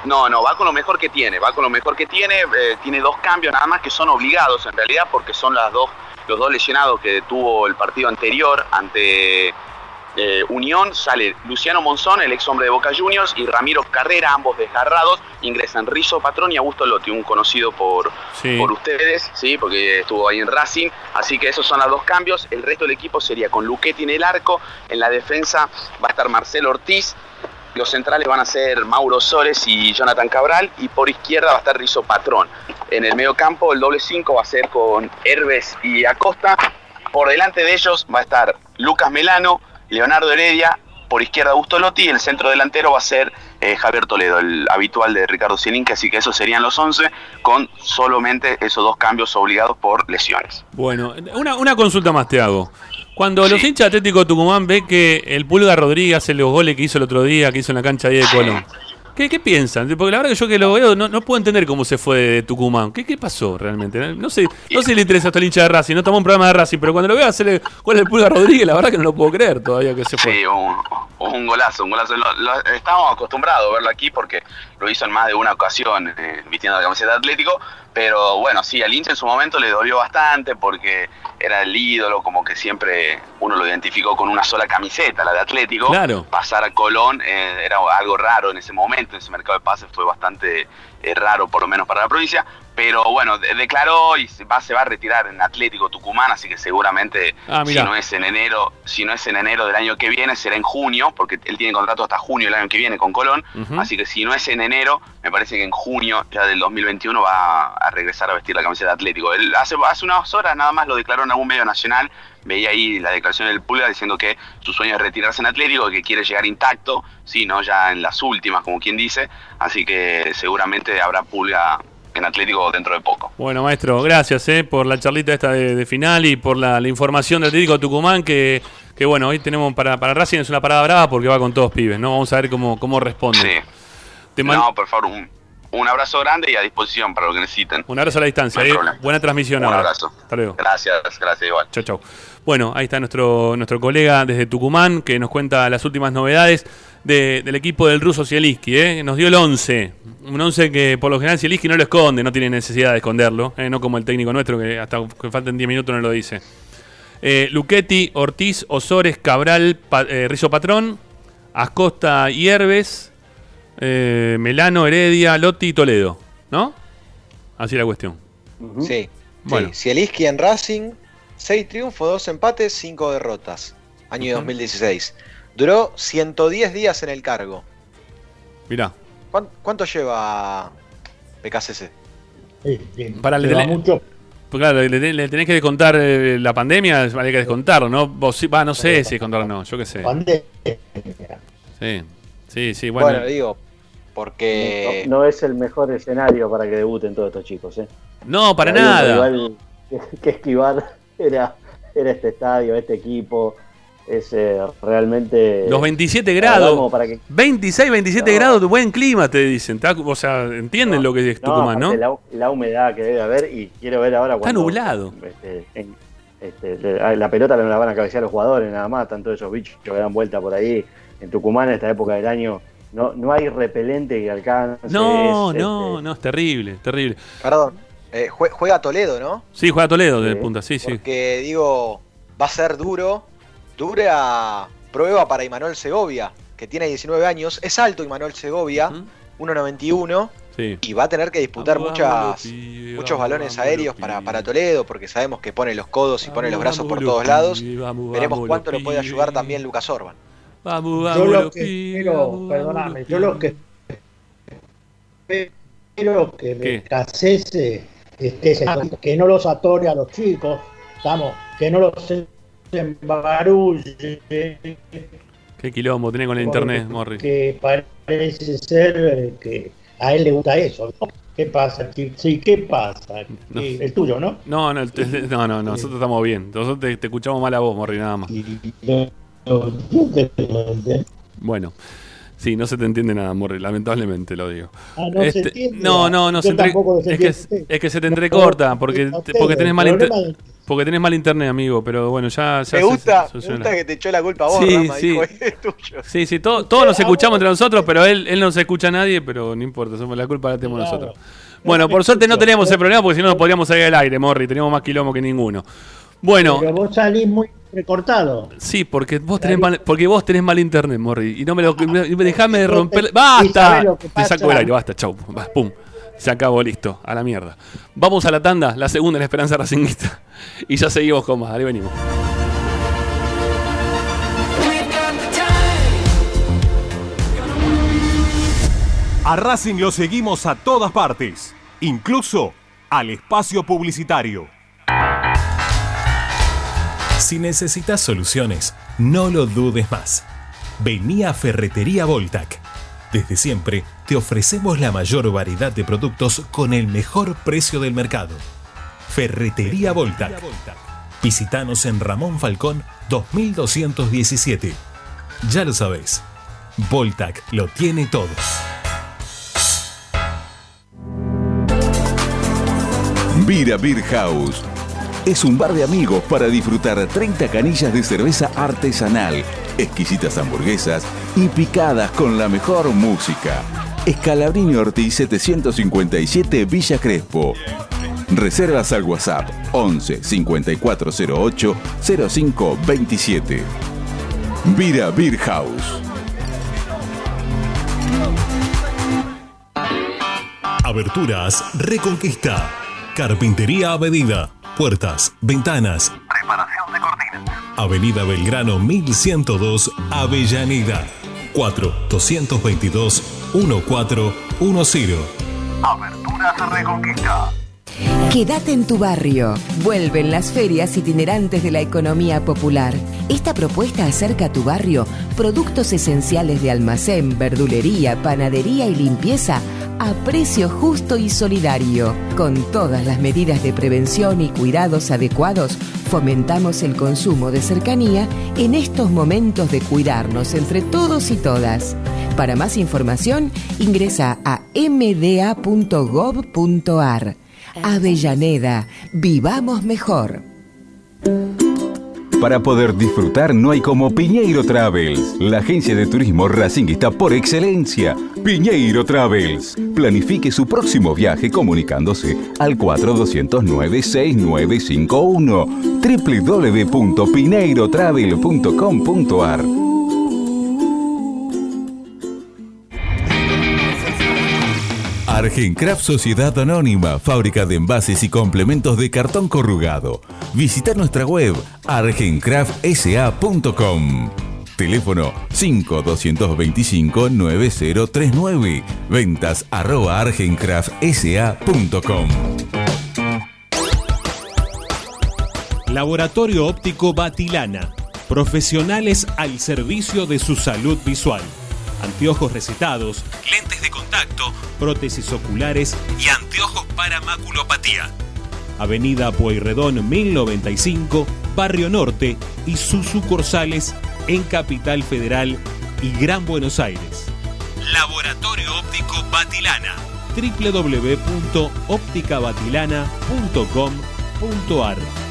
Speaker 10: No, no, va con lo mejor que tiene, va con lo mejor que tiene, eh, tiene dos cambios nada más que son obligados en realidad porque son las dos, los dos lesionados que tuvo el partido anterior ante eh, Unión, sale Luciano Monzón, el ex hombre de Boca Juniors, y Ramiro Carrera, ambos desgarrados, ingresan Rizo Patrón y Augusto Lotti, un conocido por, por ustedes, sí, porque estuvo ahí en Racing, así que esos son los dos cambios, el resto del equipo sería con Luquetti en el arco, en la defensa va a estar Marcelo Ortiz, los centrales van a ser Mauro Sores y Jonathan Cabral y por izquierda va a estar Rizo Patrón. En el medio campo el doble 5 va a ser con Herbes y Acosta. Por delante de ellos va a estar Lucas Melano, Leonardo Heredia, por izquierda Augusto Lotti y el centro delantero va a ser eh, Javier Toledo, el habitual de Ricardo Zielinski, así que esos serían los 11 con solamente esos dos cambios obligados por lesiones.
Speaker 1: Bueno, una, una consulta más te hago. Cuando los hinchas Atlético Tucumán ve que el Pulga Rodríguez hace los goles que hizo el otro día, que hizo en la cancha ahí de Colón, ¿qué, qué piensan? Porque la verdad que yo que lo veo no, no puedo entender cómo se fue de Tucumán. ¿Qué, qué pasó realmente? No sé, no sé le interesa a el hincha de Racing, no tomó un programa de Racing, pero cuando lo veo hacerle gol al Pulga Rodríguez, la verdad que no lo puedo creer todavía que se fue.
Speaker 10: Sí, un, golazo, un golazo. estábamos acostumbrados a verlo aquí porque lo hizo en más de una ocasión eh, vistiendo la camiseta de Atlético, pero bueno, sí, al hincha en su momento le dolió bastante porque era el ídolo, como que siempre uno lo identificó con una sola camiseta, la de Atlético.
Speaker 1: Claro.
Speaker 10: Pasar a Colón eh, era algo raro en ese momento, en ese mercado de pases fue bastante eh, raro, por lo menos para la provincia. Pero bueno, declaró y se va, se va a retirar en Atlético Tucumán, así que seguramente ah, si no es en enero, si no es en enero del año que viene, será en junio, porque él tiene contrato hasta junio del año que viene con Colón. Así que si no es en enero, me parece que en junio ya del 2021 va a regresar a vestir la camiseta de Atlético. Él hace, hace unas horas nada más lo declaró en algún medio nacional veía ahí la declaración del Pulga diciendo que su sueño es retirarse en Atlético, que quiere llegar intacto, sí, no ya en las últimas, como quien dice, así que seguramente habrá Pulga en Atlético dentro de poco.
Speaker 1: Bueno, maestro, gracias eh, por la charlita esta de, final y por la, información de Atlético Tucumán, que, que bueno, hoy tenemos para, para Racing es una parada brava porque va con todos pibes, ¿no? Vamos a ver cómo, cómo responde.
Speaker 10: Sí. no, por favor, un, un abrazo grande y a disposición para lo que necesiten.
Speaker 1: Un abrazo a la distancia. Eh. Buena transmisión.
Speaker 10: Un abrazo. Hasta luego. Gracias, gracias igual.
Speaker 1: Chau, chau. Bueno, ahí está nuestro, nuestro colega desde Tucumán que nos cuenta las últimas novedades del equipo del ruso Zielinski. ¿eh? Nos dio el 11. Un 11 que por lo general Zielinski no lo esconde, no tiene necesidad de esconderlo. ¿eh? No como el técnico nuestro que hasta que falten 10 minutos no lo dice. Eh, Luchetti, Ortiz, Osores, Cabral, eh, Rizo Patrón, Ascosta Hierbes, eh, Melano, Heredia, Lotti y Toledo, ¿no? Así la cuestión.
Speaker 5: Sí. Bueno. Sí. Zielinski en Racing, 6 triunfos, 2 empates, 5 derrotas. Año 2016. Duró 110 días en el cargo.
Speaker 1: Mirá.
Speaker 5: ¿Cuánto, lleva PKCC?
Speaker 1: Para le, mucho. Pues claro, le, tenés que descontar eh, la pandemia, hay que descontarlo, ¿no? Vos, va, no sé si descontarlo no, yo qué sé. Sí, sí, sí,
Speaker 5: bueno. Bueno, digo, porque...
Speaker 4: No, es el mejor escenario para que debuten todos estos chicos, ¿eh?
Speaker 1: No, para nada.
Speaker 4: Igual que esquivar era, era este estadio, este equipo, es eh, realmente...
Speaker 1: Los 27 grados, 26, 27 grados de buen clima, te dicen. O sea, entienden lo que es Tucumán, ¿no?
Speaker 4: La, humedad que debe haber y quiero ver ahora
Speaker 1: cuando... Está nublado.
Speaker 4: Este, este, la pelota no la van a cabecear los jugadores nada más, tanto esos bichos que dan vuelta por ahí. En Tucumán, en esta época del año, no, no hay repelente que alcance.
Speaker 1: No, no, este, no, es terrible, terrible.
Speaker 5: Perdón, eh, juega Toledo, ¿no?
Speaker 1: Sí, juega Toledo de punta, sí,
Speaker 5: sí. Porque digo, va a ser duro Dura prueba para Imanol Segovia, que tiene 19 años. Es alto Imanol Segovia, 1.91. Y va a tener que disputar muchas, muchos balones aéreos para, para, Toledo, porque sabemos que pone los codos y pone los brazos por todos lados. Veremos cuánto lo puede ayudar también Lucas Orban.
Speaker 3: yo lo que espero, perdóname, yo lo que espero que Casese esté, que no los atore a los chicos, estamos, que no los embarulle.
Speaker 1: Qué quilombo tiene con el internet, Morri.
Speaker 3: Que parece ser eh, que a él le gusta eso. ¿Qué pasa? Sí, ¿qué pasa? El tuyo, ¿no?
Speaker 1: No, no, no, no, nosotros estamos bien. Nosotros te, escuchamos mal a vos, Morri, nada más. Bueno. Sí, no se te entiende nada, Morri, lamentablemente lo digo.
Speaker 3: Ah, no, se este, entiende.
Speaker 1: no, no, no se entre... es, que, es que se te entrecorta porque, porque tenés mal internet. Porque tenés mal internet, amigo, pero bueno, ya.
Speaker 5: me, gusta, me gusta que te echó la culpa a vos, sí,
Speaker 1: sí. es tuyo. Sí, sí, todos nos escuchamos entre nosotros, pero él, él no se escucha a nadie, pero no importa, somos la culpa la tenemos nosotros. Bueno, por suerte no teníamos ese problema porque si no nos podríamos salir al aire, Morri, teníamos más quilombo que ninguno. Bueno.
Speaker 3: Pero vos salís muy recortado.
Speaker 1: Sí, porque vos tenés mal, porque vos tenés mal internet, Morri. Y no me lo. Dejame de romper. ¡Basta! Te saco el aire, basta, chau. Pum. Se acabó, listo, a la mierda. Vamos a la tanda, la segunda en la Esperanza Racingista. Y ya seguimos con más, dale, venimos.
Speaker 6: A Racing lo seguimos a todas partes, incluso al espacio publicitario. Si necesitas soluciones, no lo dudes más. Vení a Ferretería Voltac desde siempre te ofrecemos la mayor variedad de productos con el mejor precio del mercado. Ferretería Voltac. Visítanos en Ramón Falcón 2217. Ya lo sabéis, Voltac lo tiene todo.
Speaker 2: Vira Beer House es un bar de amigos para disfrutar 30 canillas de cerveza artesanal, exquisitas hamburguesas y picadas con la mejor música. Escalabrini Ortiz 757 Villa Crespo. Reservas al WhatsApp 11 5408 0527. Vira Beer House.
Speaker 6: Aberturas Reconquista. Carpintería a puertas, ventanas, preparación de cortinas. Avenida Belgrano 1102, Avellaneda. 4 222 1410. Aberturas Reconquista.
Speaker 11: Quédate en tu barrio. Vuelven las ferias itinerantes de la economía popular. Esta propuesta acerca a tu barrio productos esenciales de almacén, verdulería, panadería y limpieza a precio justo y solidario. Con todas las medidas de prevención y cuidados adecuados, fomentamos el consumo de cercanía en estos momentos de cuidarnos entre todos y todas. Para más información, ingresa a mda.gov.ar. Avellaneda, vivamos mejor.
Speaker 2: Para poder disfrutar no hay como Piñeiro Travels, la agencia de turismo racinguista por excelencia. Piñeiro Travels. Planifique su próximo viaje comunicándose al 4209-6951 www.pineirotravel.com.ar
Speaker 12: Argencraft Sociedad Anónima, fábrica de envases y complementos de cartón corrugado. Visita nuestra web argencraftsa.com Teléfono 5225-9039. Ventas arroba argencraftsa.com.
Speaker 6: Laboratorio Óptico Batilana. Profesionales al servicio de su salud visual. Anteojos recetados, lentes de contacto, prótesis oculares y anteojos para maculopatía. Avenida Pueyrredón 1095, Barrio Norte y sus sucursales en Capital Federal y Gran Buenos Aires. Laboratorio Óptico Batilana www.opticabatilana.com.ar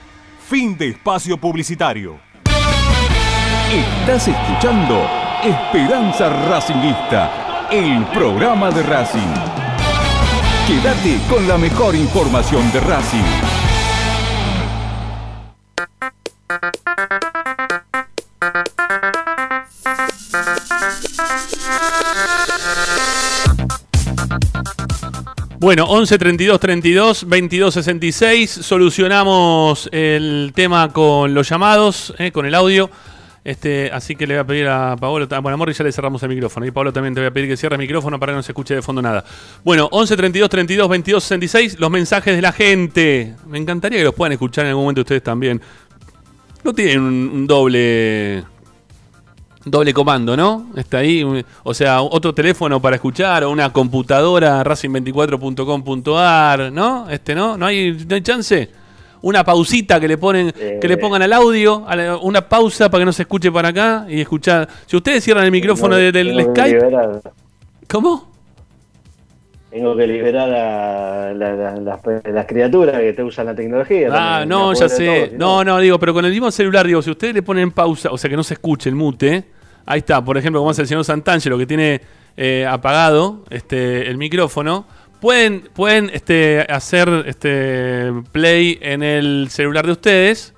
Speaker 6: Fin de espacio publicitario.
Speaker 2: Estás escuchando Esperanza Racingista, el programa de Racing. Quédate con la mejor información de Racing.
Speaker 1: Bueno, 11 32 32 22 66. Solucionamos el tema con los llamados, eh, con el audio. Este, así que le voy a pedir a Paolo. Bueno, a Morri ya le cerramos el micrófono. Y Pablo también te voy a pedir que cierre el micrófono para que no se escuche de fondo nada. Bueno, 11 32 32 22 66. Los mensajes de la gente. Me encantaría que los puedan escuchar en algún momento ustedes también. No tienen un doble doble comando, ¿no? Está ahí, o sea, otro teléfono para escuchar o una computadora racing24.com.ar, ¿no? Este, ¿no? ¿No hay, no hay chance? Una pausita que le ponen, que le pongan al audio, a la- una pausa para que no se escuche para acá y escuchar. Si ustedes cierran el micrófono de- del
Speaker 4: que
Speaker 1: Skype, ¿cómo?
Speaker 4: Tengo que liberar a la- la- las, las criaturas que te usan la tecnología.
Speaker 1: Ah, no, ya sé.
Speaker 4: todo,
Speaker 1: No, no, digo, pero con el mismo celular, digo, si ustedes le ponen pausa, o sea, que no se escuche el mute, ahí está, por ejemplo, como hace el señor Santangelo, que tiene eh, apagado este, el micrófono, pueden, pueden este, hacer este, play en el celular de ustedes,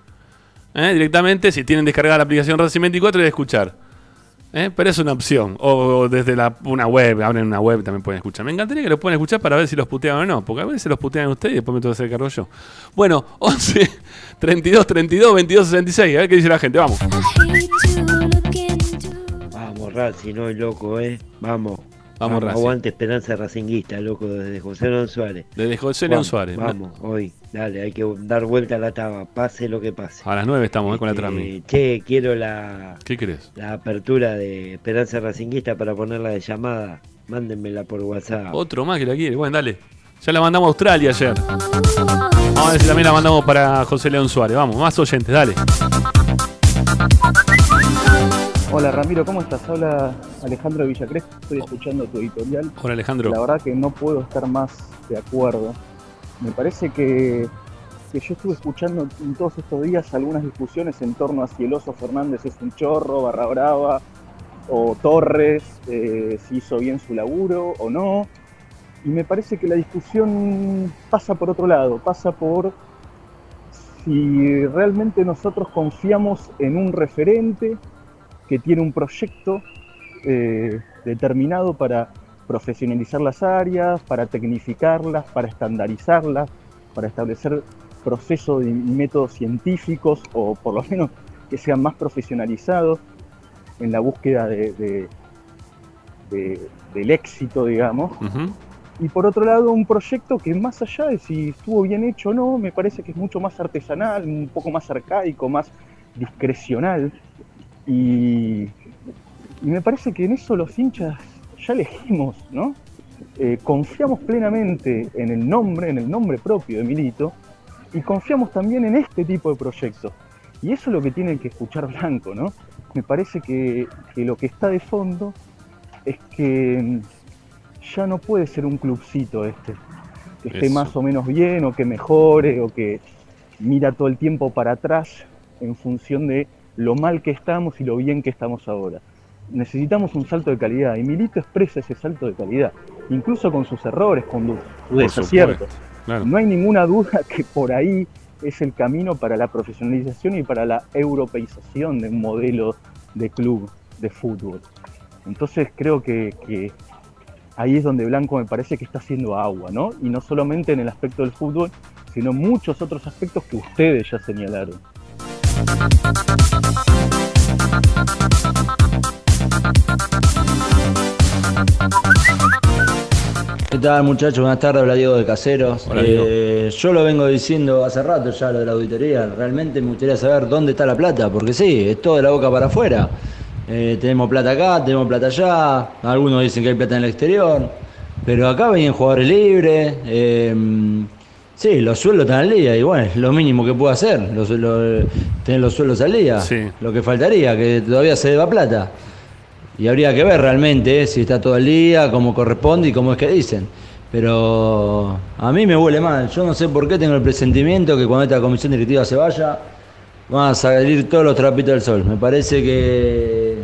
Speaker 1: ¿eh? directamente, si tienen descargada la aplicación Racing 24 y escuchar. ¿Eh? Pero es una opción. O desde la, una web, abren una web también pueden escuchar. Me encantaría que lo puedan escuchar para ver si los putean o no, porque a veces los putean ustedes y después me tengo que hacer cargo yo. Bueno, 11 32 32 22 66. A ver qué dice la gente. Vamos.
Speaker 13: Vamos, Racing, no loco, ¿eh? Vamos.
Speaker 1: Vamos, Racing.
Speaker 13: Aguante Esperanza Racinguista, loco, desde José León Suárez.
Speaker 1: Desde José León
Speaker 13: Vamos,
Speaker 1: Suárez.
Speaker 13: Vamos, hoy, dale, hay que dar vuelta a la taba, pase lo que pase.
Speaker 1: A las 9 estamos eh, con la
Speaker 13: Eh,
Speaker 1: trami.
Speaker 13: che, quiero la,
Speaker 1: ¿Qué querés?
Speaker 13: la apertura de Esperanza Racinguista para ponerla de llamada. Mándenmela por WhatsApp.
Speaker 1: Otro más que la quiere. Bueno, dale. Ya la mandamos a Australia ayer. Vamos a ver si también la mandamos para José León Suárez. Vamos, más oyentes, dale.
Speaker 14: Hola Ramiro, ¿cómo estás? Habla Alejandro Villacres, estoy escuchando tu editorial.
Speaker 1: Hola Alejandro.
Speaker 14: La verdad que no puedo estar más de acuerdo. Me parece que, que yo estuve escuchando en todos estos días algunas discusiones en torno a si el oso Fernández es un chorro, barra brava, o Torres, eh, si hizo bien su laburo o no. Y me parece que la discusión pasa por otro lado, pasa por si realmente nosotros confiamos en un referente que tiene un proyecto eh, determinado para profesionalizar las áreas, para tecnificarlas, para estandarizarlas, para establecer procesos y métodos científicos o por lo menos que sean más profesionalizados en la búsqueda de- de- de- del éxito, digamos. Y por otro lado, un proyecto que más allá de si estuvo bien hecho o no, me parece que es mucho más artesanal, un poco más arcaico, más discrecional. Y, y me parece que en eso los hinchas ya elegimos, ¿no? Eh, confiamos plenamente en el nombre, en el nombre propio de Milito, y confiamos también en este tipo de proyectos. Y eso es lo que tiene que escuchar Blanco, ¿no? Me parece que, que lo que está de fondo es que ya no puede ser un clubcito este. que esté más o menos bien o que mejore o que mira todo el tiempo para atrás en función de lo mal que estamos y lo bien que estamos ahora. Necesitamos un salto de calidad y Milito expresa ese salto de calidad, incluso con sus errores, con sus desaciertos. No hay ninguna duda que por ahí es el camino para la profesionalización y para la europeización de un modelo de club de fútbol. Entonces creo que, ahí es donde Blanco me parece que está haciendo agua, ¿no? Y no solamente en el aspecto del fútbol, sino muchos otros aspectos que ustedes ya señalaron.
Speaker 15: ¿Qué tal muchachos? Buenas tardes, hola Diego de Caseros. Eh, yo lo vengo diciendo hace rato ya lo de la auditoría. Realmente me gustaría saber dónde está la plata, porque sí, es todo de la boca para afuera. Eh, tenemos plata acá, tenemos plata allá, algunos dicen que hay plata en el exterior, pero acá vienen jugadores libres. Eh, sí, los sueldos están al día y bueno, es lo mínimo que puedo hacer, los, tener los sueldos al día. Lo que faltaría, que todavía se deba plata. Y habría que ver realmente eh, si está todo el día, cómo corresponde y cómo es que dicen. Pero a mí me huele mal. Yo no sé por qué tengo el presentimiento que cuando esta comisión directiva se vaya, van a salir todos los trapitos del sol. Me parece que.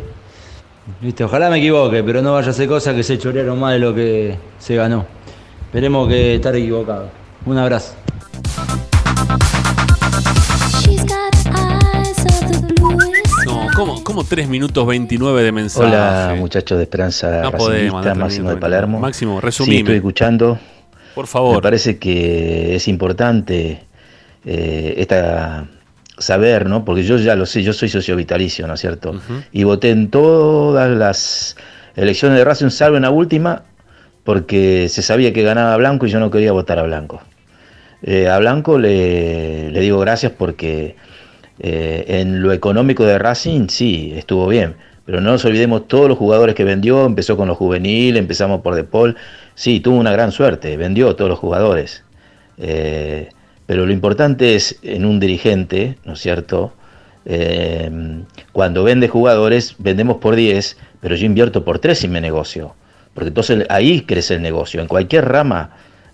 Speaker 15: Viste, ojalá me equivoque, pero no vaya a ser cosa que se chorearon más de lo que se ganó. Esperemos que estar equivocado. Un abrazo.
Speaker 1: ¿Cómo, 3 minutos 29 de mensaje?
Speaker 16: Hola, muchachos de Esperanza no Máximo de Palermo.
Speaker 1: Máximo, resumime.
Speaker 16: Sí, estoy escuchando.
Speaker 1: Por favor.
Speaker 16: Me parece que es importante eh, esta saber, ¿no? Porque yo ya lo sé, yo soy socio vitalicio, ¿no es cierto? Y voté en todas las elecciones de Racing, salvo en la última, porque se sabía que ganaba Blanco y yo no quería votar a Blanco. Eh, a Blanco le, digo gracias porque eh, en lo económico de Racing, sí, estuvo bien. Pero no nos olvidemos todos los jugadores que vendió. Empezó con los juveniles, empezamos por De Paul. Sí, tuvo una gran suerte, vendió todos los jugadores. Eh, pero lo importante es en un dirigente, ¿no es cierto? Cuando vende jugadores, vendemos por 10, pero yo invierto por 3 y me negocio. Porque entonces ahí crece el negocio, en cualquier rama,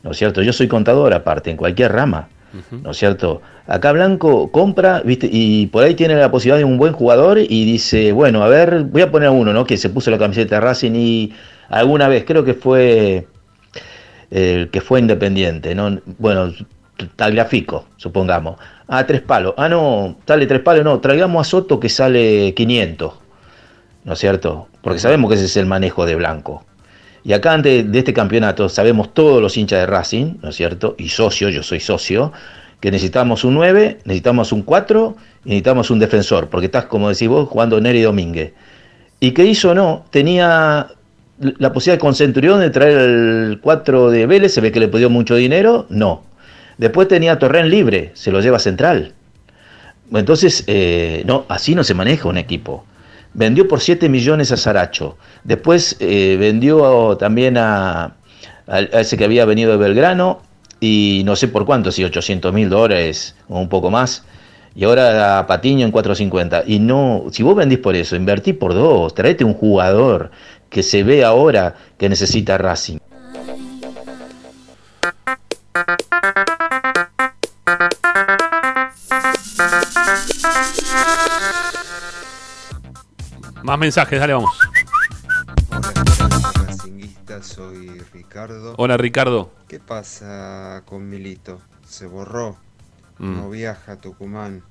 Speaker 16: ¿no es cierto? Yo soy contador aparte, en cualquier rama. ¿no es cierto? Acá Blanco compra, ¿viste? Y por ahí tiene la posibilidad de un buen jugador y dice, bueno, a ver, voy a poner a uno, ¿no? Que se puso la camiseta de Racing y alguna vez, creo que fue el que fue independiente, ¿no? Bueno, Tagliafico, supongamos. Ah, tres palos. Ah, no, sale tres palos, no, traigamos a Soto que sale 500, ¿no es cierto? Porque sabemos que ese es el manejo de Blanco. Y acá antes de este campeonato sabemos todos los hinchas de Racing, ¿no es cierto? Y socio, yo soy socio, que necesitamos un 9, necesitamos un 4 y necesitamos un defensor, porque estás, como decís vos, jugando Neri Domínguez. Y que hizo no, tenía la posibilidad con Centurión de traer el 4 de Vélez, se ve que le pidió mucho dinero, no. Después tenía Torren libre, se lo lleva central. Entonces, eh, no, así no se maneja un equipo vendió por 7 millones a Saracho. Después eh, vendió también a, ese que había venido de Belgrano y no sé por cuánto, si 800 mil dólares o un poco más. Y ahora a Patiño en 450. Y no, si vos vendís por eso, invertí por dos, traete un jugador que se ve ahora que necesita Racing.
Speaker 1: Más mensajes, dale, vamos.
Speaker 17: Hola, soy Ricardo.
Speaker 1: Hola, Ricardo.
Speaker 17: ¿Qué pasa con Milito? Se borró. Mm. No viaja a Tucumán.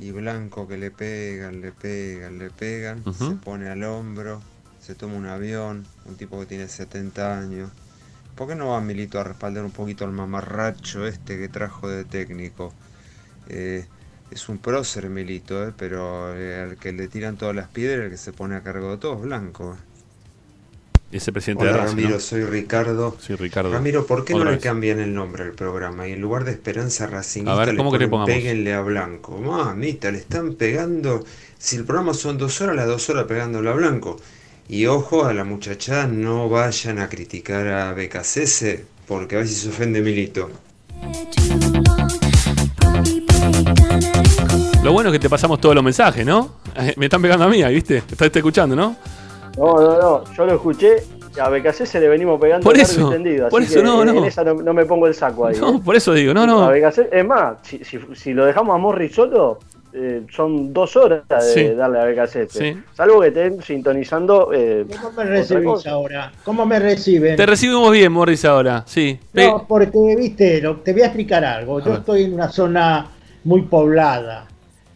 Speaker 17: Y Blanco que le pegan, le pegan, le pegan. Se pone al hombro. Se toma un avión. Un tipo que tiene 70 años. ¿Por qué no va Milito a respaldar un poquito al mamarracho este que trajo de técnico? Eh, es un prócer Milito, ¿eh? pero eh, al que le tiran todas las piedras, el que se pone a cargo de todos, Blanco.
Speaker 1: Ese presidente
Speaker 17: Hola, Ramiro, soy Ricardo.
Speaker 1: Sí, Ricardo.
Speaker 17: Ramiro, ¿por qué no le cambian el nombre al programa? Y en lugar de Esperanza Racingista, le, ponen, Péguenle a Blanco. Mamita, le están pegando. Si el programa son dos horas, las dos horas pegándole a Blanco. Y ojo a la muchachada, no vayan a criticar a BKCS, porque a ver si se ofende Milito.
Speaker 1: Lo bueno es que te pasamos todos los mensajes, ¿no? Me están pegando a mí, ¿viste? Estás escuchando, ¿no?
Speaker 4: No, no, no. Yo lo escuché a BKC se le venimos pegando
Speaker 1: por
Speaker 4: largo
Speaker 1: eso,
Speaker 4: y tendido,
Speaker 1: por
Speaker 4: así
Speaker 1: eso
Speaker 4: que
Speaker 1: no,
Speaker 4: en
Speaker 1: no.
Speaker 4: esa no, no me pongo el saco ahí.
Speaker 1: No,
Speaker 4: ¿eh?
Speaker 1: por eso digo, no, no.
Speaker 4: A BKC, es más, si, si, si lo dejamos a Morri solo, eh, son dos horas de
Speaker 1: Sí.
Speaker 4: darle a BKC.
Speaker 1: Sí.
Speaker 4: Salvo que estén sintonizando. Eh,
Speaker 3: ¿Cómo me recibís ahora? ¿Cómo me reciben?
Speaker 1: Te recibimos bien, Morris, ahora. Sí.
Speaker 3: No, porque, viste, lo- te voy a explicar algo. Yo
Speaker 1: ver.
Speaker 3: estoy en una zona muy poblada.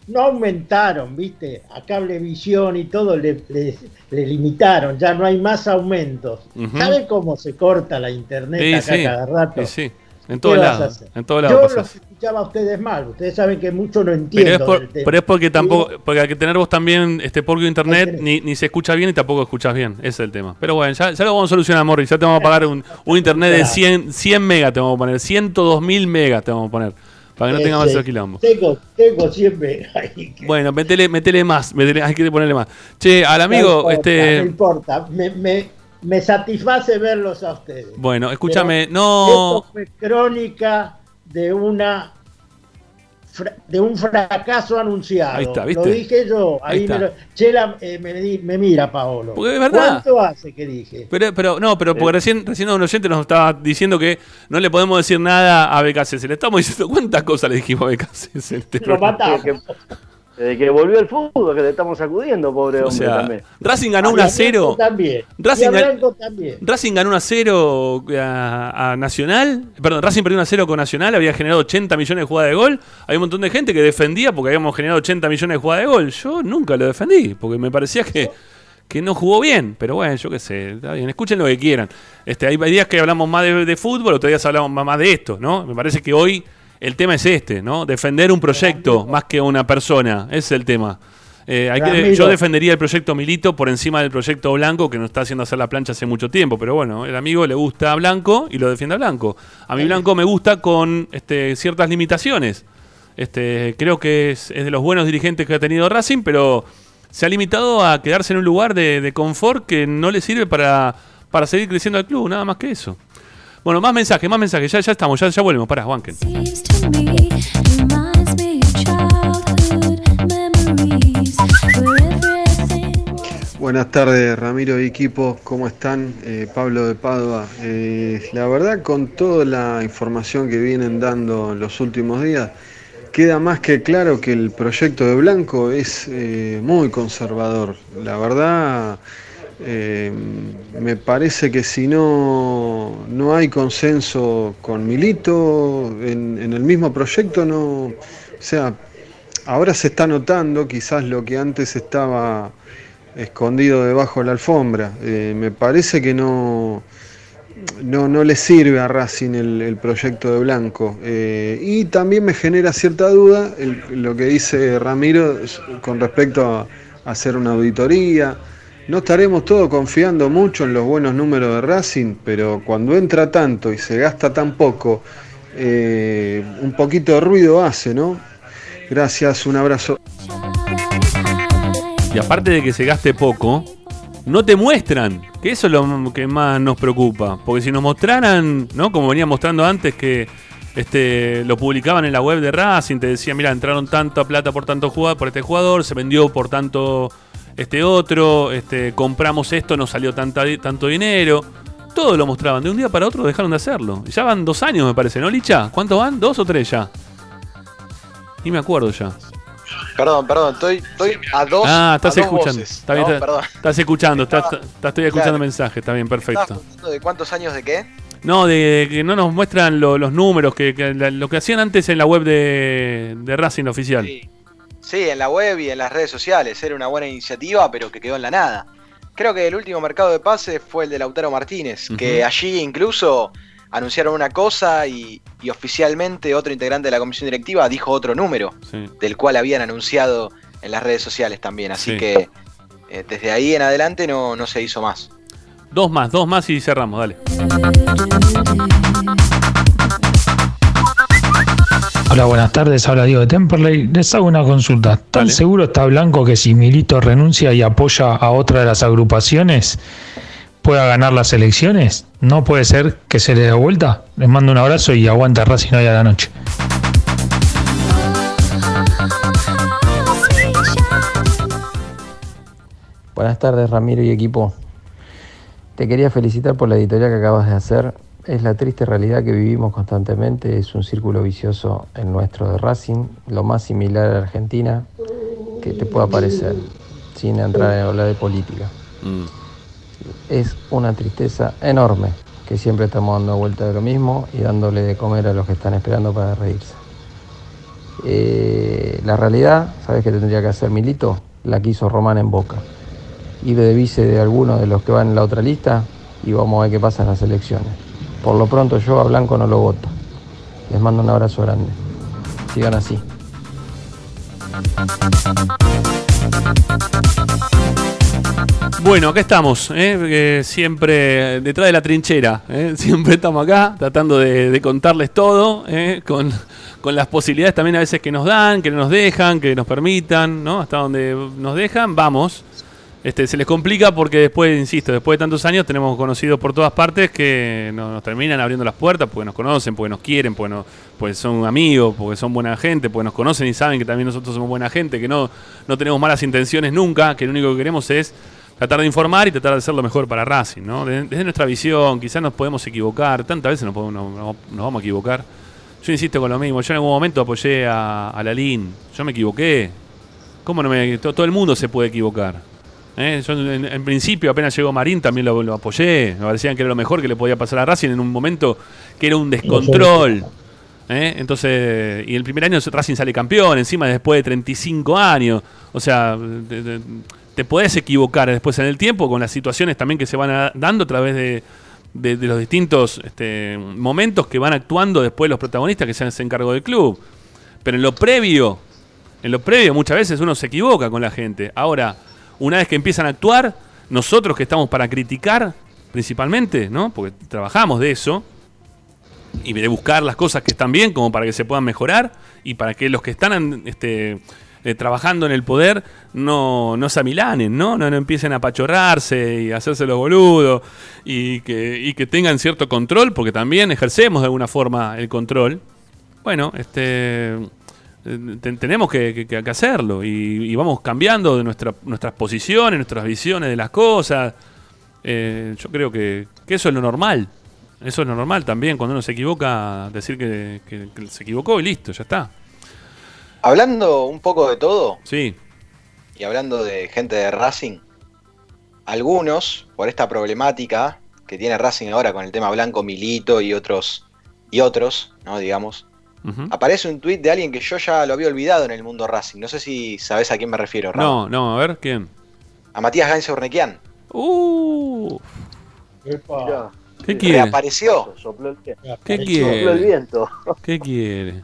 Speaker 3: No aumentaron, viste, a Cablevisión y todo le, le- le limitaron, ya no hay más aumentos.
Speaker 1: Ujú.
Speaker 3: ¿Sabe cómo se corta la internet
Speaker 1: Sí,
Speaker 3: acá
Speaker 1: sí.
Speaker 3: cada rato?
Speaker 1: Sí. En
Speaker 3: ¿Qué
Speaker 1: todos lados.
Speaker 3: Yo los escuchaba a ustedes mal, ustedes saben que mucho no
Speaker 1: Pero
Speaker 3: entiendo
Speaker 1: es, por-
Speaker 3: del tema.
Speaker 1: pero es porque tampoco, porque hay que tener vos también este porco internet, ni, ni se escucha bien y tampoco escuchas bien. Ese es el tema. Pero bueno, ya, ya lo vamos a solucionar, Morris. Ya te vamos a pagar un, un internet de 100, 100 megas, te vamos a poner. 102 mil megas te vamos a poner. Para que no
Speaker 3: Sí,
Speaker 1: tengamos
Speaker 3: sí.
Speaker 1: esos quilombo.
Speaker 3: Tengo, tengo siempre ahí.
Speaker 1: Bueno, metele, metele más. metele- hay que ponerle más. Che, al amigo,
Speaker 3: no importa,
Speaker 1: este.
Speaker 3: No importa, me, me, me satisface verlos a ustedes.
Speaker 1: Bueno, escúchame,
Speaker 3: Pero
Speaker 1: no.
Speaker 3: Esto fue crónica de una de un fracaso anunciado.
Speaker 1: Ahí está,
Speaker 3: Lo
Speaker 1: ¿viste?
Speaker 3: dije yo.
Speaker 1: Ahí
Speaker 3: Ahí me, lo- Chela eh, me, mira, Paolo.
Speaker 1: Porque es verdad.
Speaker 3: ¿Cuánto hace que dije?
Speaker 1: Pero, pero no, pero porque recién, recién un oyente nos estaba diciendo que no le podemos decir nada a BKC. Se le estamos diciendo cuántas cosas le dijimos a BKC. en este
Speaker 3: Lo matamos.
Speaker 4: Desde que volvió el fútbol, que le estamos sacudiendo, pobre
Speaker 1: O
Speaker 4: hombre
Speaker 1: sea,
Speaker 4: también.
Speaker 1: Racing ganó
Speaker 3: Y
Speaker 1: 1
Speaker 3: a
Speaker 1: a 0.
Speaker 3: Blanco También.
Speaker 1: Racing
Speaker 3: y a
Speaker 1: gan-
Speaker 3: Blanco también.
Speaker 1: Racing ganó 1 a 0 a, a Nacional. Perdón, Racing perdió 1 a 0 con Nacional. Había generado 80 millones de jugadas de gol. Hay un montón de gente que defendía porque habíamos generado 80 millones de jugadas de gol. Yo nunca lo defendí porque me parecía que, que no jugó bien. Pero bueno, yo qué sé. Está bien, escuchen lo que quieran. Este, hay, días que hablamos más de, de fútbol, otros días hablamos más, más de esto, ¿no? Me parece que hoy el tema es este, ¿no? Defender un proyecto más que una persona. Ese es el tema. Eh, hay que,
Speaker 3: Ramiro.
Speaker 1: yo defendería el proyecto Milito por encima del proyecto Blanco, que nos está haciendo hacer la plancha hace mucho tiempo. Pero bueno, el amigo le gusta a Blanco y lo defiende a Blanco. A mí Blanco me gusta con este, ciertas limitaciones. Este, creo que es, es de los buenos dirigentes que ha tenido Racing, pero se ha limitado a quedarse en un lugar de, de confort que no le sirve para, para seguir creciendo al club, nada más que eso. Bueno, más mensajes, más mensajes, ya, ya estamos, ya, ya volvemos, pará, Wanken.
Speaker 18: Buenas tardes, Ramiro y equipo, ¿cómo están? Eh, Pablo de Padua. Eh, la verdad, con toda la información que vienen dando los últimos días, queda más que claro que el proyecto de Blanco es eh, muy conservador. La verdad, me parece que si no, no hay consenso con Milito en, en el mismo proyecto, no, o sea, ahora se está notando quizás lo que antes estaba escondido debajo de la alfombra. Eh, me parece que no, no, no le sirve a Racing el, el proyecto de Blanco. Eh, y también me genera cierta duda lo que dice Ramiro con respecto a, a hacer una auditoría. No estaremos todos confiando mucho en los buenos números de Racing, pero cuando entra tanto y se gasta tan poco, eh, un poquito de ruido hace, ¿no? Gracias, un abrazo.
Speaker 1: Y aparte de que se gaste poco, no te muestran, que eso es lo que más nos preocupa. Porque si nos mostraran, ¿no? Como venía mostrando antes, que este, lo publicaban en la web de Racing, te decía, mira, entraron tanta plata por tanto jugador, por este jugador, se vendió por tanto este otro, este, compramos esto, nos salió tanta, tanto dinero. Todo lo mostraban, de un día para otro dejaron de hacerlo. Ya van dos años, me parece, ¿no, Licha? ¿Cuántos van? ¿Dos o tres ya? Ni me acuerdo ya.
Speaker 5: Perdón, perdón, estoy, estoy a dos.
Speaker 1: Ah, estás escuchando.
Speaker 5: voces,
Speaker 1: Está bien,
Speaker 5: ¿no?
Speaker 1: está- estás escuchando, estás, estás- estoy escuchando
Speaker 5: Claro.
Speaker 1: mensajes, está bien,
Speaker 5: ¿Estabas
Speaker 1: perfecto.
Speaker 5: hablando de cuántos años de qué?
Speaker 1: No, de que no nos muestran lo- los números, que, que la- lo que hacían antes en la web de, de Racing oficial.
Speaker 5: Sí, en la web y en las redes sociales. Era una buena iniciativa, pero que quedó en la nada. Creo que el último mercado de pases fue el de Lautaro Martínez, que allí incluso anunciaron una cosa y, y oficialmente otro integrante de la comisión directiva dijo otro número,
Speaker 1: Sí.
Speaker 5: del cual habían anunciado en las redes sociales también. Así
Speaker 1: Sí.
Speaker 5: que eh, desde ahí en adelante no, no se hizo más.
Speaker 1: Dos más, dos más y cerramos, dale.
Speaker 19: Hola, buenas tardes. Habla Diego de Temperley. Les hago una consulta. ¿Tan seguro está Blanco que si Milito renuncia y apoya a otra de las agrupaciones pueda ganar las elecciones? ¿No puede ser que se le dé vuelta? Les mando un abrazo y aguanta Racing hoy a la noche.
Speaker 20: Buenas tardes, Ramiro y equipo. te quería felicitar por la editorial que acabas de hacer. Es la triste realidad que vivimos constantemente, es un círculo vicioso el nuestro de Racing, lo más similar a Argentina que te pueda parecer, sin entrar en hablar de política.
Speaker 1: Mm.
Speaker 20: Es una tristeza enorme que siempre estamos dando vuelta de lo mismo y dándole de comer a los que están esperando para reírse. Eh, la realidad, ¿sabes qué tendría que hacer Milito? La que hizo Román en Boca. Ir de vice de alguno de los que van en la otra lista y vamos a ver qué pasa en las elecciones. Por lo pronto yo a Blanco no lo voto. Les mando un abrazo grande. Sigan así.
Speaker 1: Bueno, acá estamos, ¿eh? siempre detrás de la trinchera, ¿eh? siempre estamos acá tratando de, contarles todo, ¿eh? con, con, las posibilidades también a veces que nos dan, que nos dejan, que nos permitan, ¿no? Hasta donde nos dejan, vamos. Este, se les complica porque después, insisto, después de tantos años tenemos conocidos por todas partes que nos, terminan abriendo las puertas porque nos conocen, porque nos quieren, porque, pues son amigos, porque son buena gente, porque nos conocen y saben que también nosotros somos buena gente, que no, no tenemos malas intenciones nunca, que lo único que queremos es tratar de informar y tratar de hacer lo mejor para Racing, ¿no? Desde, nuestra visión, quizás nos podemos equivocar, tantas veces nos, podemos, nos, vamos a equivocar. Yo insisto con lo mismo, yo en algún momento apoyé a, a Lalín, yo me equivoqué. ¿Cómo no me.? todo el mundo se puede equivocar. ¿Eh? En, principio, apenas llegó Marín, también lo, apoyé. Me parecían que era lo mejor que le podía pasar a Racing en un momento que era un descontrol. ¿eh? Entonces, y el primer año Racing sale campeón, encima después de 35 años. O sea, te, podés equivocar después en el tiempo con las situaciones también que se van dando a través de, los distintos este, momentos que van actuando después los protagonistas que se hacen cargo del club. Pero en lo previo, en lo previo muchas veces uno se equivoca con la gente. Ahora, una vez que empiezan a actuar, nosotros que estamos para criticar principalmente, ¿no? Porque trabajamos de eso y de buscar las cosas que están bien como para que se puedan mejorar y para que los que están este, eh, trabajando en el poder no, no se amilanen, ¿no? ¿no? empiecen a pachorrarse y a hacerse los boludos y que, y que tengan cierto control, porque también ejercemos de alguna forma el control. Bueno, este tenemos que, hacerlo y, vamos cambiando de nuestra, nuestras posiciones, nuestras visiones de las cosas. Eh, yo creo que, eso es lo normal. Eso es lo normal también, cuando uno se equivoca, decir que, se equivocó y listo, ya está.
Speaker 5: Hablando un poco de todo.
Speaker 1: Sí.
Speaker 5: Y hablando de gente de Racing, algunos, por esta problemática que tiene Racing ahora con el tema Blanco Milito y otros, y otros, ¿no? Digamos, Aparece un tuit de alguien que yo ya lo había olvidado en el mundo Racing. No sé si sabes a quién me refiero,
Speaker 1: No, no, a ver, ¿quién?
Speaker 5: A Matías Gainz Urnequian.
Speaker 1: Uh.
Speaker 5: ¿Qué quiere? Reapareció.
Speaker 1: ¿Qué quiere?
Speaker 4: el viento.
Speaker 1: ¿Qué quiere?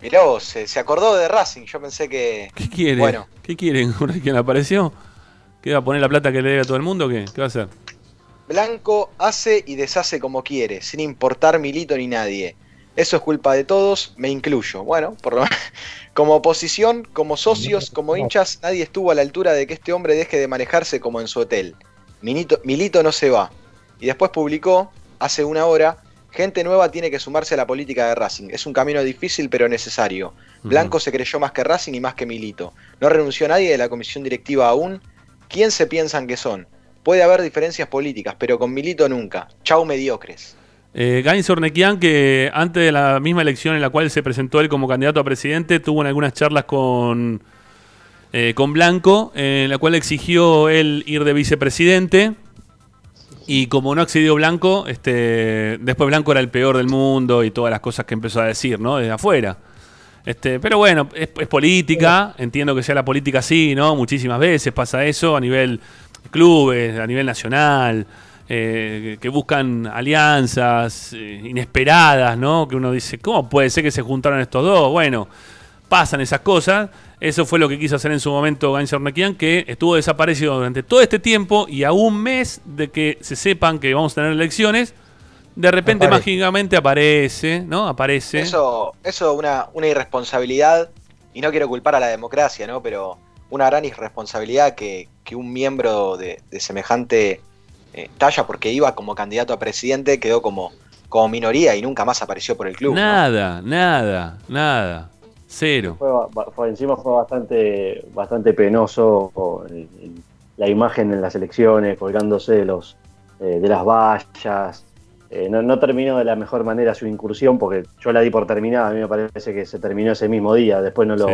Speaker 5: Mirá vos, se, acordó de Racing. Yo pensé que.
Speaker 1: ¿Qué quiere? Bueno. ¿Qué quiere? ¿Quién apareció? ¿Qué va a poner la plata que le debe a todo el mundo? ¿Qué? ¿Qué va a hacer?
Speaker 5: Blanco hace y deshace como quiere, sin importar milito ni nadie. Eso es culpa de todos, me incluyo. Bueno, por lo como oposición, como socios, como hinchas, nadie estuvo a la altura de que este hombre deje de manejarse como en su hotel. Milito no se va. Y después publicó, hace una hora, gente nueva tiene que sumarse a la política de Racing. Es un camino difícil pero necesario. Blanco se creyó más que Racing y más que Milito. No renunció nadie de la comisión directiva aún. ¿Quién se piensan que son? Puede haber diferencias políticas, pero con Milito nunca. Chau mediocres.
Speaker 1: Eh, Gain Sornequian, que antes de la misma elección en la cual se presentó él como candidato a presidente, tuvo algunas charlas con, eh, con Blanco, en la cual exigió él ir de vicepresidente. Y como no accedió Blanco, este, después Blanco era el peor del mundo y todas las cosas que empezó a decir, ¿no? Desde afuera. Este, pero bueno, es, es política, entiendo que sea la política así, ¿no? Muchísimas veces pasa eso a nivel clubes, a nivel nacional. Eh, que buscan alianzas eh, inesperadas, ¿no? Que uno dice, ¿cómo puede ser que se juntaron estos dos? Bueno, pasan esas cosas. Eso fue lo que quiso hacer en su momento Ornequian, que estuvo desaparecido durante todo este tiempo y a un mes de que se sepan que vamos a tener elecciones, de repente mágicamente aparece, ¿no? Aparece.
Speaker 5: Eso, eso una, una irresponsabilidad, y no quiero culpar a la democracia, ¿no? Pero una gran irresponsabilidad que, que un miembro de semejante eh, talla porque iba como candidato a presidente, quedó como, como minoría y nunca más apareció por el club.
Speaker 1: Nada, nada, nada. Cero.
Speaker 4: Fue, encima fue bastante, bastante penoso la imagen en las elecciones, colgándose de los, eh, de las vallas. Eh, no, no, terminó de la mejor manera su incursión porque yo la di por terminada, a mí me parece que se terminó ese mismo día, después no lo...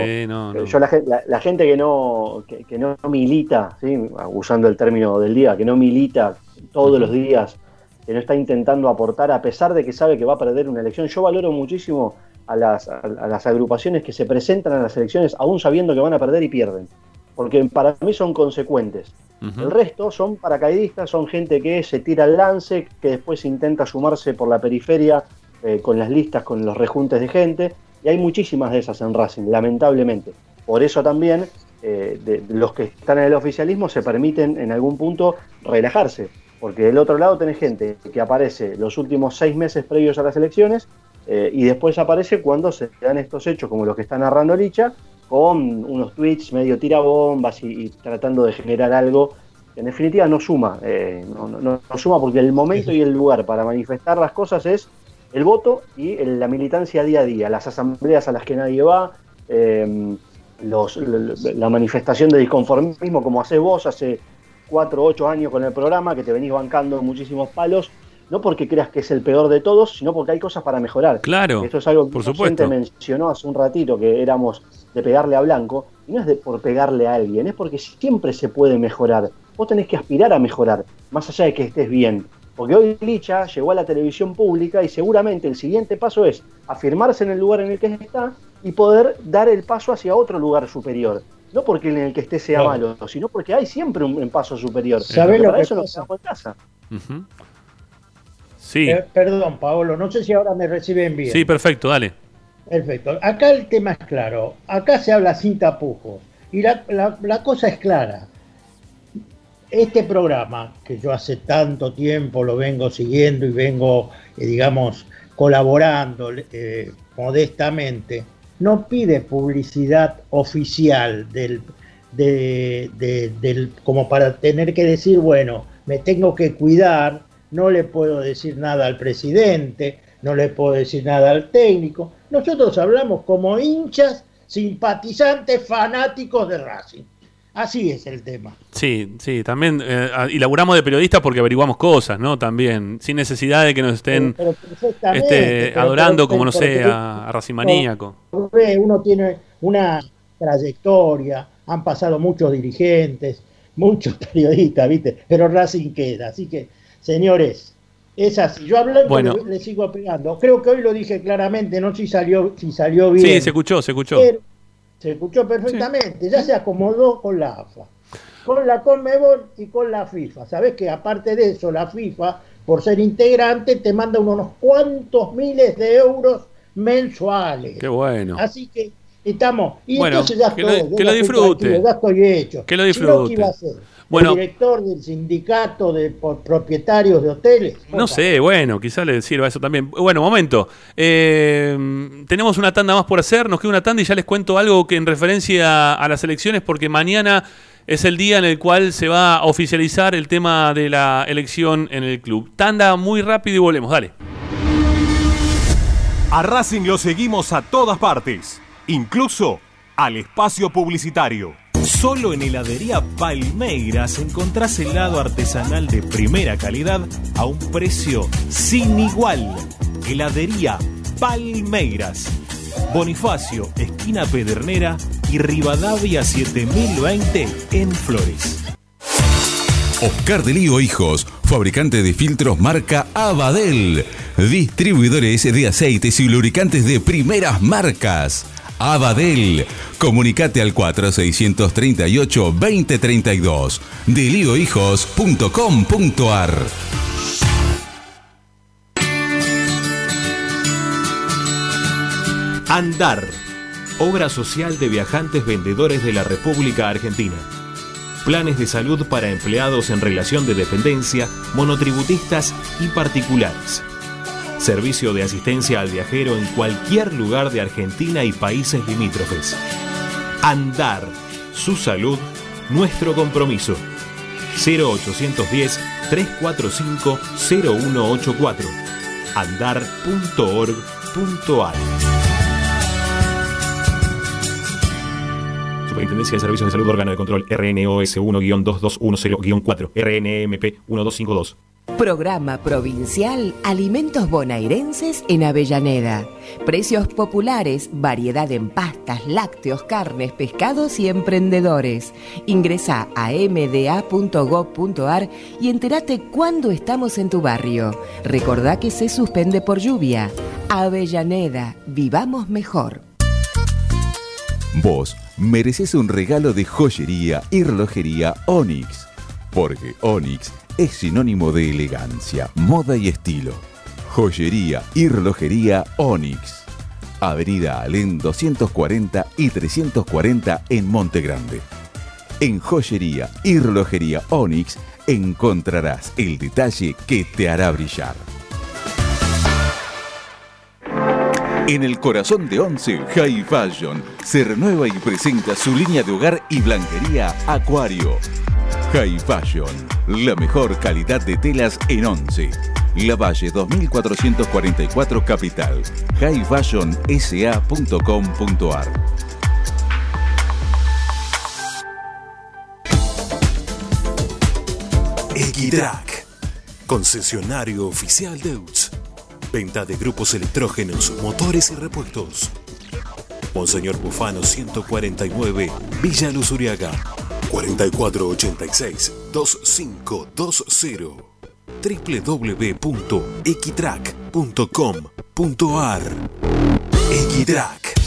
Speaker 4: Yo la, gente que no, que, no milita, ¿sí? usando el término del día, que no milita todos los días, que no está intentando aportar a pesar de que sabe que va a perder una elección, yo valoro muchísimo a las, a las agrupaciones que se presentan a las elecciones aún sabiendo que van a perder y pierden porque para mí son consecuentes. El resto son paracaidistas, son gente que se tira al lance, que después intenta sumarse por la periferia eh, con las listas, con los rejuntes de gente, y hay muchísimas de esas en Racing, lamentablemente. Por eso también eh, los que están en el oficialismo se permiten en algún punto relajarse, porque del otro lado tenés gente que aparece los últimos seis meses previos a las elecciones eh, y después aparece cuando se dan estos hechos como los que está narrando Licha, con unos tweets medio tirabombas y, y tratando de generar algo en definitiva no suma, eh, no, suma porque el momento y el lugar para manifestar las cosas es el voto y la militancia día a día, las asambleas a las que nadie va, em, la manifestación de disconformismo como haces vos hace cuatro o ocho años con el programa, que te venís bancando muchísimos palos, no porque creas que es el peor de todos, sino porque hay cosas para mejorar.
Speaker 1: Claro.
Speaker 4: Esto es algo que
Speaker 1: supuesto.
Speaker 4: mencionó hace un ratito, que éramos de pegarle a Blanco, y no es de por pegarle a alguien, es porque siempre se puede mejorar. Vos tenés que aspirar a mejorar, más allá de que estés bien. Porque hoy Licha llegó a la televisión pública y seguramente el siguiente paso es afirmarse en el lugar en el que está y poder dar el paso hacia otro lugar superior. No porque en el que esté sea malo, sino porque hay siempre un, paso superior.
Speaker 3: ¿Sabés lo que eso pasa? en casa.
Speaker 1: Sí.
Speaker 3: Eh, perdón, Paolo, no sé si ahora me reciben bien.
Speaker 1: Sí, perfecto, dale.
Speaker 3: Perfecto. Acá el tema es claro. Acá se habla sin tapujos. Y la, cosa es clara. Este programa, que yo hace tanto tiempo lo vengo siguiendo y vengo, eh, digamos, colaborando eh, modestamente, no pide publicidad oficial del, del, como para tener que decir, bueno, me tengo que cuidar, no le puedo decir nada al presidente, no le puedo decir nada al técnico. Nosotros hablamos como hinchas, simpatizantes, fanáticos de Racing. Así es el tema.
Speaker 1: Sí, sí, también eh, y laburamos de periodistas porque averiguamos cosas, ¿no? También, sin necesidad de que nos estén este, adorando como, no sé, a, Racing Maníaco.
Speaker 3: Uno tiene una trayectoria, han pasado muchos dirigentes, muchos periodistas, ¿viste? Pero Racing queda. Así que, señores, es así. Yo hablando bueno. le, sigo pegando. Creo que hoy lo dije claramente, no si salió, si salió bien.
Speaker 1: Sí, se escuchó, se escuchó.
Speaker 3: Se escuchó perfectamente. Ya se acomodó con la AFA, con la Conmebol y con la FIFA. Sabes que aparte de eso, la FIFA, por ser integrante, te manda unos cuantos miles de euros mensuales.
Speaker 1: Qué bueno.
Speaker 3: Así que estamos.
Speaker 1: Y entonces ya que, lo, que lo disfrute.
Speaker 3: Ya estoy hecho.
Speaker 1: Que lo disfrute.
Speaker 3: iba a hacer? Bueno, director del sindicato de propietarios de hoteles.
Speaker 1: No sé, bueno, quizás le sirva eso también. Bueno, momento. Eh, tenemos una tanda más por hacer, nos queda una tanda y ya les cuento algo que en referencia a las elecciones, porque mañana es el día en el cual se va a oficializar el tema de la elección en el club. Tanda muy rápido y volvemos, dale.
Speaker 6: A Racing lo seguimos a todas partes, incluso al espacio publicitario. Solo en heladería Palmeiras encontrás helado artesanal de primera calidad a un precio sin igual. Heladería Palmeiras. Bonifacio, esquina Pedernera y Rivadavia 7020 en Flores.
Speaker 12: Oscar de Lío Hijos, fabricante de filtros marca Abadel. Distribuidores de aceites y lubricantes de primeras marcas. Abadel. Comunicate al 4638-2032. Deliohijos.com.ar
Speaker 6: Andar. Obra social de viajantes vendedores de la República Argentina. Planes de salud para empleados en relación de dependencia, monotributistas y particulares Servicio de asistencia al viajero en cualquier lugar de Argentina y países limítrofes. Andar. Su salud, nuestro compromiso. 0810 345 0184. andar.org.ar. Superintendencia de Servicios de Salud Órgano de Control RNOS 1-2210-4 RNMP 1252
Speaker 11: Programa Provincial Alimentos Bonairenses en Avellaneda. Precios populares, variedad en pastas, lácteos, carnes, pescados y emprendedores. Ingresa a mda.gov.ar y entérate cuándo estamos en tu barrio. Recordá que se suspende por lluvia. Avellaneda, vivamos mejor.
Speaker 2: Vos mereces un regalo de joyería y relojería Onyx. Porque Onyx es sinónimo de elegancia, moda y estilo. Joyería y relojería Onyx. Avenida Alén 240 y 340 en Monte Grande. En Joyería y Relojería Onyx encontrarás el detalle que te hará brillar. En el corazón de Once, High Fashion se renueva y presenta su línea de hogar y blanquería Acuario. High Fashion, la mejor calidad de telas en Once. La Valle 2444 Capital. highfashionsa.com.ar
Speaker 7: Equitrack, concesionario oficial de UTS. Venta de grupos electrógenos, motores y repuestos. Monseñor Bufano 149, Villa Luz Uriaga. 4486-2520 www.equitrack.com.ar Equitrack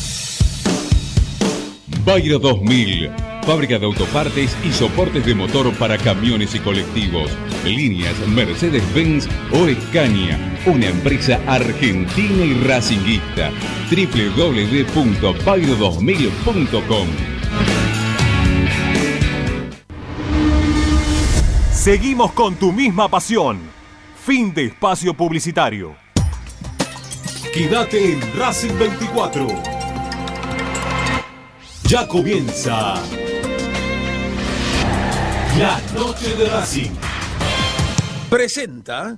Speaker 21: Bayra 2000, fábrica de autopartes y soportes de motor para camiones y colectivos. Líneas Mercedes-Benz o Escaña, una empresa argentina y racinguista. www.bayro2000.com
Speaker 6: Seguimos con tu misma pasión. Fin de espacio publicitario.
Speaker 8: Quédate en Racing 24. Ya comienza la noche de Racing. Presenta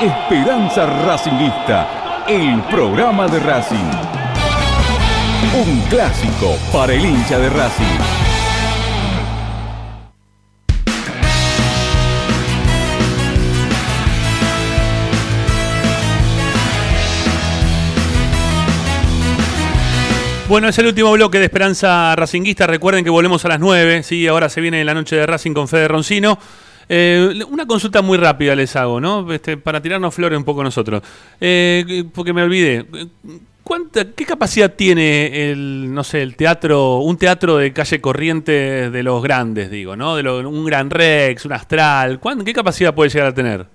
Speaker 2: Esperanza Racingista, el programa de Racing. Un clásico para el hincha de Racing.
Speaker 1: Bueno, es el último bloque de Esperanza Racinguista. Recuerden que volvemos a las 9. ¿sí? Ahora se viene la noche de Racing con Fede Roncino. Eh, una consulta muy rápida les hago, ¿no? Este, para tirarnos flores un poco nosotros. Eh, porque me olvidé. ¿Cuánta, ¿Qué capacidad tiene el, no sé, el teatro, un teatro de calle corriente de los grandes, digo, ¿no? De lo- un Gran Rex, un Astral. ¿Cuán- ¿Qué capacidad puede llegar a tener?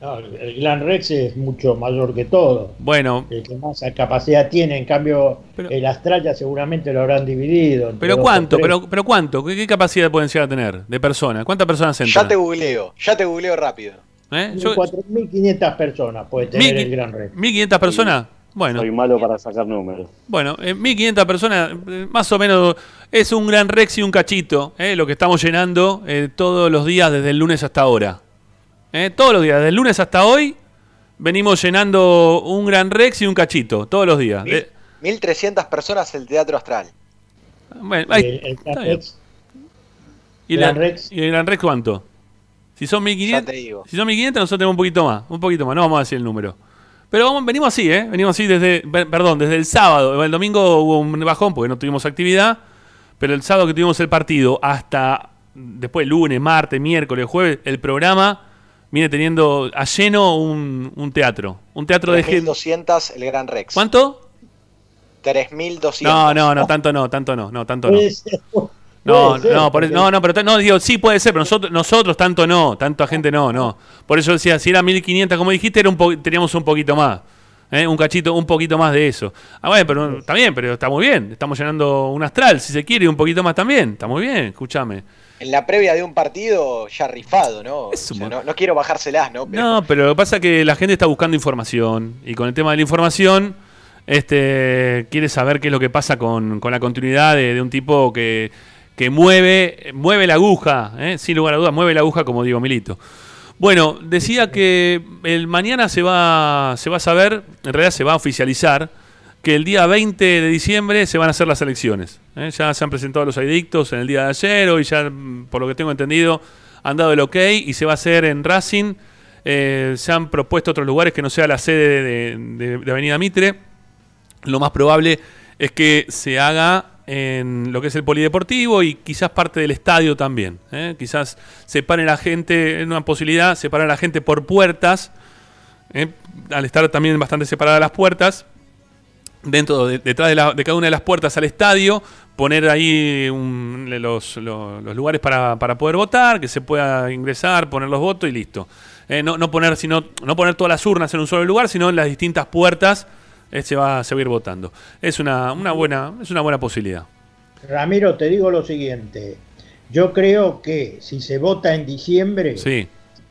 Speaker 3: No, el Gran Rex es mucho mayor que todo.
Speaker 1: Bueno,
Speaker 3: El que más capacidad tiene, en cambio, el Astral ya seguramente lo habrán dividido.
Speaker 1: pero ¿cuánto? Pero, pero ¿cuánto? ¿Qué, qué capacidad pueden llegar a tener de personas? ¿Cuántas personas entran?
Speaker 5: Ya te googleo, ya te googleo rápido.
Speaker 1: ¿Eh?
Speaker 3: 4.500 personas puede tener el Gran Rex.
Speaker 1: 1.500 personas. Bueno.
Speaker 4: Soy malo para sacar números.
Speaker 1: Bueno, eh, 1.500 personas, eh, más o menos, es un gran Rex y un cachito, eh, lo que estamos llenando eh, todos los días desde el lunes hasta ahora. Eh, todos los días, desde el lunes hasta hoy, venimos llenando un gran Rex y un cachito, todos los días.
Speaker 5: Mil-
Speaker 1: Eh,
Speaker 5: 1300 personas el Teatro Astral.
Speaker 1: bueno, ahí-
Speaker 3: El-. Rex.
Speaker 1: ¿Y,
Speaker 3: Gran
Speaker 1: la-
Speaker 3: Rex.
Speaker 1: ¿Y el gran Rex cuánto? Si son
Speaker 5: Ya
Speaker 1: 1.500,
Speaker 5: te digo.
Speaker 1: si son 1.500 nosotros tenemos un poquito más, un poquito más, no vamos a decir el número. Pero vamos, venimos así, ¿eh? Venimos así desde, per- perdón, desde el sábado. El domingo hubo un bajón porque no tuvimos actividad, pero el sábado que tuvimos el partido hasta después lunes, martes, miércoles, jueves, el programa viene teniendo a lleno un, un teatro. Un teatro de gente.
Speaker 5: 3200 el Gran Rex.
Speaker 1: ¿Cuánto?
Speaker 5: 3200.
Speaker 1: No, no, no, tanto no, tanto no, no, tanto no. No, no, por eso- no, no, pero no, digo, sí puede ser, pero nosotros, nosotros tanto no, tanta gente no, no. Por eso decía, si era 1500, como dijiste, era un po- teníamos un poquito más. ¿eh? Un cachito, un poquito más de eso. Ah, bueno, pero está bien, pero está muy bien. Estamos llenando un astral, si se quiere, y un poquito más también. Está muy bien, escúchame.
Speaker 5: En la previa de un partido ya rifado, ¿no? no, quiero bajárselas, ¿no?
Speaker 1: No, pero lo que pasa es que la gente está buscando información y con el tema de la información este, quiere saber qué es lo que pasa con, la continuidad de, un tipo que, mueve, mueve la aguja, ¿eh? sin lugar a dudas, mueve la aguja como digo Milito. Bueno, decía que el mañana se va, se va a saber, en realidad se va a oficializar, que el día 20 de diciembre se van a hacer las elecciones. ¿eh? Ya se han presentado los edictos en el día de ayer, hoy ya, por lo que tengo entendido, han dado el ok y se va a hacer en Racing. Eh, se han propuesto otros lugares que no sea la sede de, Avenida Mitre. Lo más probable es que se haga en lo que es el polideportivo y quizás parte del estadio también. ¿eh? Quizás separen la gente, en una posibilidad, separen a la gente por puertas, al estar también bastante separadas las puertas, dentro detrás de, cada una de las puertas al estadio, poner ahí los, lugares para, poder votar, que se pueda ingresar, poner los votos y listo. Eh, no, no, poner, sino, no poner todas las urnas en un solo lugar, sino en las distintas puertas eh, se va a seguir votando. Es una, una, buena, es una buena posibilidad.
Speaker 3: Ramiro, te digo lo siguiente. Yo creo que si se vota en diciembre,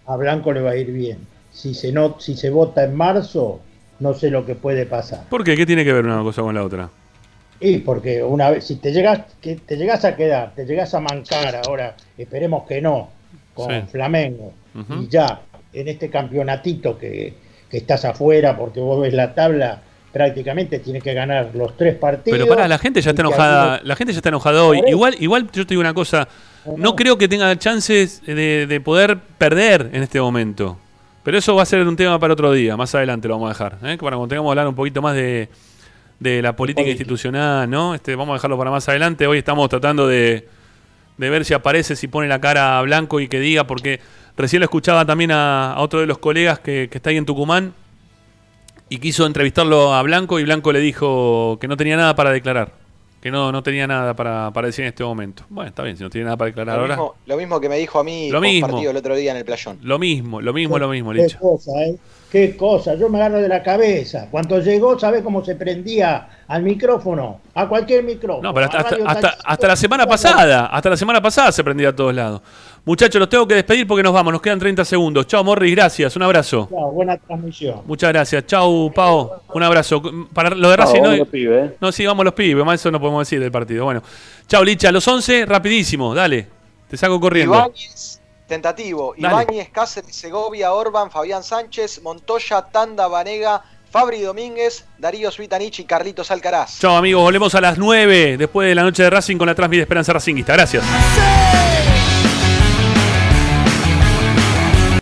Speaker 3: a Blanco le va a ir bien. Si se, no, si se vota en marzo, no sé lo que puede pasar.
Speaker 1: ¿Por qué? ¿Qué tiene que ver una cosa con la otra?
Speaker 3: Y porque una vez, si te llegas, que te llegas a quedar, te llegas a mancar ahora, esperemos que no, con Flamengo, y ya en este campeonatito que, que, estás afuera porque vos ves la tabla, prácticamente tienes que ganar los tres partidos.
Speaker 1: Pero para, la gente ya está enojada, la gente ya está enojada hoy. Igual, igual yo te digo una cosa, no, creo que tenga chances de, de poder perder en este momento. Pero eso va a ser un tema para otro día, más adelante lo vamos a dejar. ¿eh? Para cuando tengamos que hablar un poquito más de, la política institucional, ¿no? Este, vamos a dejarlo para más adelante. Hoy estamos tratando de, ver si aparece, si pone la cara a Blanco y que diga, porque recién lo escuchaba también a, otro de los colegas que, está ahí en Tucumán y quiso entrevistarlo a Blanco y Blanco le dijo que no tenía nada para declarar que no, no tenía nada para, para, decir en este momento. Bueno, está bien, si no tiene nada para declarar ahora.
Speaker 5: lo mismo que me dijo a mí
Speaker 1: lo mismo,
Speaker 5: partido el otro día en el playón.
Speaker 1: Lo mismo, lo mismo, lo mismo,
Speaker 3: Qué cosa, ¿eh? Qué cosa, yo me agarro de la cabeza. Cuando llegó, ¿sabe cómo se prendía al micrófono? A cualquier micrófono.
Speaker 1: No, pero hasta, hasta, la semana pasada, hasta la semana pasada se prendía a todos lados. Muchachos, los tengo que despedir porque nos vamos, nos quedan 30 segundos. Chao, Morris, gracias, un abrazo.
Speaker 3: Chao, buena transmisión.
Speaker 1: Muchas gracias. Chao, Pau, un abrazo. Para lo de Racing, ¿no? Los pibes. No, sí, vamos los pibes, más eso no podemos decir del partido. Bueno, chao, Licha, los 11, rapidísimo, dale, te saco corriendo.
Speaker 5: Ibáñez, tentativo. Ibáñez, Cáceres, Segovia, Orban, Fabián Sánchez, Montoya, Tanda, Vanega, Fabri Domínguez, Darío Suitanich y Carlitos Alcaraz.
Speaker 1: Chao amigos, volvemos a las 9 después de la noche de Racing con la transmisión de Esperanza Racingista. Gracias.